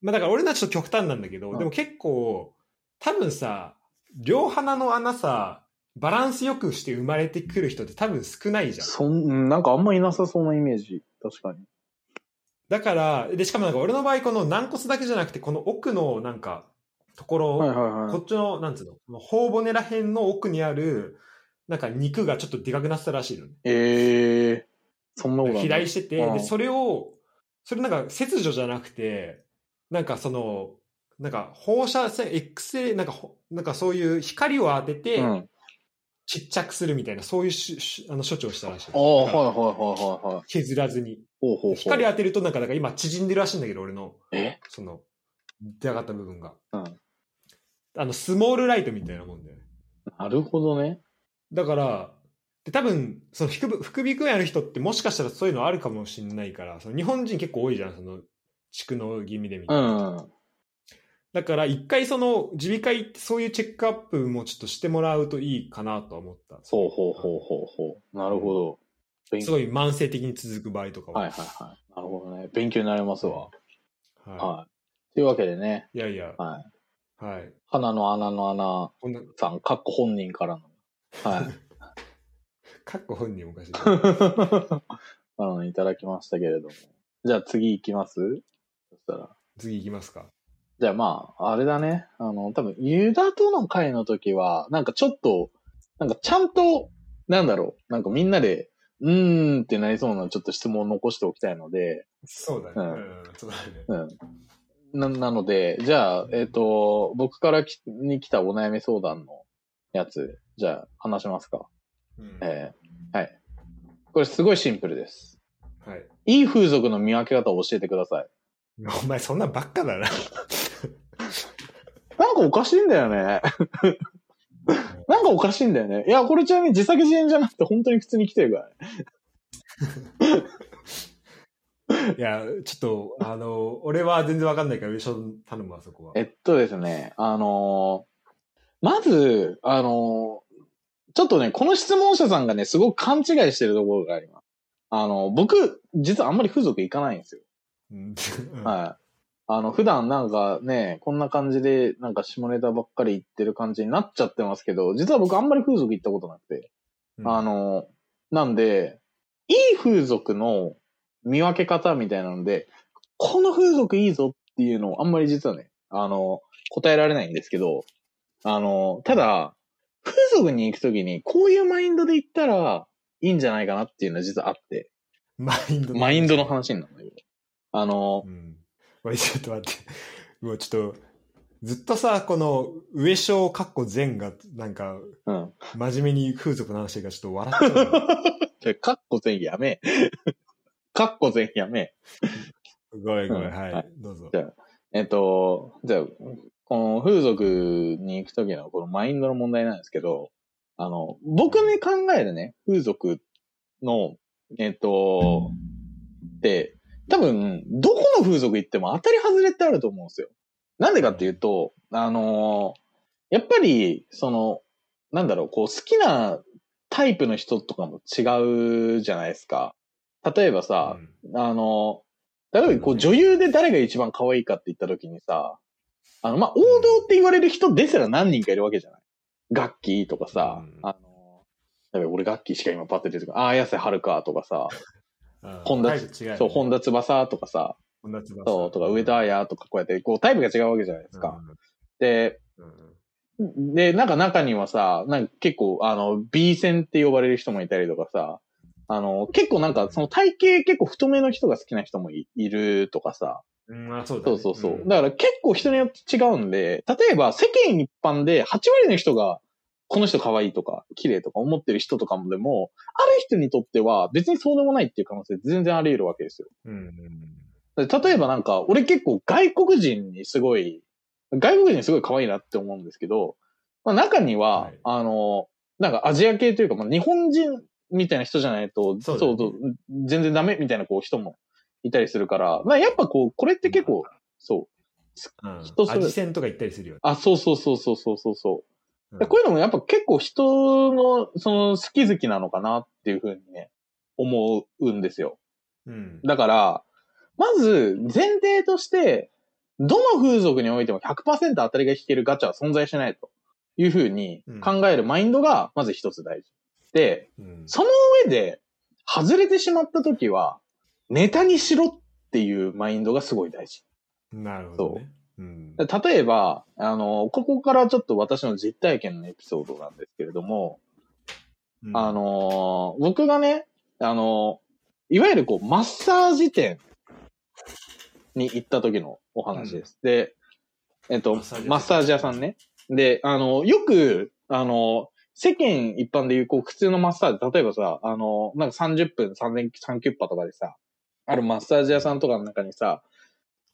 A: まあだから俺のはちょっと極端なんだけど、
B: うん
A: でも結構、多分さ、両鼻の穴さ、バランスよくして生まれてくる人って多分少ないじゃん。
B: そん、うんなんかあんまいなさそうなイメージ。確かに。
A: だから、で、しかもなんか俺の場合、この軟骨だけじゃなくて、この奥のなんか、ところ、
B: はいはいはい。
A: こっちの、なんつうの、この頬骨ら辺の奥にある、なんか肉がちょっとでかくなってたらしいのね。
B: ええそんなこと
A: 肥大してて、
B: うん
A: で、それを、それなんか切除じゃなくて、なんかその、なんか放射線、X レイ、なんかほ、なんかそういう光を当てて、
B: うん。
A: ちっちゃくするみたいな、そういうししあの処置をしたらしい。
B: ああ、はいはいはいはいはい。
A: 削らずに。
B: ほうほうほう。
A: 光当てるとなんか、だから今縮んでるらしいんだけど、俺の、
B: え？
A: その、出上がった部分が。
B: うん。
A: あの、スモールライトみたいなもんだよね。
B: なるほどね。
A: だから、で多分、その副副鼻腔炎ある人ってもしかしたらそういうのあるかもしれないから、その日本人結構多いじゃん、その、蓄能気味でみた
B: う
A: いな。
B: ん。
A: だから一回その耳鼻科行ってそういうチェックアップもちょっとしてもらうといいかなとは思った。
B: ほうほうほうほうほう。なるほど。勉
A: すごい慢性的に続く場合とかは。
B: はいはいはい。なるほどね。勉強になりますわ。
A: は
B: はい。というわけでね、
A: い。いやいや、
B: はい。
A: はい。
B: 鼻の穴の穴さん、かっこ本人からの。はい。
A: かっこ本人おかしい。
B: あの、いただきましたけれども。じゃあ次行きます？そしたら。
A: 次行きますか。
B: じゃあまあ、あれだね。あの、多分、ユダとの会の時は、なんかちょっと、なんかちゃんと、なんだろう。なんかみんなで、うーんってなりそうなちょっと質問を残しておきたいので、
A: そうだね。
B: う
A: うんん、そうだね。
B: うん。な、なので、じゃあ、えっ、と、僕からきに来たお悩み相談のやつ、じゃあ話しますか。
A: うん
B: えーはい。これすごいシンプルです。
A: はい。
B: いい風俗の見分け方を教えてください。
A: お前そんなんばっかだな。
B: なんかおかしいんだよね。なんかおかしいんだよね。いや、これちなみに自作自演じゃなくて本当に普通に来てるからね。
A: いや、ちょっと、あの、俺は全然わかんないから、一緒に頼むわ、そこは。
B: えっとですね、あのーまず、あのーちょっとね、この質問者さんがね、すごく勘違いしてるところがあります。あの、僕、実はあんまり風俗行かないんですよ。
A: うん
B: はい。あの、普段なんかね、こんな感じで、なんか下ネタばっかり言ってる感じになっちゃってますけど、実は僕あんまり風俗行ったことなくて。
A: うん
B: あの、なんで、いい風俗の見分け方みたいなので、この風俗いいぞっていうのをあんまり実はね、あの、答えられないんですけど、あの、ただ、風俗に行くときにこういうマインドで行ったらいいんじゃないかなっていうのは実はあって、
A: マインド
B: マインドの話になるんだけど。あの
A: う、ん。ちょっと待って。もうちょっと、ずっとさ、この、上昇かっこ前が、なんか、
B: うん。
A: 真面目に風俗の話してるからちょっと笑っちゃうの。
B: じゃカッコ全やめ。カッコ全やめ。
A: ごめんごめんはい、
B: はい
A: どうぞ。
B: じゃあ、えっと、じゃあ、この風俗に行くときのこのマインドの問題なんですけど、あの、僕に考えるね、風俗の、えっと、って、多分、どこの風俗行っても当たり外れってあると思うんですよ。なんでかっていうと、あのやっぱり、その、なんだろう、こう、好きなタイプの人とかも違うじゃないですか。例えばさ、あの、例えばこう女優で誰が一番可愛いかって言った時にさ、あの、まあ、王道って言われる人ですら何人かいるわけじゃない。ガッキーとかさ、
A: うん。
B: あの、例えば俺ガッキーしか今パッて出てくる。ああ、綾瀬はるかとかさ、
A: うん。
B: 本田
A: ね。
B: そう、本田翼とかさ、
A: 本田翼。
B: そう、とか上田彩とかこうやって、こうタイプが違うわけじゃないですか。で、
A: うん。うん。
B: で、なんか中にはさ、なんか結構、あの、B 線って呼ばれる人もいたりとかさ、あの、結構なんか、その体型結構太めの人が好きな人もいいるとかさ、
A: うん、あそうだね。
B: そうそうそう。
A: ん。
B: だから結構人によって違うんで、例えば世間一般で8割の人が、この人可愛いとか、綺麗とか思ってる人とかもでも、ある人にとっては別にそうでもないっていう可能性全然あり得るわけですよ。
A: うんうん。
B: で例えばなんか、俺結構外国人にすごい、外国人すごい可愛いなって思うんですけど、まあ中には、
A: はい。
B: あの、なんかアジア系というか、まあ日本人みたいな人じゃないと、
A: そ
B: そう
A: ね。
B: そう全然ダメみたいなこう人もいたりするから、まあやっぱこう、これって結構、そう。
A: うん
B: 人それ
A: 味線とか行ったりするよね。
B: あ、そうそうそうそうそうそうそう。
A: うん
B: でこういうのもやっぱ結構人の、その好き好きなのかなっていうふうにね、思うんですよ。
A: うん
B: だから、まず前提として、どの風俗においても100%当たりが引けるガチャは存在しないというふうに考えるマインドがまず一つ大事。で、
A: うん
B: その上で外れてしまった時は、ネタにしろっていうマインドがすごい大事。
A: なるほどね。うん
B: 例えば、あの、ここからちょっと私の実体験のエピソードなんですけれども、
A: うん
B: あのー僕がね、あのーいわゆるこう、マッサージ店に行った時のお話です。で、えっと、
A: マッサージ屋さん
B: マッサージ屋さんね。で、あの、よく、あの、世間一般でいう、こう、普通のマッサージ、例えばさ、あの、なんか30分3000、3キュッパとかでさ、あるマッサージ屋さんとかの中にさ、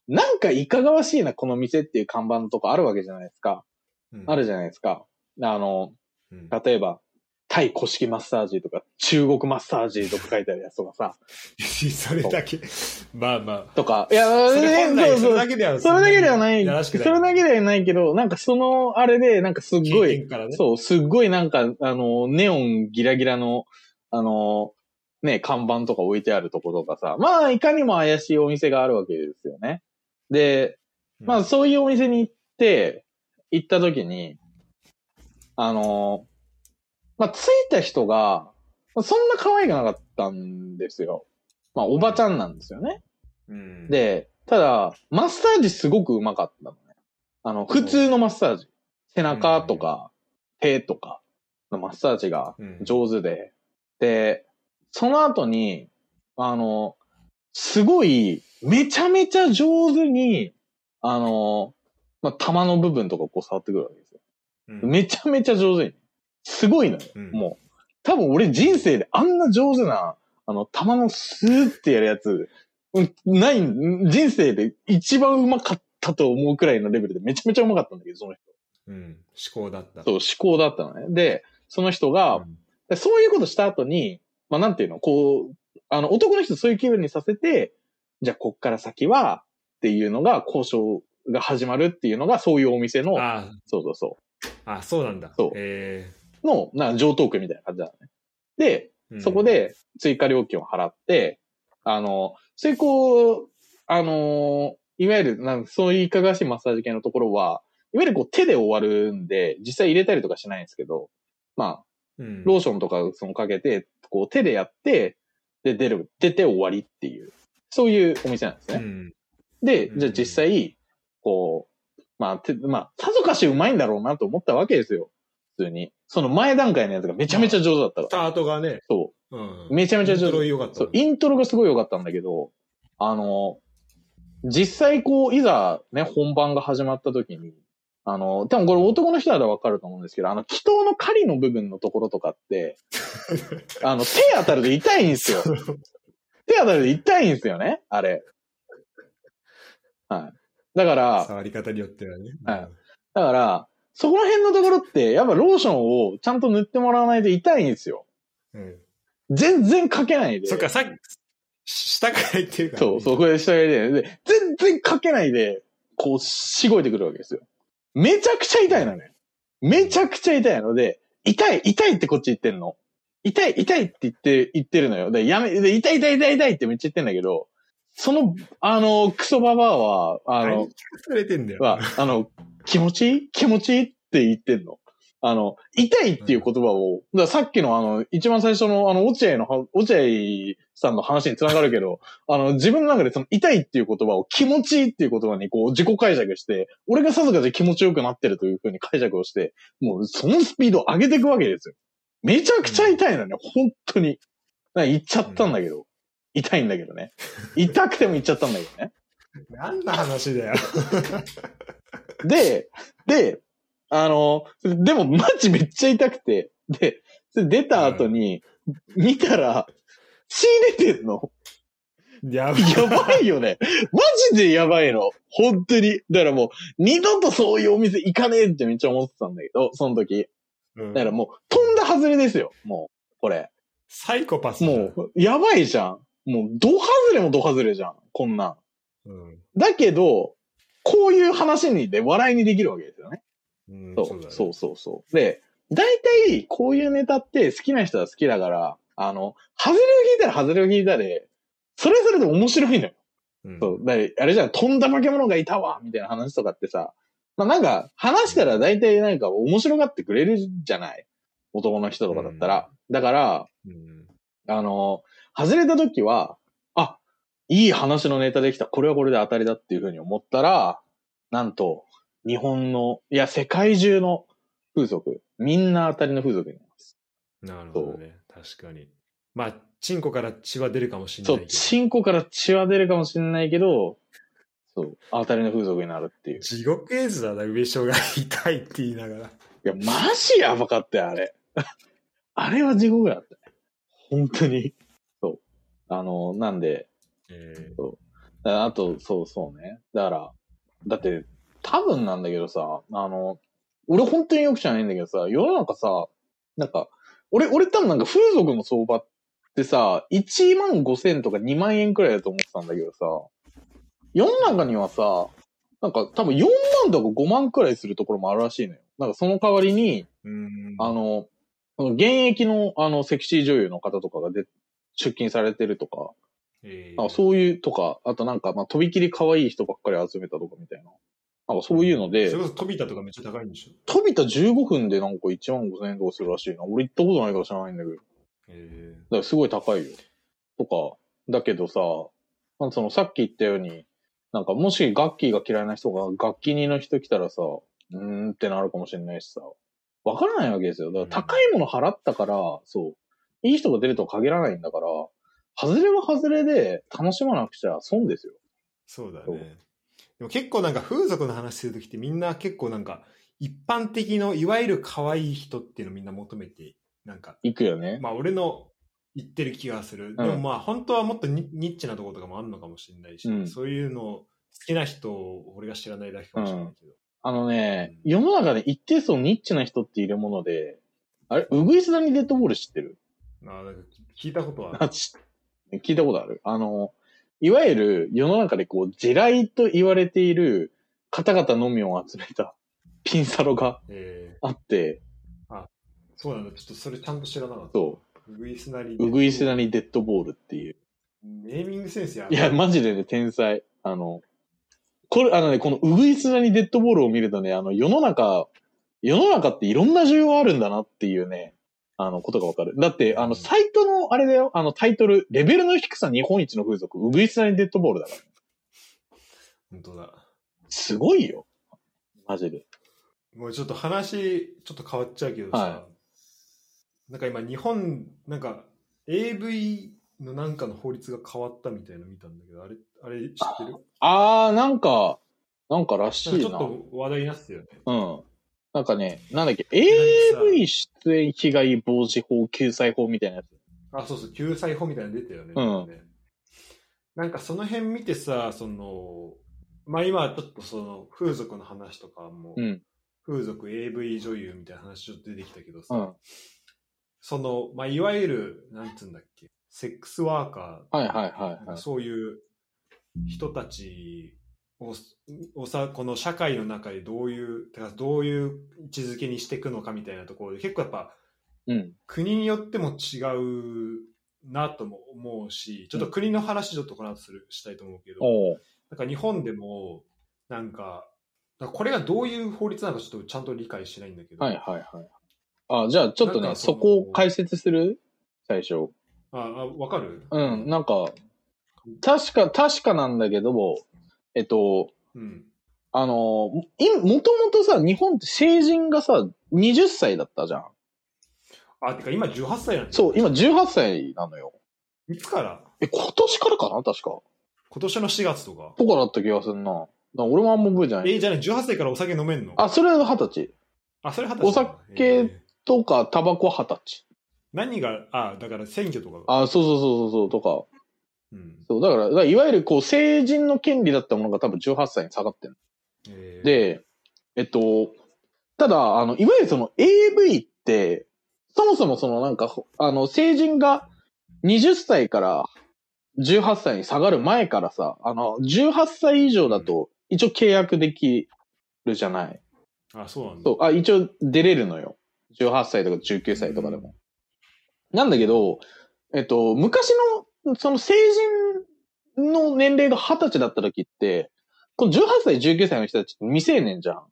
B: なんかいかがわしいな、この店っていう看板のとかあるわけじゃないですか。
A: うん。
B: あるじゃないですか。あの、
A: うん。
B: 例えば、タイ古式マッサージとか、中国マッサージとか書いてあるやつとかさ、
A: それだけ、まあま
B: とか、いや、
A: あ。それ本来それだけでは、
B: それだけではない、それだけではないけど、なんかその、あれで、なんかすっごい、
A: ね。
B: そう、すっごいなんか、あの、ネオンギラギラの、あの、ね、看板とか置いてあるとことかさ、まあ、いかにも怪しいお店があるわけですよね。で、
A: うん
B: まあ、そういうお店に行って、行った時に、あの、まあ、着いた人が、まあそんな可愛くなかったんですよ。まあ、おばちゃんなんですよね。
A: うん、
B: で、ただ、マッサージすごくうまかったのね。あの、普通のマッサージ。背中とか、手とかのマッサージが
A: うん
B: 上手で。で、その後に、あの、すごい、めちゃめちゃ上手に、あの、まあ、玉の部分とかこう触ってくるわけですよ。
A: うん
B: めちゃめちゃ上手に。すごいのよ。
A: うん
B: もう。多分俺人生であんな上手な、あの、玉のスーってやるやつ、うんない、人生で一番うまかったと思うくらいのレベルでめちゃめちゃうまかったんだけど、その人。
A: うん、思考だった。
B: そう、思考だったのね。で、その人が、
A: うん
B: でそういうことした後に、まあ、なんていうの、こう、あの、男の人そういう気分にさせて、じゃあ、こっから先は、っていうのが、交渉が始まるっていうのが、そういうお店の、
A: あ
B: そうそうそ
A: あ、あそうなんだ。
B: そう。
A: え。
B: う、の、な上等句みたいな感じだね。で、そこ、で追加料金を払って、あの、そういうこう、あの、いわゆる、なんそういういかがわしいマッサージ系のところは、いわゆるこう手で終わるんで、実際入れたりとかしないんですけど、まあ、
A: うん。
B: ローションとかそのかけて、こう手でやって、で、出る、出て終わりっていう、そういうお店なんですね。
A: うん
B: で、
A: うん
B: じゃあ実際、こう、まあ、てまあ、さぞかしうまいんだろうなと思ったわけですよ。普通に。その前段階のやつがめちゃめちゃ上手だったから。
A: スタートがね、
B: そ
A: うん。
B: めちゃめちゃ
A: イントロ良かった
B: そう、イントロがすごい良かったんだけど、あの、実際こう、いざね、本番が始まった時に、あの、多分これ男の人ならわかると思うんですけど、あの、祈祷の狩りの部分のところとかって、あの、手当たると痛いんですよ。手当たると痛いんですよね、あれ。はい。だから、
A: 触り方によってはね。
B: はいだから、そこら辺のところって、やっぱローションをちゃんと塗ってもらわないと痛いんですよ。
A: うん。
B: 全然かけないで。
A: そっか、さっき、下から言ってるから、
B: そう、そう、これ下やりで、で、全然かけないで、こう、しごいてくるわけですよ。めちゃくちゃ痛いのね。めちゃくちゃ痛いので、痛い、痛いってこっち言ってんの。痛い、痛いって言って、言ってるのよ。で、やめ、で、痛い、痛い、痛い、痛いってめっちゃ言ってんだけど、その、あの、クソババアは、あ
A: あ
B: の
A: の、、されてんだよ。
B: は、あの、気持ちいい？気持ちいいって言ってんの。あの、痛いっていう言葉を、ださっきのあの、一番最初のあの、落合のは、落合さんの話につながるけど、あの、自分の中でその痛いっていう言葉を気持ちいいっていう言葉にこう自己解釈して、俺がさぞかし気持ちよくなってるという風に解釈をして、もうそのスピードを上げていくわけですよ。めちゃくちゃ痛いのね、本当に。だから言っちゃったんだけど。痛いんだけどね。痛くても言っちゃったんだけどね。
A: 何の話だよ。
B: で、で、あの、でもマジめっちゃ痛くて、で、出た後に、見たら、血出てんの。
A: やばい。
B: やばいよね。マジでやばいの。本当に。だからもう、二度とそういうお店行かねえってめっちゃ思ってたんだけど、その時。
A: うん
B: だからもう、飛んだ外れですよ。もう、これ。
A: サイコパス
B: もう、やばいじゃん。もう、ド外れもド外れじゃん。こんなん。
A: うん。
B: だけど、こういう話にで笑いにできるわけですよね。
A: うん。
B: そう
A: だね
B: そうそうそう。で、大体、こういうネタって好きな人は好きだから、あの、外れを引いたら外れを引いたで、それぞれで面白いのよ。
A: うん
B: そう。だあれじゃん、飛んだ化け物がいたわみたいな話とかってさ、まあなんか、話したら大体なんか面白がってくれるじゃない？男の人とかだったら。だから、
A: うん。
B: あの、外れた時は、あ、いい話のネタできた。これはこれで当たりだっていうふうに思ったら、なんと、日本の、いや、世界中の風俗、みんな当たりの風俗になります。
A: なるほどね。確かに。まあ、チンコから血は出るかもしれな
B: そ、
A: いうけど。
B: チンコから血は出るかもしれないけど、そう、当たりの風俗になるっていう。い
A: 地獄絵図だな、上昇が痛いって言いながら。
B: や、マジやばかったよ、あれ。あれは地獄だったね。本当に。そう。あの、なんで、
A: え
B: あと、そうそうね。だから、だって、多分なんだけどさ、あの、俺本当によく知らないんだけどさ、世の中さ、なんか、俺、俺多分なんか風俗の相場ってさ、1万5千とか2万円くらいだと思ってたんだけどさ、世の中にはさ、なんか多分4万とか5万くらいするところもあるらしいのよ。なんかその代わりに。あの、現役のあのセクシー女優の方とかがで出勤されてるとか、
A: え
B: なんかそういうとか、あとなんか、まあ、とびきり可愛い人ばっかり集めたとかみたいな。なんかそういうので
A: それ、こそ飛びたとかめっちゃ高いんでしょ？
B: 飛びた15分でなんか1万5千円とかするらしいな。俺行ったことないから知らないんだけど。だか
A: え
B: らすごい高いよ。とか、だけどさ、まあそのさっき言ったように、なんかもしガッキーが嫌いな人が楽器人の人来たらさ、うーんってなるかもしれないしさ、わからないわけですよ。だから高いもの払ったから、そう、いい人が出るとは限らないんだから、外れは外れで楽しまなくちゃ損ですよ。
A: そうだね。でも結構なんか風俗の話するときってみんな結構なんか一般的のいわゆる可愛い人っていうのをみんな求めて、なんか、
B: 行くよね。
A: まあ俺の言ってる気がする。でもまあ本当はもっとニニッチなところとかもあるのかもしれないし、
B: うん
A: そういうの好きな人を俺が知らないだけかもしれないけど。
B: あのね、世の中で一定数ニッチな人っているもので、あれ、ウグイスダニデッドボール知ってる？
A: ああ、なんか聞いたことはある。
B: 聞いたことあるあの、いわゆる世の中でこう、地雷と言われている方々のみを集めたピンサロが
A: え
B: あって、
A: ー、そうなんだ。ちょっとそれちゃんと知らなかった。
B: そ
A: ウグイスなり。
B: う、ウグイスダニデッドボールっていう。
A: ネーミングセンスや
B: いや、マジでね、天才。あの、これ、あのね、このウグイスダニデッドボールを見るとね、あの、世の中、世の中っていろんな需要あるんだなっていうね、あの、ことがわかる。だって、あの、サイトの、あれだよ、あの、タイトル、レベルの低さ日本一の風俗、ウグイスダニデッドボールだから。
A: 本当だ。
B: すごいよ。マジで。
A: もうちょっと話、ちょっと変わっちゃうけどさ、
B: は
A: なんか今日本、なんか AV のなんかの法律が変わったみたいなの見たんだけど、あれ、あれ知ってる？
B: あー、なんか、なんからしいな。
A: なちょっと話題になってたよね。
B: うん。なんかね、なんだっけ、AV 出演被害防止法救済法みたいなやつ。
A: あ、そうそう、救済法みたいなの出たよね。
B: うん
A: なんかその辺見てさ、その、まあ今ちょっとその風俗の話とかも、
B: うん。
A: 風俗 AV 女優みたいな話ちょっと出てきたけどさ、
B: うん。
A: その、まあいわゆる、なんつうんだっけ、セックスワーカ
B: はいはいはいはい。
A: かそういう人たちを、をさ、この社会の中でどういう、どういう位置づけにしていくのかみたいなところで、結構やっぱ、
B: うん。
A: 国によっても違うなとも思うし、ちょっと国の話ちょっとこの後するしたいと思うけど、
B: おう
A: なんか日本でも、なんか、これがどういう法律なのかちょっとちゃんと理解してないんだけど、
B: はいはいはい。あ、じゃあちょっとね、そこを解説する最初。
A: ああ、わかる？
B: うん、なんか、確か、確かなんだけども、えっと、
A: うん。
B: あの、い、もともとさ、日本って成人がさ、20歳だったじゃん。
A: あ、てか今18歳なん
B: そう、今18歳なのよ。
A: いつから？
B: え、今年からかな？確か。
A: 今年の4月とか。
B: とかだった気がするな。俺もあんま覚えてない。
A: えじゃあね、18歳からお酒飲めんの？
B: あ、それは二十歳。
A: あ、それ二十歳
B: お酒
A: えー
B: とか、タバコは二十歳。
A: 何が、あ、だから選挙とかが。
B: あ、そうそうそうそう、とか。
A: うん。
B: そう、だから、だからいわゆるこう、成人の権利だったものが多分18歳に下がってる。
A: えー、
B: で、えっと、ただ、あの、いわゆるその AV って、そもそもそのなんか、ほあの、成人が20歳から18歳に下がる前からさ、あの、18歳以上だと一応契約できるじゃない。
A: あ、そうなんだ。
B: そう、あ、一応出れるのよ。18歳とか19歳とかでも。なんだけど、えっと、昔の、その成人の年齢が20歳だった時って、この18歳、19歳の人たちって未成年じゃん。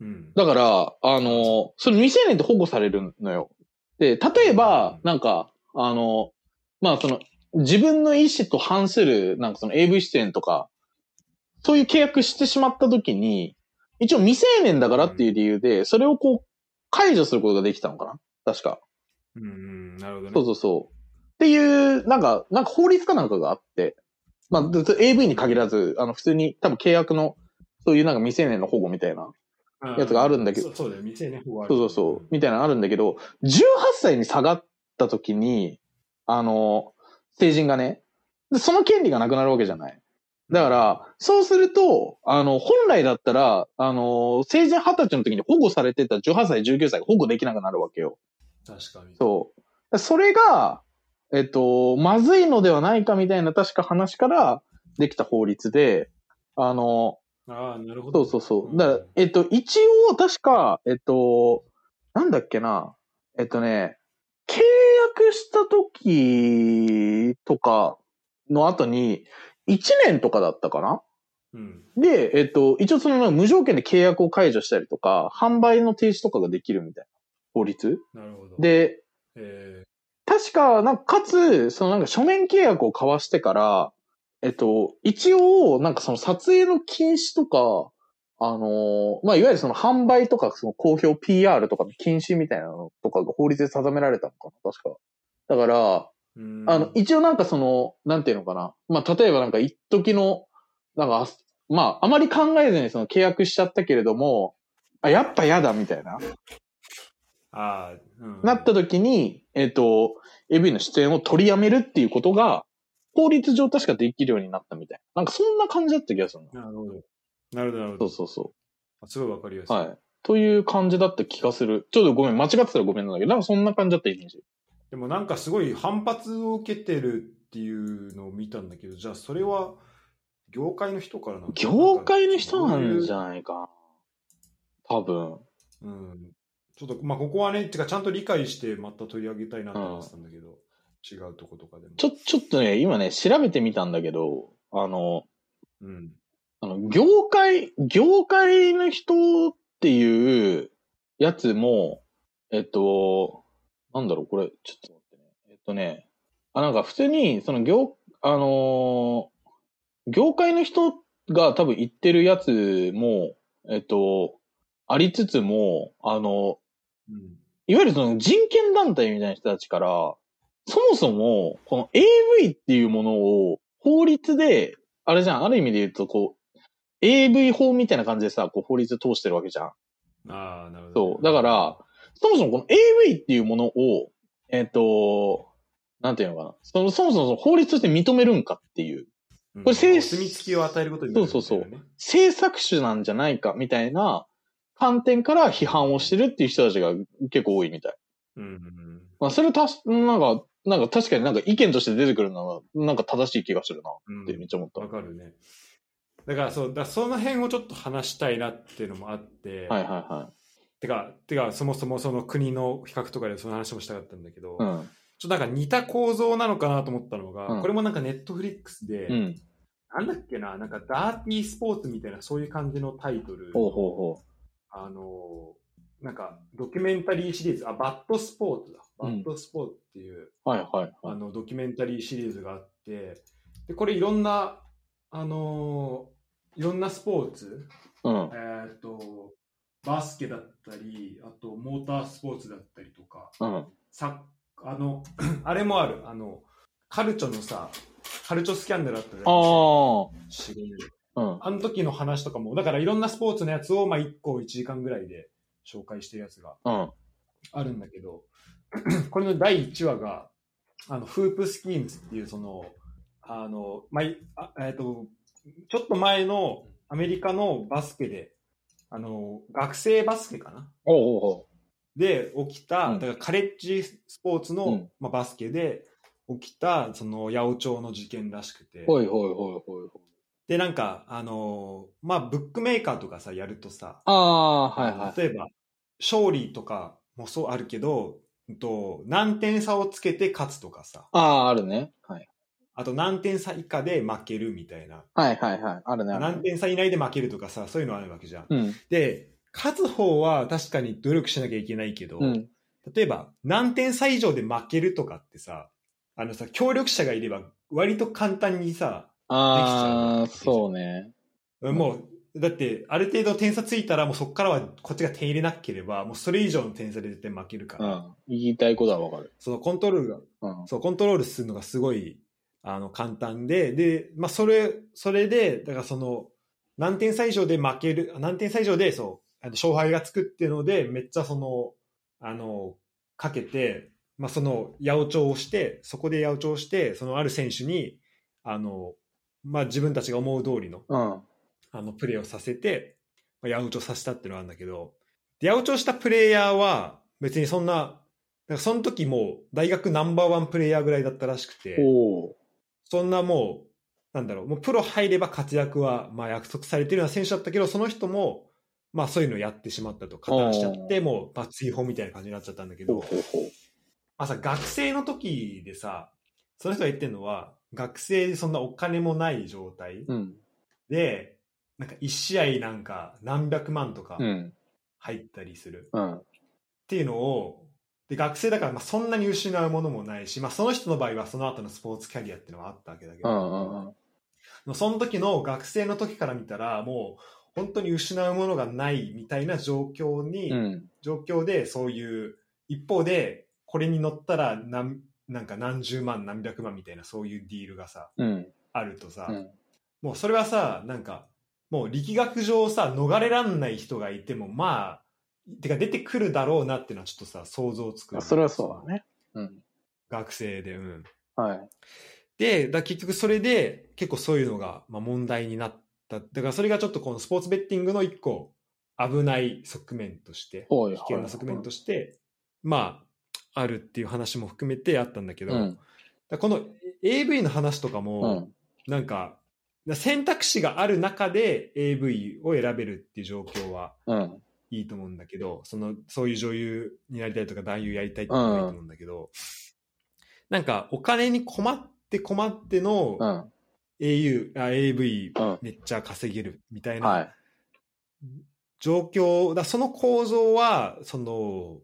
A: うん。
B: だから、あの、その未成年って保護されるのよ。で、例えば、なんか、あの、まあその、自分の意思と反する、なんかその AV 出演とか、そういう契約してしまった時に、一応未成年だからっていう理由で、それをこう、解除することができたのかな確か。
A: うん、うん、なるほどね。
B: そうそうそう。っていう、なんか、なんか法律かなんかがあって、まあ、ず AV に限らず、あの、普通に多分契約の、そういうなんか未成年の保護みたいな、
A: うん
B: やつがあるんだけど
A: そうそうだよ、未成年法ある。
B: そうそうそう、みたいなのあるんだけど、18歳に下がった時に、あの、成人がね、でその権利がなくなるわけじゃない。だから、そうすると、あの、本来だったら、あの、成人20歳の時に保護されてた18歳、19歳が保護できなくなるわけよ。
A: 確かに。
B: そう。それが、えっと、まずいのではないかみたいな確か話からできた法律で、あの、
A: ああ、なるほど。
B: そうそうそう。だから、えっと、一応、確か、えっと、なんだっけな。えっとね、契約した時とかの後に、1年とかだったかな？
A: うん。
B: で、えっと、一応その無条件で契約を解除したりとか、販売の停止とかができるみたいな法律
A: なるほど。、
B: で、
A: え
B: 確か、なんか、かつ、そのなんか書面契約を交わしてから、えっと、一応、なんかその撮影の禁止とか、あのーまあ、いわゆるその販売とか、その公表 PR とかの禁止みたいなのとかが法律で定められたのかな、確か。だから、あの、一応なんかその、なんていうのかな。まあ、例えばなんか一時の、なんか、まあ、あまり考えずにその契約しちゃったけれども、あ、やっぱ嫌だみたいな。
A: ああ、うん。
B: なった時に、えっ、と、AV の出演を取りやめるっていうことが、法律上確かできるようになったみたいな。なんかそんな感じだった気がする
A: なるほど。なるほど、なるほ
B: の。
A: ど。
B: そうそうそ
A: あすごいわかりやす
B: う。
A: い。
B: はい。という感じだった気がする。ちょっとごめん、間違ってたらごめんなんだけど、なんかそんな感じだったイメージ。
A: でもなんかすごい反発を受けてるっていうのを見たんだけど、じゃあそれは業界の人からなのか
B: 業界の人なんじ
A: ゃ
B: ゃないかな。多分。
A: うん。ちょっと、まあここはね、てかちゃんと理解してまた取り上げたいなと思ってたんだけど、違うとことかでも。
B: ちょ、ちょっとね、今ね、調べてみたんだけど、あの、
A: うん。
B: あの、業界、業界の人っていうやつも、えっと、なんだろう、これ、ちょっと待ってね。えっとね、あ、なんか普通に、その業、あのー業界の人が多分言ってるやつも、えっと、ありつつも、あの、
A: うん。
B: いわゆるその人権団体みたいな人たちから、そもそも、この AV っていうものを法律で、あれじゃん、ある意味で言うと、こう、AV 法みたいな感じでさ、こう法律通してるわけじゃん。
A: ああ、なるほど。
B: そう。だから、そもそもこの AV っていうものを、えっ、と、なんていうのかな。そのそもそも法律として認めるんかっていう、
A: うん、
B: これ性
A: お墨付きを与えることになるんだよね。
B: そうそう制作種なんじゃないかみたいな観点から批判をしてるっていう人たちが結構多いみたい。
A: うんうんうん。
B: まあ、それたし、なんか、なんか確かになんか意見として出てくるのは、なんか正しい気がするな
A: うん
B: ってめっちゃ思った。
A: わかるね。だからそう、だその辺をちょっと話したいなっていうのもあって、
B: はいはいは
A: てか、てか、そもそもその国の比較とかでその話もしたかったんだけど、
B: い。うん。
A: ちょっとなんか似た構造なのかなと思ったのが、
B: うん
A: これもなんかネットフリックスで、
B: うん。
A: なんだっけな、なんかダーティースポーツみたいなそういう感じのタイトル、
B: ほうほうほ
A: あの、なんかドキュメンタリーシリーズ、あ、バッドスポーツだ。バ
B: うん
A: ッドスポーツっていう、
B: う。はいはいはい。
A: あのドキュメンタリーシリーズがあって、で、これいろんな、あのいろんなスポーツ、
B: うん。
A: えっ、と、バスケだったり、あとモータースポーツだったりとか、
B: うん。
A: さあの、あれもある、あの、カルチョのさ、カルチョスキャンダルだったじゃん。
B: ああ。
A: 4 5年
B: うん。
A: あの時の話とかも、だからいろんなスポーツのやつを、まあ、1個1時間ぐらいで紹介してるやつが
B: うん。
A: あるんだけど、これの第1話が、あの、フープスキームズっていう、その、あの、まあ、えっ、と、ちょっと前のアメリカのバスケで、あの、学生バスケかな？
B: おうおうお
A: で起きた、
B: うん
A: だからカレッジスポーツの、
B: うん
A: まあ、バスケで起きた、その、八百長の事件らしくて
B: う。、ほいほいほいほいほい。
A: で、なんか、あのーまあ、ブックメーカーとかさ、やるとさ、
B: ああ、はいはい。
A: 例えば、勝利とかもそうあるけど、うんと何点差をつけて勝つとかさ、
B: ああ、あるね。はい。
A: あと何点差以下で負けるみたいな、
B: はいはいはい。あるね。あるね
A: 何点差以内で負けるとかさ、そういうのあるわけじゃん。
B: うん。
A: で、勝つ方は確かに努力しなきゃいけないけど、
B: うん。
A: 例えば何点差以上で負けるとかってさ、あのさ、協力者がいれば割と簡単にさ、
B: ああ、そうね。ん
A: もう、だって、ある程度点差ついたら、もうそこからはこっちが点入れなければ、もうそれ以上の点差で絶対負けるから、
B: うん。言いたいことはわかる。
A: そのコントロールが、
B: うん。
A: そう、コントロールするのがすごい、あの、簡単で、で、まあ、それ、それで、だからその、何点差以上で負ける、何点差以上で、そう、あの勝敗がつくっていうので、めっちゃその、あの、かけて、まあ、その、八百長をして、そこで八百長をして、そのある選手に、あの、まあ、自分たちが思う通りの、
B: うん。
A: あの、プレーをさせて、まあ、八百長させたっていうのがあるんだけど、で八百長したプレイヤーは、別にそんな、だからその時もう大学ナンバーワンプレイヤーぐらいだったらしくて。そんなもう、なんだろう、もうプロ入れば活躍は、まあ約束されてるような選手だったけど、その人も、まあそういうのをやってしまったと、加担しちゃって、もう、まあ追放みたいな感じになっちゃったんだけど。まあさ、学生の時でさ、その人が言ってるのは、学生でそんなお金もない状態
B: うん。
A: で、なんか一試合なんか何百万とか
B: うん。
A: 入ったりする
B: うん。
A: っていうのを、で、学生だからまあそんなに失うものもないし、まあその人の場合はその後のスポーツキャリアっていうのはあったわけだけど、
B: うん。
A: その時の学生の時から見たら、もう本当に失うものがないみたいな状況に、
B: うん。
A: 状況でそういう、一方で、これに乗ったら何、なんか何十万何百万みたいなそういうディールがさ、
B: うん。
A: あるとさ、
B: うん。
A: もうそれはさ、なんか、もう力学上さ、逃れらんない人がいても、まあ、てか出てくるだろうなっていうのはちょっとさ、想像つく。
B: それはそうだね。うん。
A: 学生で、うん。
B: はい。
A: で、だ結局それで結構そういうのが、まあ、問題になった。だからそれがちょっとこのスポーツベッティングの一個危ない側面として、危険な側面として、まあ、あるっていう話も含めてあったんだけど、
B: うん。
A: だこの AV の話とか
B: う
A: も、
B: ん。
A: なんか、選択肢がある中で AV を選べるっていう状況は
B: うん。
A: いいと思うんだけど、その、そういう女優になりたいとか男優やりたいっていうのはいいと思うんだけど、なんかお金に困って困っての
B: うん。
A: AU、あ AV
B: うん。
A: めっちゃ稼げるみたい
B: は。
A: ない状況、だその構造は、その、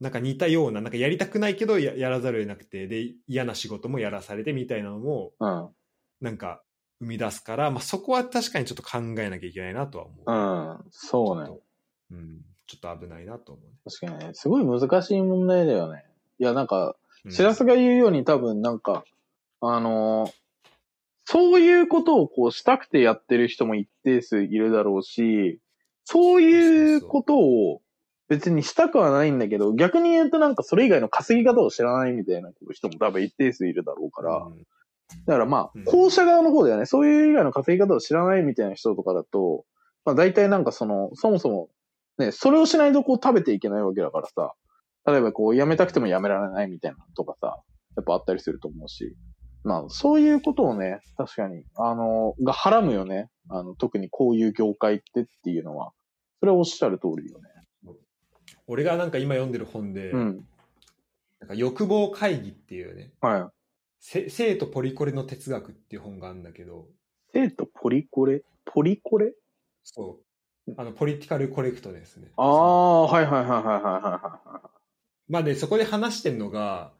A: なんか似たような、なんかやりたくないけどややらざるを得なくて、で、嫌な仕事もやらされてみたいなのも、
B: うん。
A: なんか生み出すから、まあ、そこは確かにちょっと考えなきゃいけないなとは思う。
B: うん。そうね。
A: うん。ちょっと危ないなと思うね。
B: 確かにね。すごい難しい問題だよね。いや、なんか、しらすが言うように多分なんか、あのーそういうことをこうしたくてやってる人も一定数いるだろうし、そういうことを別にしたくはないんだけど、逆に言うとなんかそれ以外の稼ぎ方を知らないみたいな人も多分一定数いるだろうから、
A: うん。
B: だからま
A: うん。
B: あ、校舎側の方だよね、そういう以外の稼ぎ方を知らないみたいな人とかだと、まあ大体なんかその、そもそも、ね、それをしないとこう食べていけないわけだからさ、例えばこう辞めたくても辞められないみたいなとかさ、やっぱあったりすると思うし、まあそういうことをね、確かに、あの、がはらむよね。あの、特にこういう業界ってっていうのは、それはおっしゃる通りよね。
A: 俺がなんか今読んでる本で、
B: うん。
A: なんか欲望会議っていうね、
B: はい。
A: せ生とポリコレの哲学っていう本があるんだけど、
B: 生徒ポリコレ？ポリコレ？
A: そう。あの、ポリティカルコレクトですね。
B: ああ、はいはいはいはいはいは
A: まあで、そこで話してるのが、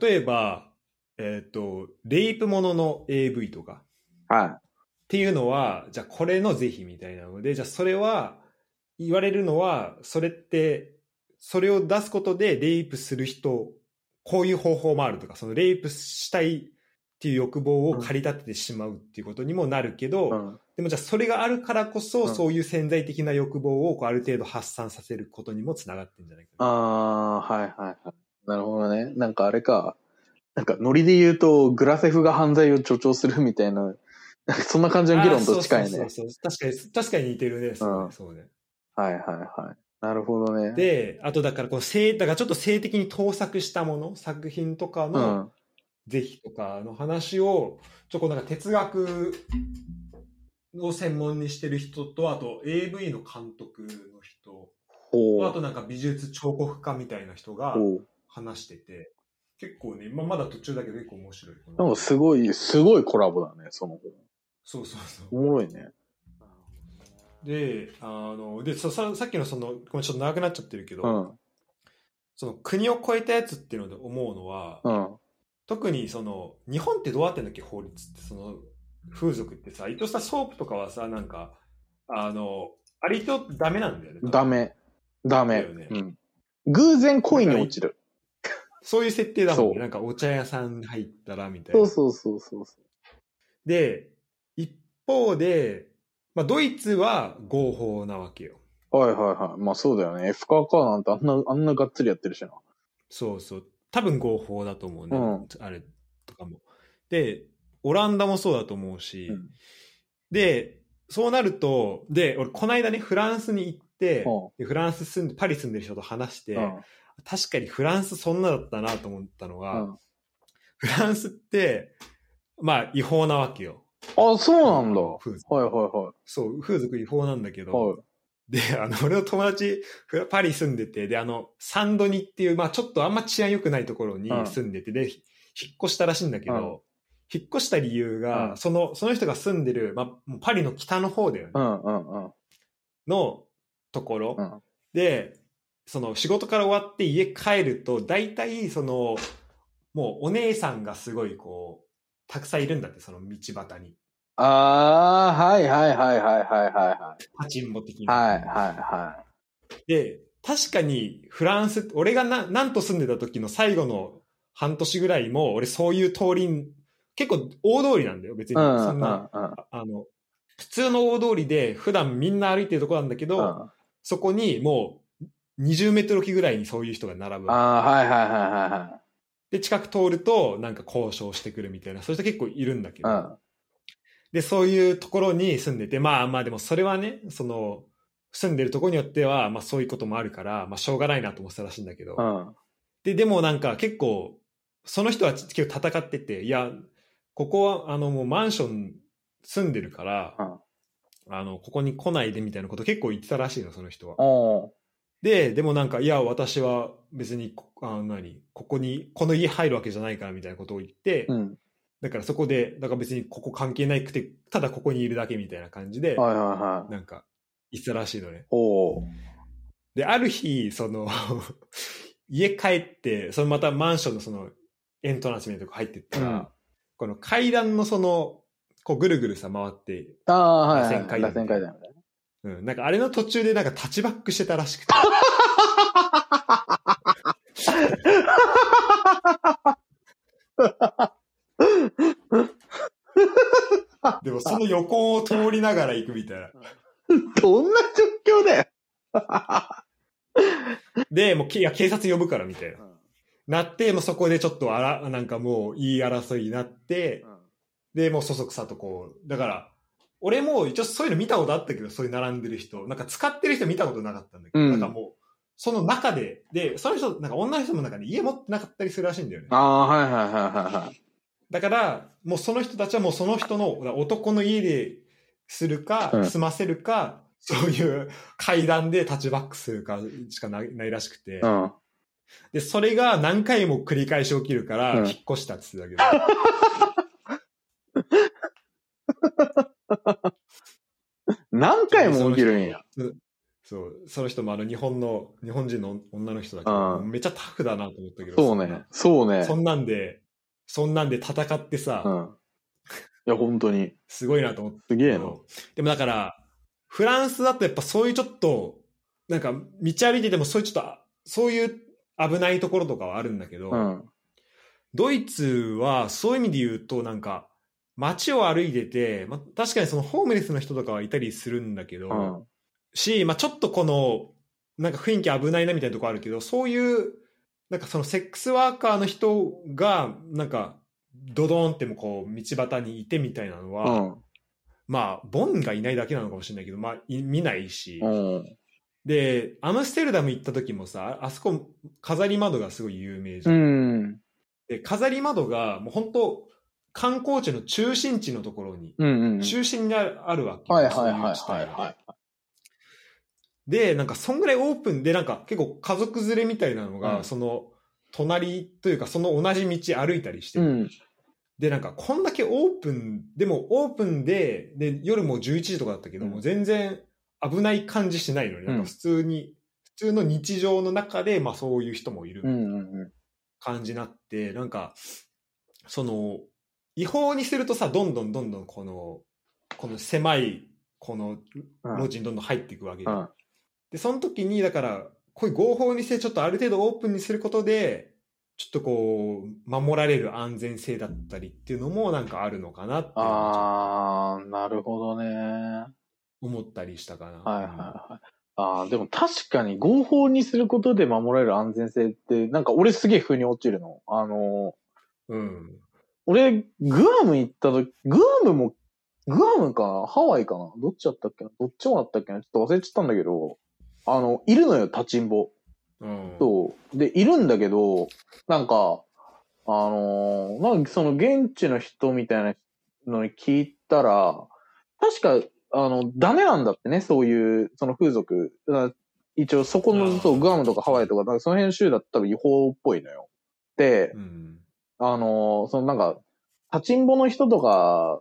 A: 例えば、えっ、と、レイプものの AV とか
B: いはい。はい。
A: っていうのは、じゃあこれの是非みたいなので、じゃあそれは、言われるのは、それって、それを出すことでレイプする人、こういう方法もあるとか、そのレイプしたいっていう欲望を駆り立ててしまうっていうことにもなるけど、
B: うん。
A: でもじゃあそれがあるからこそ、
B: うん
A: そういう潜在的な欲望をこうある程度発散させることにもつながってるんじゃないかな。
B: ああ、はいはいはい。なるほどね。なんかあれか。なんかノリで言うと、グラセフが犯罪を助長するみたいな、なそんな感じの議論と近いね。
A: そうそうそう確かに、確かに似てるね。そうね。そうね
B: はいはいはい。なるほどね。
A: で、あとだからこう性、だからちょっと性的に盗作したもの、作品とか
B: う
A: の
B: ん。
A: 是非とかの話を、ちょっとなんか哲学を専門にしてる人と、あと AV の監督の人。あとなんか美術彫刻家みたいな人が。話してて、結構ね、まあ、まだ途中だけど結構面白い。
B: なんかすごい、すごいコラボだね、その本。
A: そうそうそう。
B: おもろいね。
A: で、あの、で、そささっきのその、ごめん、ちょっと長くなっちゃってるけど、
B: うん。
A: その国を超えたやつっていうので思うのは、
B: うん。
A: 特にその、日本ってどうやってんだっけ、法律って、その、風俗ってさ、一応さ、ソープとかはさ、なんか、あの、あれ一応ダメなんだよね。
B: ダメ。ダメ。
A: だよね
B: うん。偶然恋に落ちる。
A: そういう設定だもんね。なんかお茶屋さん入ったらみたいな。
B: そうそうそうそうそ
A: で、一方で、まあ、ドイツは合法なわけよ。
B: う。はいはいはい。まあそうだよね。F カーカーなんてあんな、あんながっつりやってるしな。
A: そうそう。多分合法だと思うね。
B: うん
A: あれとかも。で、オランダもそうだと思うし、
B: うん
A: で、そうなると、で、俺、この間ね、フランスに行って、
B: うん
A: でフランス住んで、パリ住んでる人と話して、
B: うん。
A: 確かにフランスそんなだったなと思ったのが、
B: うん
A: フランスって、まあ、違法なわけよ。
B: あ、そうなんだ。はいはいは
A: そう、風俗違法なんだけど、
B: い。はい。
A: で、あの、俺の友達、パリ住んでて、で、あの、サンドニっていう、まあちょっとあんま治安良くないところに
B: うん
A: 住んでて、で、ひ引っ越したらしいんだけど、
B: うん
A: 引っ越した理由が、
B: うん
A: その、その人が住んでる、まあ、パリの北の方だよね、
B: うんうんうん。
A: のところ、
B: うん
A: で、その仕事から終わって家帰ると、大体、その、もうお姉さんがすごいこう、たくさんいるんだって、その道端に。
B: ああ、はいはいはいはいはいはいはい。
A: パチンボ的な。
B: はいはいは
A: で、確かにフランス、俺がな、なんと住んでた時の最後の半年ぐらいも、俺そういう通りに、結構大通りなんだよ、別
B: い。
A: に。そんな、
B: うん
A: あの、普通の大通りで、普段みんな歩いてるとこなんだけど、
B: うん。
A: そこにもう、20メートル置きぐらいにそういう人が並ぶ。
B: ああ、はいはいはいはいはい。
A: で、近く通ると、なんか交渉してくるみたいな、そういう人結構いるんだけど、
B: うん。
A: で、そういうところに住んでて、まあまあでもそれはね、その、住んでるところによっては、まあそういうこともあるから、まあしょうがないなと思ってたらしいんだけど、
B: うん。
A: で、でもなんか結構、その人は結構戦ってて、いや、ここはあのもうマンション住んでるから、あの、ここに来ないでみたいなこと結構言ってたらしいの、その人は。
B: お
A: で、でもなんか、いや、私は別にこ、あの何、ここに、この家入るわけじゃないからみたいなことを言って、
B: うん。
A: だからそこで、だから別にここ関係ないくて、ただここにいるだけみたいな感じで、
B: はいはいはい。
A: なんか、言ってたらしいのね。で、ある日、その、家帰って、そのまたマンションのその、エントランスみたいなとこ入ってったら、
B: うん
A: この階段のその、こうぐるぐるさ回って、
B: ああ、はいはい。
A: 螺旋階段うん、なんかあれの途中でなんかタッチバックしてたらしくて。でもその横を通りながら行くみたいな。
B: どんな状況だよ。
A: で、もういや警察呼ぶからみたいな。なって、もうそこでちょっとあら、なんかもう言い争いになって、うん、で、もうそそくさとこう、だから、俺も一応そういうの見たことあったけど、そういう並んでる人、なんか使ってる人見たことなかったんだけど、うん、なんかもう、その中で、で、その人、なんか女の人もなんかね、家持ってなかったりするらしいんだよね。
B: ああ、はいはいはいはいはい。
A: だから、もうその人たちはもうその人の男の家でするか、うん、済ませるか、そういう階段でタッチバックするかしかないないらしくて、うん、で、それが何回も繰り返し起きるから、引っ越したって言ってたけ
B: ど。何回も起きるんや。
A: そう、その人もあの日本の、日本人の女の人だけど、めっちゃタフだなと思ったけど。
B: そうね。そうね。
A: そんなんで、そんなんで戦ってさ、うん、
B: いや、本当に。
A: すごいなと思って。
B: すげえの。
A: でもだから、フランスだとやっぱそういうちょっと、なんか道歩いててもそういうちょっと、そういう危ないところとかはあるんだけど、うん、ドイツはそういう意味で言うとなんか街を歩いてて、まあ、確かにそのホームレスの人とかはいたりするんだけど、うん、し、まあ、ちょっとこのなんか雰囲気危ないなみたいなとこあるけどそういうなんかそのセックスワーカーの人がなんかドドーンってもこう道端にいてみたいなのは、うん、まあボンがいないだけなのかもしれないけど、まあ、見ないし、で、アムステルダム行った時もさ、あそこ、飾り窓がすごい有名じゃん。うん、で、飾り窓が、もう本当観光地の中心地のところに、うんうん、中心にあるあるわけ。はいはいはいはい、で、なんか、そんぐらいオープンで、なんか、結構家族連れみたいなのが、うん、その、隣というか、その同じ道歩いたりして、うん、で、なんか、こんだけオープン、でもオープンで、で、夜も11時とかだったけども、全然危ない感じしないのに、なんか普通に、普通の日常の中で、まあそういう人もいる感じになって、なんか、その、違法にするとさ、どんどんどんどんこの、この狭い、この路地にどんどん入っていくわけで。で、その時に、だから、こういう合法にしてちょっとある程度オープンにすることで、ちょっとこう、守られる安全性だったりっていうのもなんかあるのかなって
B: ああ、なるほどね。
A: 思ったりしたかな。
B: はいはいはい。ああ、でも確かに合法にすることで守られる安全性って、なんか俺すげえ風に落ちるの。あの、うん。俺、グアム行った時、グアムも、グアムかなハワイかな？どっちだったっけな？どっちもだったっけな？ちょっと忘れちゃったんだけど、あの、いるのよ、立ちんぼ。うん。そう。で、いるんだけど、なんか、あのー、なんかその現地の人みたいなのに聞いたら、確かあの、ダメなんだってね、そういう、その風俗。一応そこの、そう、グアムとかハワイとか、なんかその辺の州だったら違法っぽいのよ。で、うん、あの、そのなんか、立ちんぼの人とか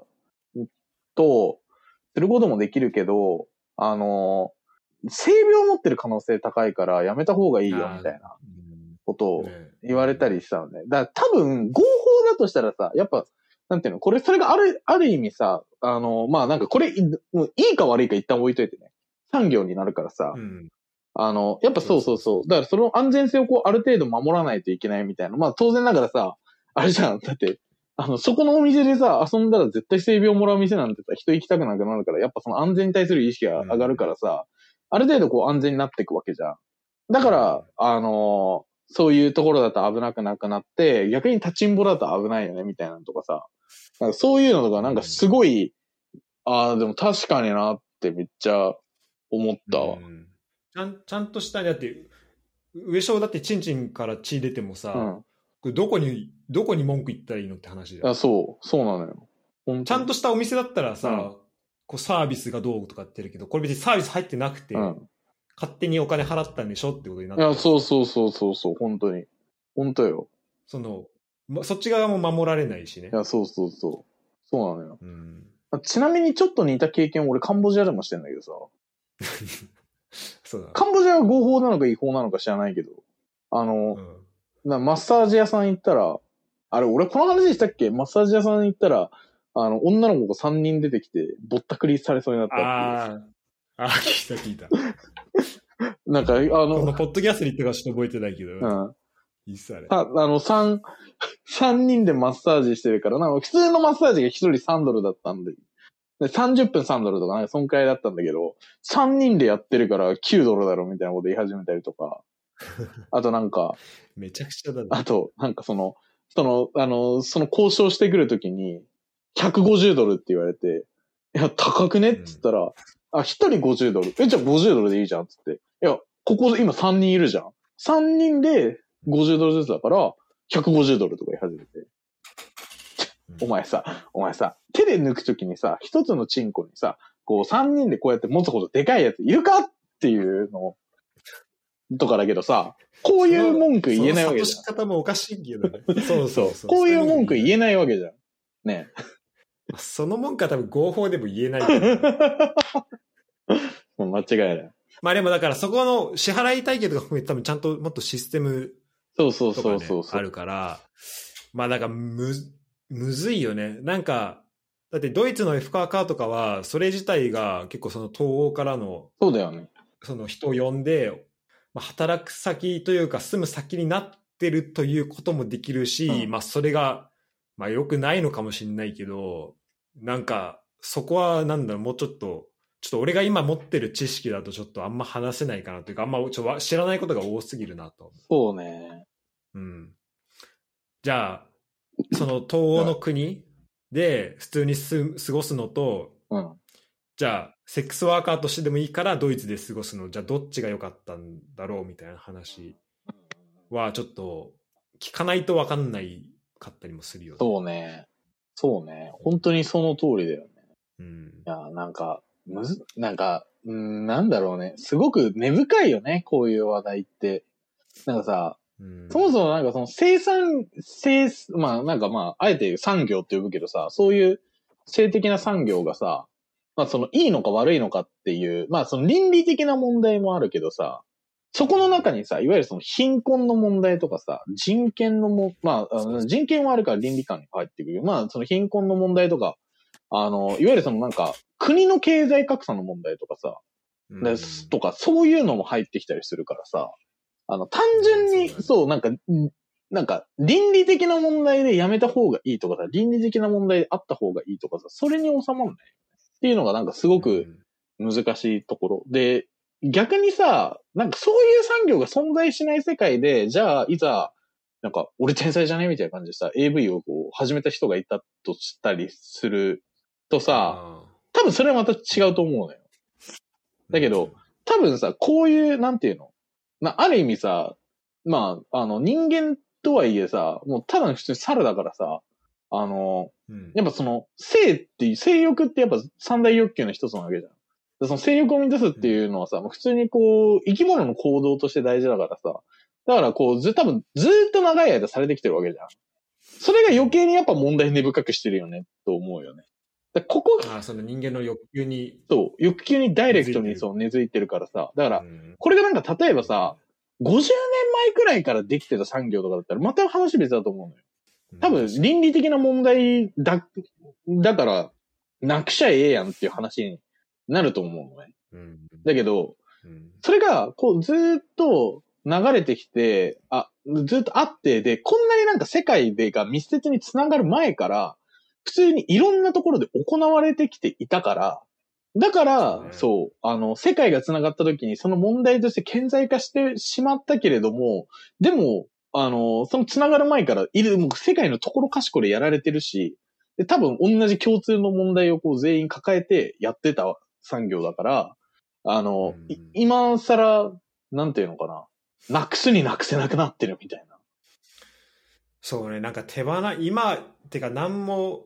B: と、することもできるけど、あの、性病を持ってる可能性高いからやめた方がいいよ、みたいなことを言われたりしたのね。だから多分、合法だとしたらさ、やっぱ、なんていうのこれ、それがある、ある意味さ、あの、まあなんかこれ、いいか悪いか一旦置いといてね。産業になるからさ、うん、あの、やっぱそうそうそう。だからその安全性をこう、ある程度守らないといけないみたいな。まあ当然ながらさ、あれじゃん。だって、あの、そこのお店でさ、遊んだら絶対性病もらう店なんてさ、人行きたくなくなるから、やっぱその安全に対する意識が上がるからさ、うん、ある程度こう安全になっていくわけじゃん。だから、あのそういうところだと危なくなくなって、逆に立ちんぼだと危ないよね、みたいなのとかさ。なんかそういうのとか、なんかすごい、ああ、でも確かになってめっちゃ思ったわ。うん、
A: ちゃんちゃんとしただって、上昇だってチンチンから血出てもさ、うん、これどこに、どこに文句言ったらいいのって話
B: だよ。あそう、そうなのよ。
A: ちゃんとしたお店だったらさ、うん、こうサービスがどうとかってるけど、これ別にサービス入ってなくて、うん、勝手にお金払ったんでしょってことになっていや、
B: そうそうそうそうそう、本当に。本当よ。
A: その、ま、そっち側も守られないしね。
B: いや、そうそうそう。そうなのよ。うん、ちなみにちょっと似た経験俺カンボジアでもしてんだけどさ。そうだ。カンボジアは合法なのか違法なのか知らないけど、あの、うん、マッサージ屋さん行ったら、あれ、俺この話したっけ？マッサージ屋さん行ったら、あの、女の子が3人出てきて、ぼったくりされそうになった
A: ああ。ああ、聞いた聞いた。
B: なんか、あの、
A: このポッドキャストに言ってかちょっと覚えてないけど。うん。いいっすあれ。
B: ああの、三、三人でマッサージしてるから、なんか普通のマッサージが一人3ドルだったんで、で30分3ドルとかなんかそんくらいだったんだけど、3人でやってるから9ドルだろみたいなこと言い始めたりとか、あとなんか、
A: めちゃくちゃだね。
B: あと、なんかその、その、あの、その交渉してくるときに、150ドルって言われて、いや、高くねっつったら、あ、一人50ドル。え、じゃあ50ドルでいいじゃんっつって。いや、ここ今3人いるじゃん。3人で50ドルずつだから、150ドルとか言い始めて。
A: うん
B: お前さ、お前さ、手で抜くときにさ、一つのチンコにさ、こう三人でこうやって持つほどでかいやついるかっていうのとかだけどさ、こういう文句言えないわけじ
A: その諭し方もおかしいけどね。そう
B: ゃん。
A: そうそう。
B: こういう文句言え
A: ない。
B: わけじゃん。ね。
A: その文句は多分合法でも言えない。
B: もう間違いない。
A: まあでもだからそこの支払い体系とか含めて多分ちゃんともっとシステム
B: そうそう
A: とか、ね、
B: そうそうそう。
A: あるから、まあなんかむ、むずいよね。なんか、だってドイツの F カーカーとかは、それ自体が結構その東欧からの
B: そうだよね。
A: その人を呼んで、まあ、働く先というか住む先になってるということもできるし、
B: うん
A: まあそれが、まあ良くないのかもしれないけど、なんかそこはなんだろう、もうちょっと、ちょっと俺が今持ってる知識だとちょっとあんま話せないかなというか、あんまちょ知らないことが多すぎるなと。
B: そうね。
A: うん。じゃあ、その東欧の国で普通にす過ごすのと、
B: うん。
A: じゃあ、セックスワーカーとしてでもいいからドイツで過ごすの、じゃあどっちが良かったんだろうみたいな話はちょっと聞かないと分かんないかったりもするよね。
B: そうね。そうね。本当にその通りだよね。
A: うん。
B: いや、なんか、むず、なんか、うん、なんだろうね。すごく根深いよね、こういう話題って。なんかさ、
A: うん、
B: そもそもなんかその生産、生、まあなんかまあ、あえて産業って呼ぶけどさ、そういう性的な産業がさ、まあそのいいのか悪いのかっていう、まあその倫理的な問題もあるけどさ、そこの中にさ、いわゆるその貧困の問題とかさ、人権のも、まあ人権はあるから倫理観に入ってくる。まあその貧困の問題とか、あの、いわゆるそのなんか、国の経済格差の問題とかさ、
A: うん
B: ですとか、そういうのも入ってきたりするからさ、あの、単純に、
A: そう
B: なんか、んなんか、倫理的な問題でやめた方がいいとかさ、倫理的な問題であった方がいいとかさ、それに収まんない？っていうのがなんかすごく難しいところ。で、逆にさ、なんかそういう産業が存在しない世界で、じゃあ、いざ、なんか、俺天才じゃねみたいな感じでさ、AV をこう、始めた人がいたとしたりするとさ、
A: あ
B: 多分それはまた違うと思うのよ。
A: ー
B: だけど、多分さ、こういう、なんていうの？な、ある意味さ、まあ、あの、人間とはいえさ、もうただの普通に猿だからさ、あの、
A: うん
B: やっぱその、性っていう、性欲ってやっぱ三大欲求の一つなわけじゃん。でその性欲を満たすっていうのはさ、もう普通にこう、生き物の行動として大事だからさ、だからこう、ず、多分ずーっと長い間されてきてるわけじゃん。それが余計にやっぱ問題根深くしてるよね、と思うよね。だここが、
A: あーその人間の欲求に。
B: そう、欲求にダイレクトにそう根付いてるからさ、だから
A: う、ん
B: これがなんか例えばさ、50年前くらいからできてた産業とかだったら、また話別だと思うのよ。多分、倫理的な問題だ、だから、なくしゃええやんっていう話になると思うのね。
A: うん。
B: だけど、
A: うん。
B: それが、こう、ずーっと流れてきて、あ、ずーっとあって、で、こんなになんか世界でが密接につながる前から、普通にいろんなところで行われてきていたから、だから、
A: そうね。
B: そう、あの、世界が繋がった時にその問題として顕在化してしまったけれども、でも、あの、その繋がる前からいる、もう世界のところかしこでやられてるし、で、多分同じ共通の問題をこう全員抱えてやってた産業だから、あの、い
A: うん
B: 今更、なんていうのかな。なくすになくせなくなってるみたいな。
A: そうね、なんか手放、今、てか何も、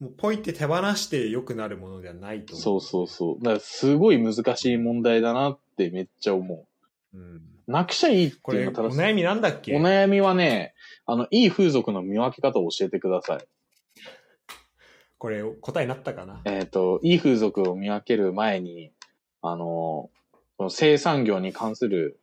A: もうポイって手放して良くなるものではないと思
B: そうそうそう。だからすごい難しい問題だなってめっちゃ思
A: う。うん、
B: う。なくしゃいいっていうのが正しい。
A: 悩みなんだっけ？
B: お悩みはね、あの、いい風俗の見分け方を教えてください。
A: これ、答えになったかな？
B: えっ、と、いい風俗を見分ける前に、あの、この生産業に関する、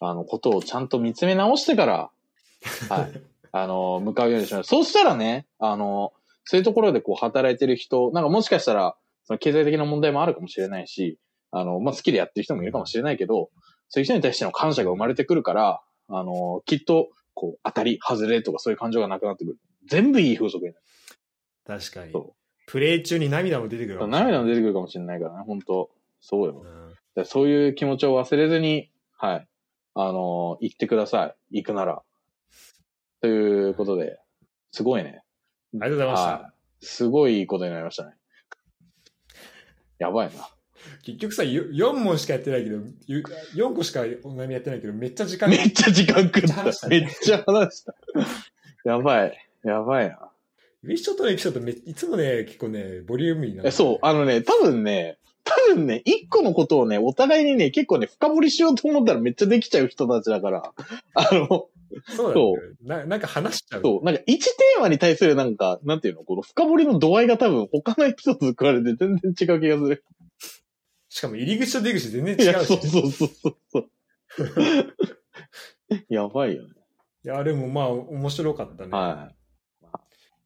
B: あの、ことをちゃんと見つめ直してから、はい。あの、向かうようにします。そうしたらね、あの、そういうところでこう働いてる人、なんかもしかしたら、その経済的な問題もあるかもしれないし、あの、まあ、好きでやってる人もいるかもしれないけど、そういう人に対しての感謝が生まれてくるから、あの、きっと、こう、当たり、外れとかそういう感情がなくなってくる。全部いい風俗になる。
A: 確かに
B: そ。
A: プレイ中に涙も出てくる。
B: 涙も出てくるかもしれないからね、本当そうよ。
A: うん
B: でそういう気持ちを忘れずに、はい。あのー行ってください。行くなら。ということで、すごいね。
A: ありがとうございました。
B: はい。すごいいいことになりましたね。やばいな。
A: 結局さ、よ4問しかやってないけど、ゆ4個しかお悩みやってないけど、めっちゃ時間
B: めっちゃ時間食っ
A: めっちゃ話した
B: めっちゃ話した。やばい。やばいな。
A: ウィッショットのエピソードめいつもね、結構ね、ボリューミーなの
B: えそう、あのね、多分ね、多分ね、一個のことをね、お互いにね、結構ね、深掘りしようと思ったらめっちゃできちゃう人たちだから、あの、
A: そうなんだよな。なんか話しちゃう。
B: そう、なんか一テーマに対するなんか、なんていうの、この深掘りの度合いが多分他のエピソードと比べて全然違う気がする。
A: しかも入り口と出口全然
B: いや、
A: 違うし、
B: そうそうそうそうそう。やばいよね。
A: いや、でもまあ、面白かったね。
B: はい。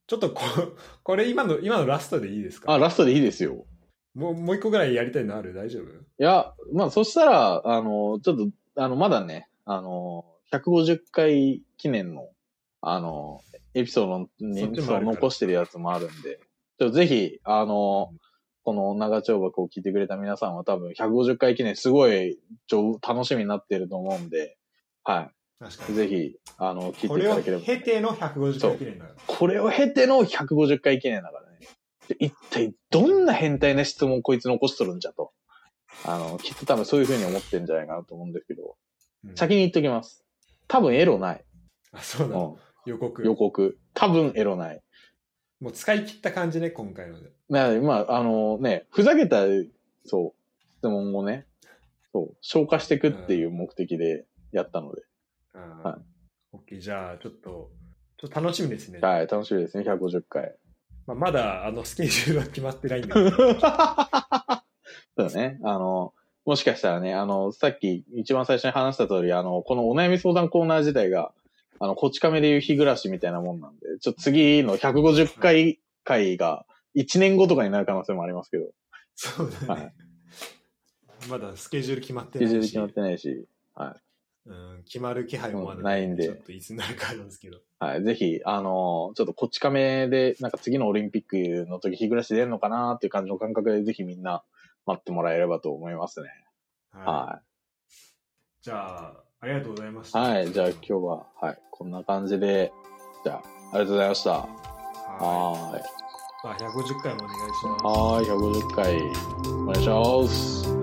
A: ちょっとこ、これ今の、今のラストでいいですか？
B: あ、ラストでいいですよ。
A: もう、もう一個ぐらいやりたいのある？大丈夫？
B: いや、まあ、そしたら、あの、ちょっと、あの、まだね、あの、150回記念の、あの、エピソード
A: そっ
B: に
A: ちもあるから
B: 残してるやつもあるんで、ちょっとぜひ、あの、この長丁場を聞いてくれた皆さんは多分150回記念すごい楽しみになってると思うんで、はい。ぜひ、あの、聞い
A: これを
B: ていただければ。
A: 経ての150回記念だから。
B: これを経ての150回記念だからね。で一体どんな変態な質問こいつ残しとるんじゃと。あの、きっと多分そういう風に思ってんじゃないかなと思うんですけど、
A: うん
B: 先に言っときます。多分エロない。
A: あ、そうな
B: う
A: の。予告。
B: ん、予告。多分エロない。
A: もう使い切った感じね、今回ので。
B: なので、まあ、あのね、ふざけた、そう、質問をね、そう、消化していくっていう目的でやったので、
A: あ
B: は
A: オッケー、じゃあ、ちょっと、ちょっと楽しみですね。
B: はい、楽しみですね、150回。
A: まあ、まだ、あの、スケジュールは決まってないんだけど。
B: そうだね。あの、もしかしたらね、あの、さっき一番最初に話した通り、あの、このお悩み相談コーナー自体が、あの、こち亀でいう日暮らしみたいなもんなんで、ちょっと次の150回回が1年後とかになる可能性もありますけど、
A: そうだね。
B: はい
A: まだスケジュール決まって
B: スケ
A: ないし。
B: ジュール決まってないし、
A: うん、決まる気配も
B: ないんで
A: ちょっといつになるかなんですけど。
B: はい、ぜひ、あの、ちょっとこち亀で、なんか次のオリンピックの時日暮らし出るのかなっていう感じの感覚で、ぜひみんな待ってもらえればと思いますね。
A: は
B: は
A: じゃあ、ありがとうございまし
B: い。
A: た。
B: はい、じゃあ今日は、はい、こんな感じで、じゃあ、ありがとうございました。
A: は
B: い。
A: い。まあ、150回もお願いします。
B: はーい、150回、お願いします。